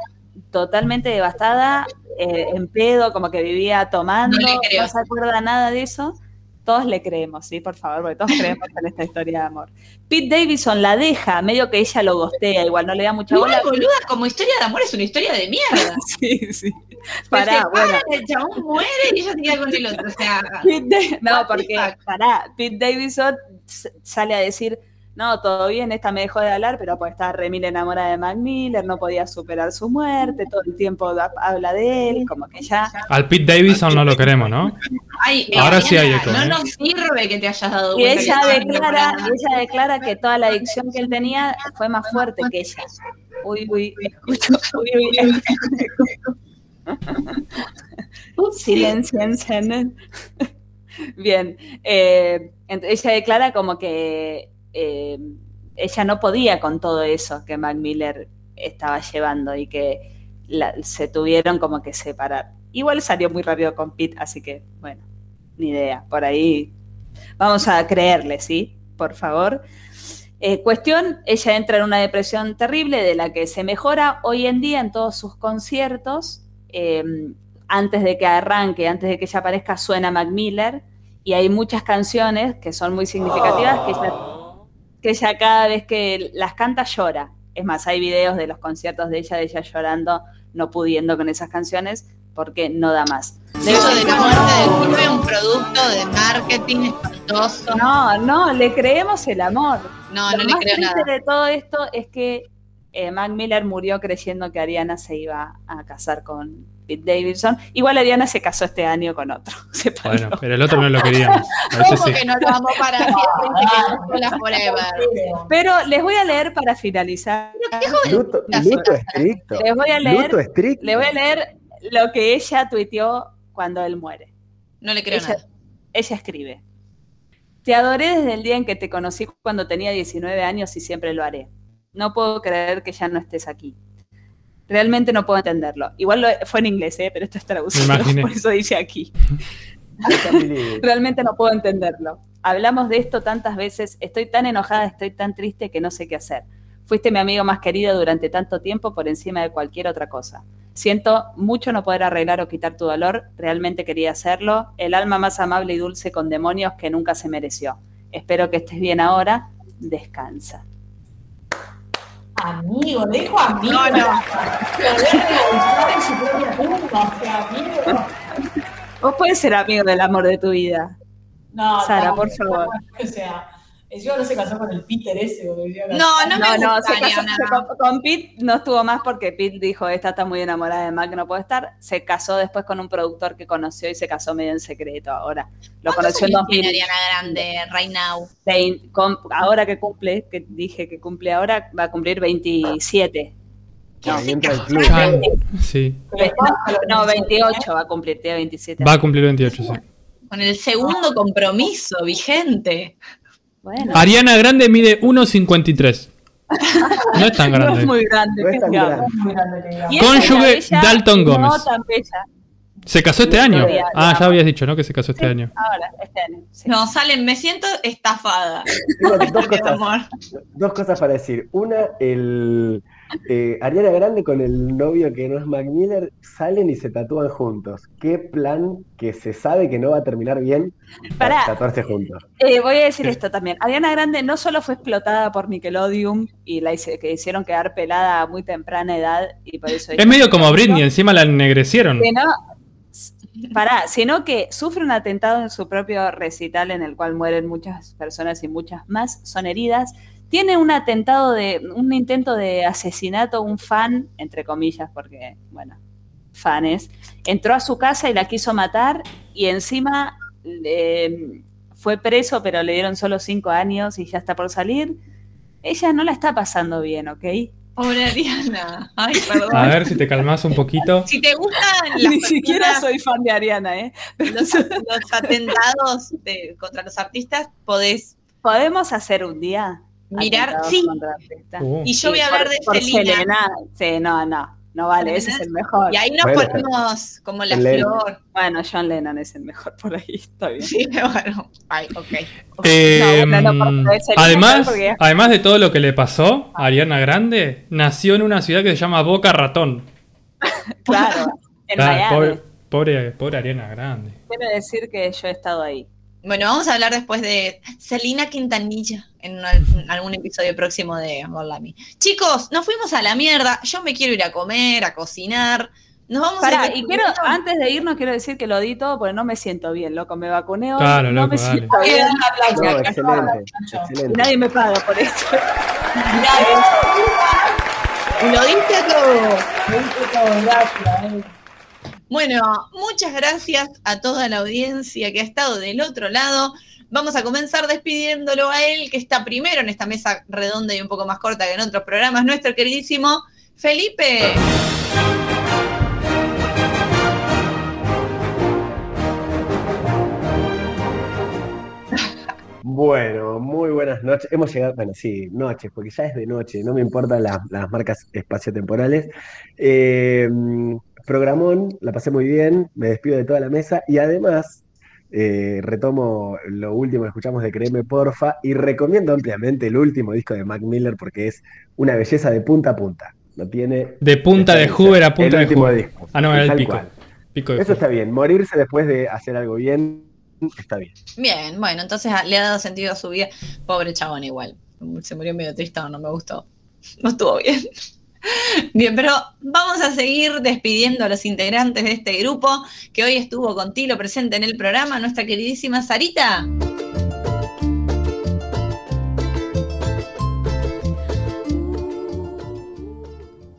totalmente devastada, eh, en pedo, como que vivía tomando, no se acuerda nada de eso. Todos le creemos, sí, por favor, porque todos creemos en esta historia de amor. Pete Davidson la deja, medio que ella lo gostea, igual no le da mucha bola. boluda, como historia de amor es una historia de mierda. Sí, sí. Se Pará, separan, bueno. el chabón muere y ella se queda con el otro. O sea, Pete no, porque, pará, Pete Davidson sale a decir, no, todo bien, esta me dejó de hablar, pero pues estaba remil enamorada de Mac Miller, no podía superar su muerte, todo el tiempo da- habla de él, como que ya... Al Pete Davidson no lo queremos, ¿no? ay, Ahora sí hay eco, No ¿eh? nos sirve que te hayas dado Y cuenta. ella que declara, ella declara que toda la adicción que él tenía fue más fuerte que ella. Uy, uy, escucho, uy, uy. Silencien. Bien. eh, ella declara como que eh, ella no podía con todo eso que Mac Miller estaba llevando y que se tuvieron como que separar. Igual salió muy rápido con Pete, así que, bueno, ni idea. Por ahí vamos a creerle, ¿sí? Por favor. Eh, cuestión, ella entra en una depresión terrible de la que se mejora hoy en día en todos sus conciertos. eh, antes de que arranque, antes de que ella aparezca, suena Mac Miller y hay muchas canciones que son muy significativas que ella, que ella cada vez que las canta llora. Es más, hay videos de los conciertos de ella, de ella llorando, no pudiendo con esas canciones porque no da más. De Eso hecho, de la muerte de Pibe, un producto de marketing espantoso. No, no, le creemos el amor. No, Lo no le creo triste nada. de todo esto es que eh, Mac Miller murió creyendo que Ariana se iba a casar con Pete Davidson. Igual Ariana se casó este año con otro. Bueno, pero el otro no lo queríamos. A este ¿Cómo sí. que no lo amo para siempre? Ah. Pero les voy a leer para finalizar. Luto, luto estricto. Les voy a leer, Luto estricto. les voy a leer lo que ella tuiteó cuando él muere. No le creo ella, nada. ella escribe: Te adoré desde el día en que te conocí cuando tenía 19 años y siempre lo haré. No puedo creer que ya no estés aquí. Realmente no puedo entenderlo. Igual lo- fue en inglés, ¿eh? pero esto es traducido, por eso dice aquí. Realmente no puedo entenderlo. Hablamos de esto tantas veces, estoy tan enojada, estoy tan triste que no sé qué hacer. Fuiste mi amigo más querido durante tanto tiempo por encima de cualquier otra cosa. Siento mucho no poder arreglar o quitar tu dolor, realmente quería hacerlo. El alma más amable y dulce con demonios que nunca se mereció. Espero que estés bien ahora. Descansa. Amigo, le dijo amigo. No, no. Poder en su propia tumba, o sea, amigo. Vos puedes ser amigo del amor de tu vida. No, Sara, no, por no, favor. O sea, encima no se casó con el Peter ese. No, no me No, no, gusta, se casó- Ariana. se co- con Pete no estuvo más porque Pete dijo, esta está muy enamorada de Mac, no puede estar. Se casó después con un productor que conoció y se casó medio en secreto ahora. Lo ¿Cuántos conoció en años tiene 2000. Ariana Grande right now? Con- ahora que cumple, que dije que cumple ahora, va a cumplir 27. ahí entra el club. Chan. Sí. No, 28 va a cumplir, tiene 27. Va a cumplir 28, sí. Con el segundo compromiso vigente. Bueno, Ariana Grande mide 1,53. No es tan no grande. es muy grande, No es tan grande. Muy grande Cónyuge Dalton Gómez. No tan bella. ¿Se casó este año? Ah, ya habías dicho, ¿no? Que se casó este año. Ahora, este año. sí. No, Salen, me siento estafada. Tengo dos cosas, dos cosas para decir. Una, el eh, Ariana Grande con el novio que no es Mac Miller salen y se tatúan juntos. ¿Qué plan que se sabe que no va a terminar bien para tatuarse juntos? Eh, voy a decir esto también. Ariana Grande no solo fue explotada por Nickelodeon y la hice- que hicieron quedar pelada a muy temprana edad y por eso Es medio como Britney, encima la ennegrecieron. Pará, sino que sufre un atentado en su propio recital en el cual mueren muchas personas y muchas más son heridas. Tiene un atentado de, un intento de asesinato, un fan, entre comillas, porque, bueno, fanes, entró a su casa y la quiso matar y encima eh, fue preso, pero le dieron solo cinco años y ya está por salir. Ella no la está pasando bien, ¿ok? Pobre Ariana. Ay, perdón. A ver si te calmas un poquito. Si te gustan las Ni siquiera soy fan de Ariana, ¿eh? los, los atentados de- contra los artistas, podés ¿Podemos hacer un día? Mirar. Sí? Uh. y yo voy a hablar por- de por Selena. Sí, no, no, no vale, ese es el mejor. Y ahí nos Bueno, ponemos como la Lennon. flor. Bueno, John Lennon es el mejor por ahí, está bien. Sí, bueno. Ay, ok. Eh, No, además, porque- además de todo lo que le pasó a Ariana Grande, nació en una ciudad que se llama Boca Ratón. Claro, en Ah, Miami. pobre, pobre, pobre Ariana Grande. Quiero decir que yo he estado ahí. Bueno, vamos a hablar después de Selena Quintanilla en una- en algún episodio próximo de Morlami. Chicos, nos fuimos a la mierda. Yo me quiero ir a comer, a cocinar. Nos vamos Pará, a y quiero, antes de irnos, quiero decir que lo di todo porque no me siento bien, loco. Me vacuné hoy, Claro, no loco, me dale. siento bien. No, excelente, excelente. nadie me paga por esto. Lo diste todo. Me dice todo, gracias, eh. Bueno, muchas gracias a toda la audiencia que ha estado del otro lado. Vamos a comenzar despidiéndolo a él, que está primero en esta mesa redonda y un poco más corta que en otros programas, nuestro queridísimo Felipe. Bueno, muy buenas noches. Hemos llegado, bueno, sí, noches, porque ya es de noche, no me importan las, las marcas espaciotemporales. Eh, programón, la pasé muy bien, me despido de toda la mesa y además eh, retomo lo último que escuchamos de Créeme Porfa y recomiendo ampliamente el último disco de Mac Miller porque es una belleza de punta a punta. No tiene De punta de. Hoover a punta El de último Hoover. disco, Ah, no, era el pico. cual. Pico de Eso Hoover. está bien, morirse después de hacer algo bien está bien. Bien, bueno, entonces ah, le ha dado sentido a su vida. Pobre chabón igual. Se murió medio tristón, no me gustó. No estuvo bien. Bien, pero vamos a seguir despidiendo a los integrantes de este grupo que hoy estuvo con Tilo presente en el programa, nuestra queridísima Sarita.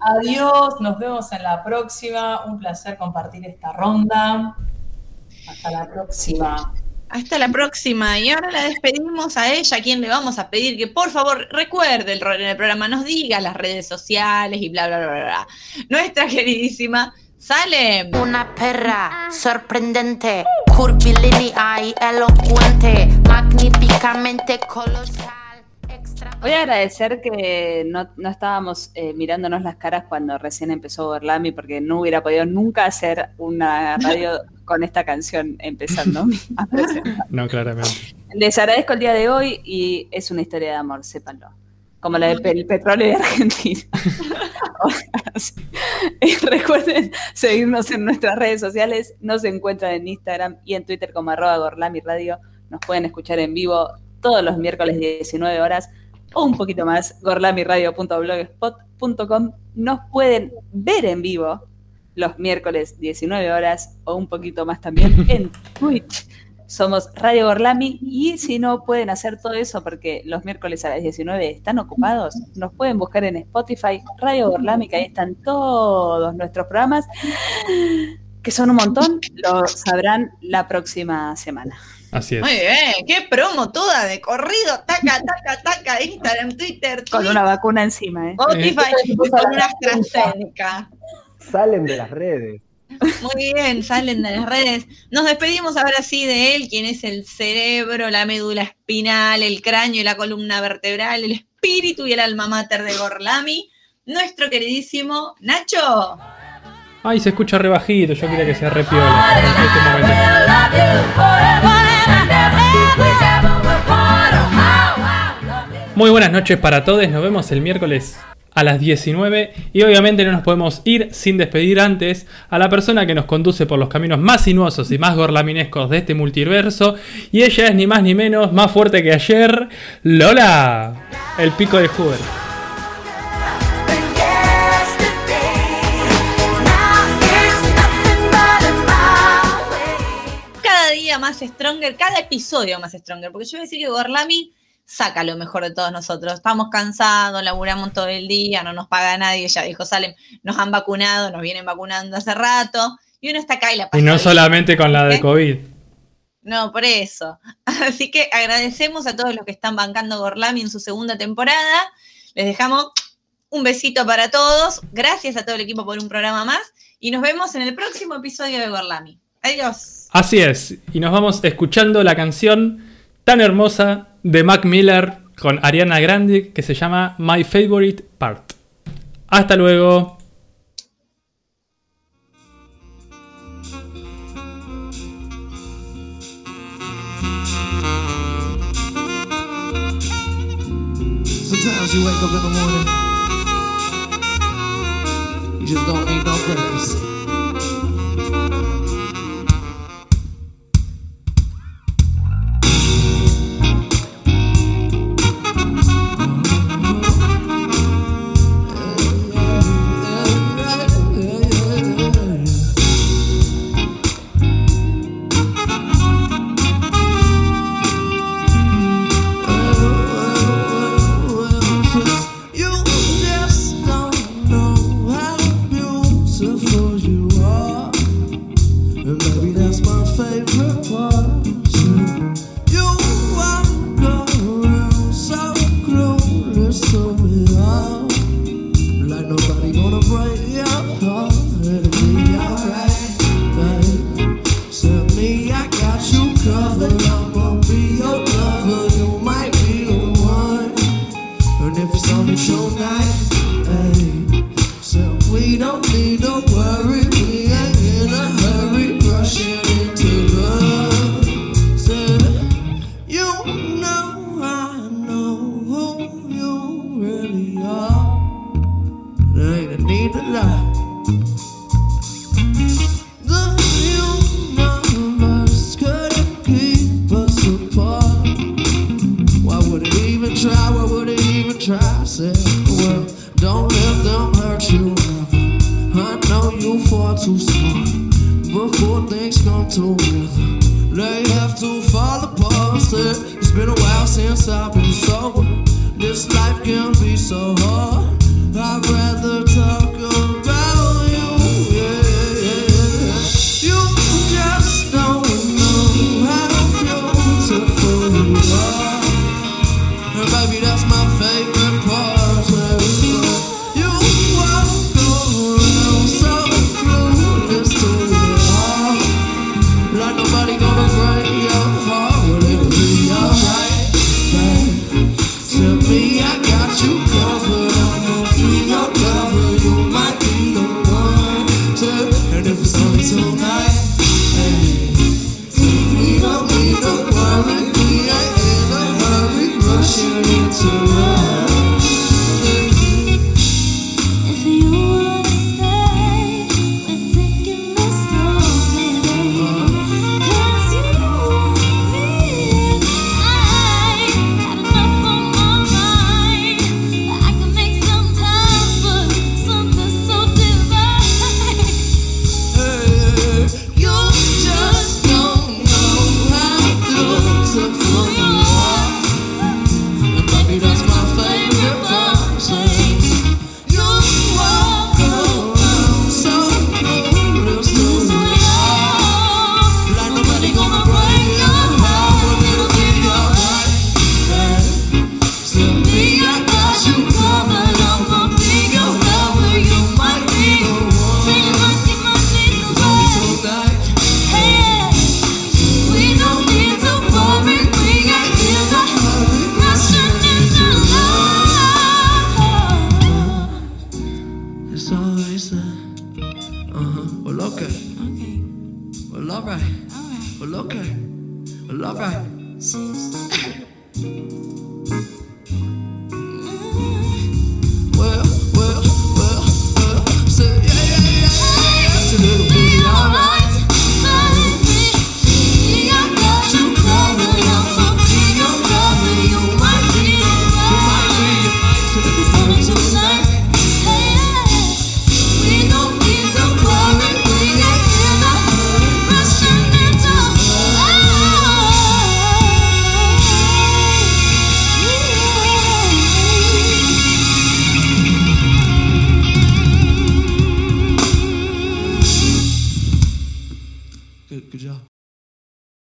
Adiós, nos vemos en la próxima. Un placer compartir esta ronda. Hasta la próxima. Hasta la próxima. Y ahora la despedimos a ella, a quien le vamos a pedir que por favor recuerde el rol en el programa, nos diga las redes sociales y bla, bla, bla, bla. bla. Nuestra queridísima Salem. Una perra sorprendente, curvilínea y elocuente, magníficamente colosal. extra- Voy a agradecer que no, no estábamos eh, mirándonos las caras cuando recién empezó Borlami, porque no hubiera podido nunca hacer una radio con esta canción empezando. No, claramente. Les agradezco el día de hoy y es una historia de amor, sépanlo. Como la del pe- petróleo de Argentina. Y recuerden seguirnos en nuestras redes sociales. Nos encuentran en Instagram y en Twitter como arroba Gorlami Radio. Nos pueden escuchar en vivo todos los miércoles 19 horas o un poquito más, gorlamiradio.blogspot.com. Nos pueden ver en vivo los miércoles 19 horas o un poquito más también en Twitch. Somos Radio Gorlami y si no pueden hacer todo eso porque los miércoles a las 19 están ocupados, nos pueden buscar en Spotify, Radio Gorlami, que ahí están todos nuestros programas, que son un montón, lo sabrán la próxima semana. Así es. Muy bien, qué promo toda de corrido, taca, taca, taca, Instagram, Twitter, Con Twitch, una vacuna encima, ¿eh? Spotify, con una AstraZeneca. Salen de las redes. Muy bien, salen de las redes. Nos despedimos ahora sí de él, quien es el cerebro, la médula espinal, el cráneo y la columna vertebral, el espíritu y el alma mater de Gorlami, nuestro queridísimo Nacho. Ay, se escucha re bajito, yo quería que sea re piola en este momento. Muy buenas noches para todos, nos vemos el miércoles a las 19 y obviamente no nos podemos ir sin despedir antes a la persona que nos conduce por los caminos más sinuosos y más gorlaminescos de este multiverso y ella es ni más ni menos más fuerte que ayer, Lola, el pico de Hoover. Cada día más stronger, cada episodio más stronger, porque yo voy a decir que Gorlami saca lo mejor de todos nosotros. Estamos cansados, laburamos todo el día, no nos paga nadie, ya dijo Salem, nos han vacunado, nos vienen vacunando hace rato, y uno está acá y la pasa Y no bien. solamente con la de ¿Eh? COVID. No, por eso. Así que agradecemos a todos los que están bancando Gorlami en su segunda temporada. Les dejamos un besito para todos. Gracias a todo el equipo por un programa más. Y nos vemos en el próximo episodio de Gorlami. Adiós. Así es, y nos vamos escuchando la canción tan hermosa de Mac Miller con Ariana Grande que se llama My Favorite Part. Hasta luego.